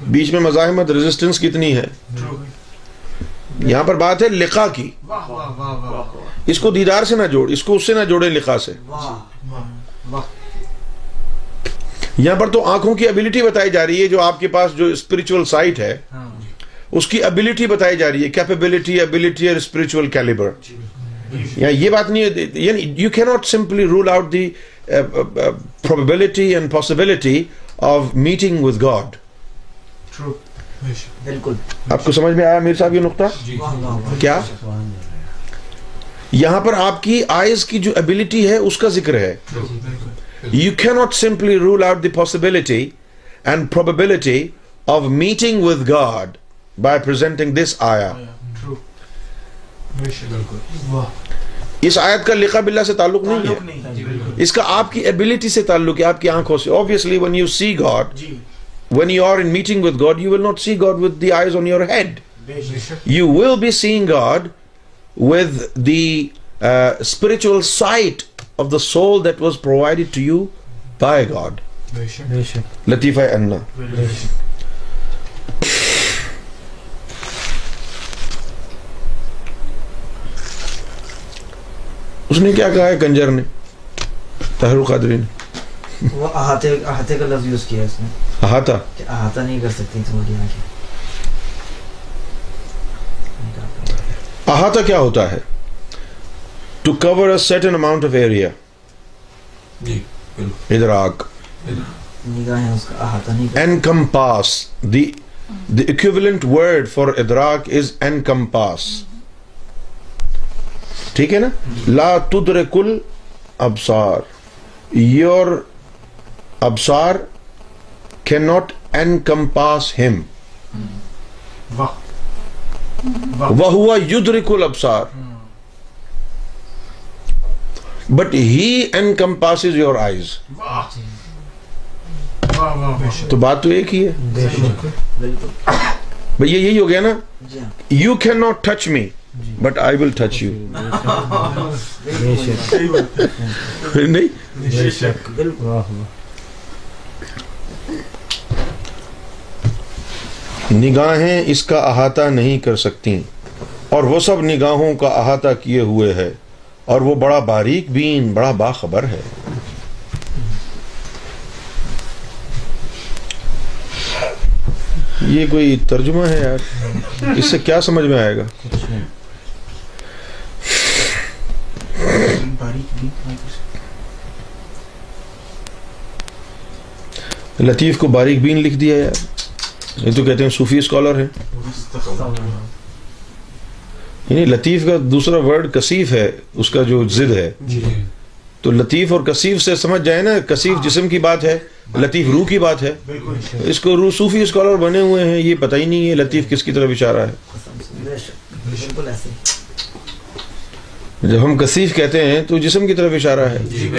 بیچ میں مزاحمت ریزسٹنس کتنی ہے۔ یہاں پر بات ہے لقا کی۔ اس کو دیدار سے نہ جوڑ اس کو اس سے نہ جوڑے لقا سے۔ یہاں پر تو آنکھوں کی ابیلٹی بتائی جا رہی ہے جو آپ کے پاس جو اسپرچل سائٹ ہے ہاں۔ اس کی ابیلٹی بتائی جا رہی ہے۔ کیپیبلٹی ابیلٹی اور اسپرچل کیلیبر یہ بات نہیں ہے یعنی you can not simply rule out the probability and possibility of meeting with God بالکل۔ آپ کو سمجھ میں آیا میر صاحب یہ نقطہ؟ واہ کیا؟ یہاں پر آپ کی آئز کی جو ابیلٹی ہے اس کا ذکر ہے۔ You can not simply rule out the possibility and probability of meeting with God by presenting this آیا ٹرو بے شک بالکل واہ اس آیت کا لقا باللہ سے تعلق نہیں ہے نہیں جی بالکل اس کا آپ کی ابیلٹی سے تعلق ہے آپ کی آنکھوں سے obviously when you see God G when you are in meeting with God you will not see God with the eyes on your head you will be seeing God with the uh, spiritual sight of the soul that was provided to you by God بے شک لطیفہ انا بے شک اس نے کیا کہا ہے؟ کنجر نے۔ طاہر القادری نے۔ وہ احاطے احاطے کا لفظ یوز کیا اس نے۔ احاطہ؟ کہ احاطہ نہیں کر سکتی تمہاری آنکھیں احاطہ کیا ہوتا ہے؟ To cover a certain amount of area جی ادراک۔ نگاہیں اس کا احاطہ نہیں کر encompass the the equivalent word ٹھیک ہے نا؟ لا تدرک الابصار. Your absar cannot encompass him. واہ واہ وہو یدرک الابصار but he encompasses your eyes. واہ واہ واہ بے شک تو بات تو ایک ہی ہے؟ بالکل بھئی یہی ہو گیا نا؟ جی ہاں. You cannot touch me but I will touch you. صحیح بات ہے نہیں بے شک بالکل نگاہیں اس کا احاطہ نہیں کر سکتی اور وہ سب نگاہوں کا احاطہ کیے ہوئے ہے۔ اور وہ بڑا باریک بین بڑا باخبر ہے۔ یہ کوئی ترجمہ ہے یار؟ اس سے کیا سمجھ میں آئے گا؟ لطیف کو باریک بین لکھ دیا یار۔ یہ تو کہتے ہیں صوفی اسکالر ہیں۔ یعنی لطیف کا دوسرا ورڈ کثیف ہے اس کا جو ضد ہے۔ جی۔ تو لطیف اور کثیف سے سمجھ جائے نا کثیف جسم کی بات ہے لطیف روح کی بات ہے۔ اس کو روح صوفی اسکالر بنے ہوئے ہیں یہ پتہ ہی نہیں ہے لطیف کس کی طرف اشارہ ہے قسم سے بے شک بالکل ایسے جب ہم کثیف کہتے ہیں تو جسم کی طرف اشارہ ہے۔ جی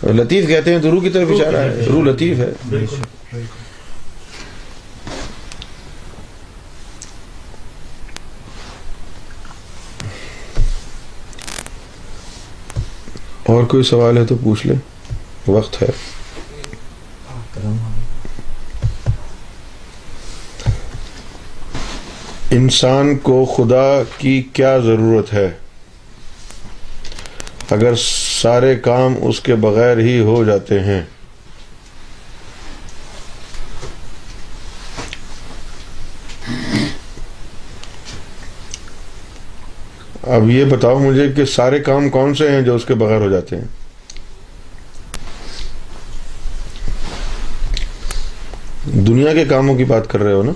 اور لطیف کہتے ہیں تو روح کی طرف اشارہ ہے۔ روح لطیف ہے۔ اور کوئی سوال ہے تو پوچھ لیں۔ وقت ہے۔ انسان کو خدا کی کیا ضرورت ہے؟ اگر سارے کام اس کے بغیر ہی ہو جاتے ہیں۔ اب یہ بتاؤ مجھے کہ سارے کام کون سے ہیں جو اس کے بغیر ہو جاتے ہیں؟ دنیا کے کاموں کی بات کر رہے ہو نا؟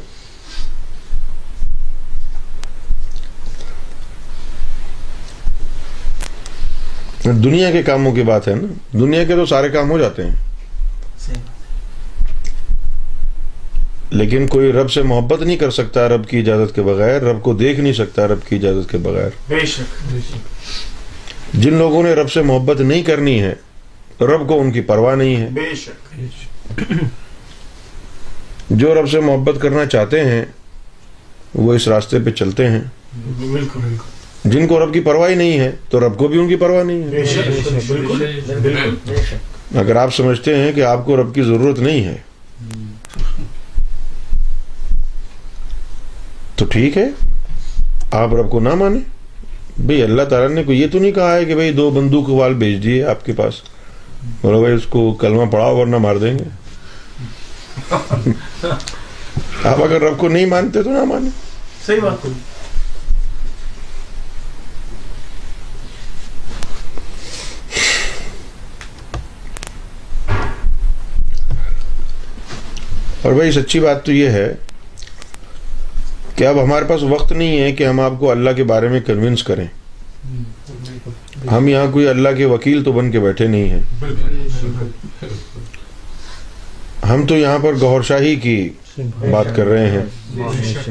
دنیا کے کاموں کی بات ہے نا۔ دنیا کے تو سارے کام ہو جاتے ہیں۔ لیکن کوئی رب سے محبت نہیں کر سکتا رب کی اجازت کے بغیر رب کو دیکھ نہیں سکتا رب کی اجازت کے بغیر۔ بے شک۔ جن لوگوں نے رب سے محبت نہیں کرنی ہے رب کو ان کی پرواہ نہیں ہے۔ بے شک۔ جو رب سے محبت کرنا چاہتے ہیں وہ اس راستے پہ چلتے ہیں۔ بالکل بالکل۔ جن کو رب کی پرواہ ہی نہیں ہے تو رب کو بھی ان کی پرواہ نہیں ہے۔ اگر آپ سمجھتے ہیں کہ آپ کو رب کی ضرورت نہیں ہے۔ تو ٹھیک ہے۔ آپ رب کو نہ مانیں۔ بھئی اللہ تعالیٰ نے کوئی یہ تو نہیں کہا ہے کہ بھئی دو بندوق وال بھیج دیے آپ کے پاس۔ بولو بھائی اس کو کلمہ پڑھاؤ ورنہ مار دیں گے۔ <laughs> آپ اگر رب کو نہیں مانتے تو نہ مانیں۔ صحیح بات۔ اور بھائی سچی بات تو یہ ہے کہ اب ہمارے پاس وقت نہیں ہے کہ ہم آپ کو اللہ کے بارے میں کنونس کریں۔ ہم یہاں کوئی اللہ کے وکیل تو بن کے بیٹھے نہیں ہیں۔ ہم تو یہاں پر گہر شاہی کی بات کر رہے ہیں بے شک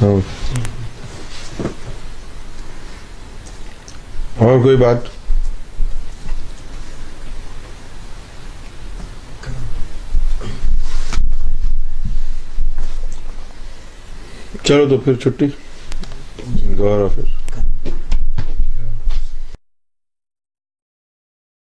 ہاں۔ اور کوئی بات؟ چلو تو پھر چھٹی۔ دوبارہ پھر۔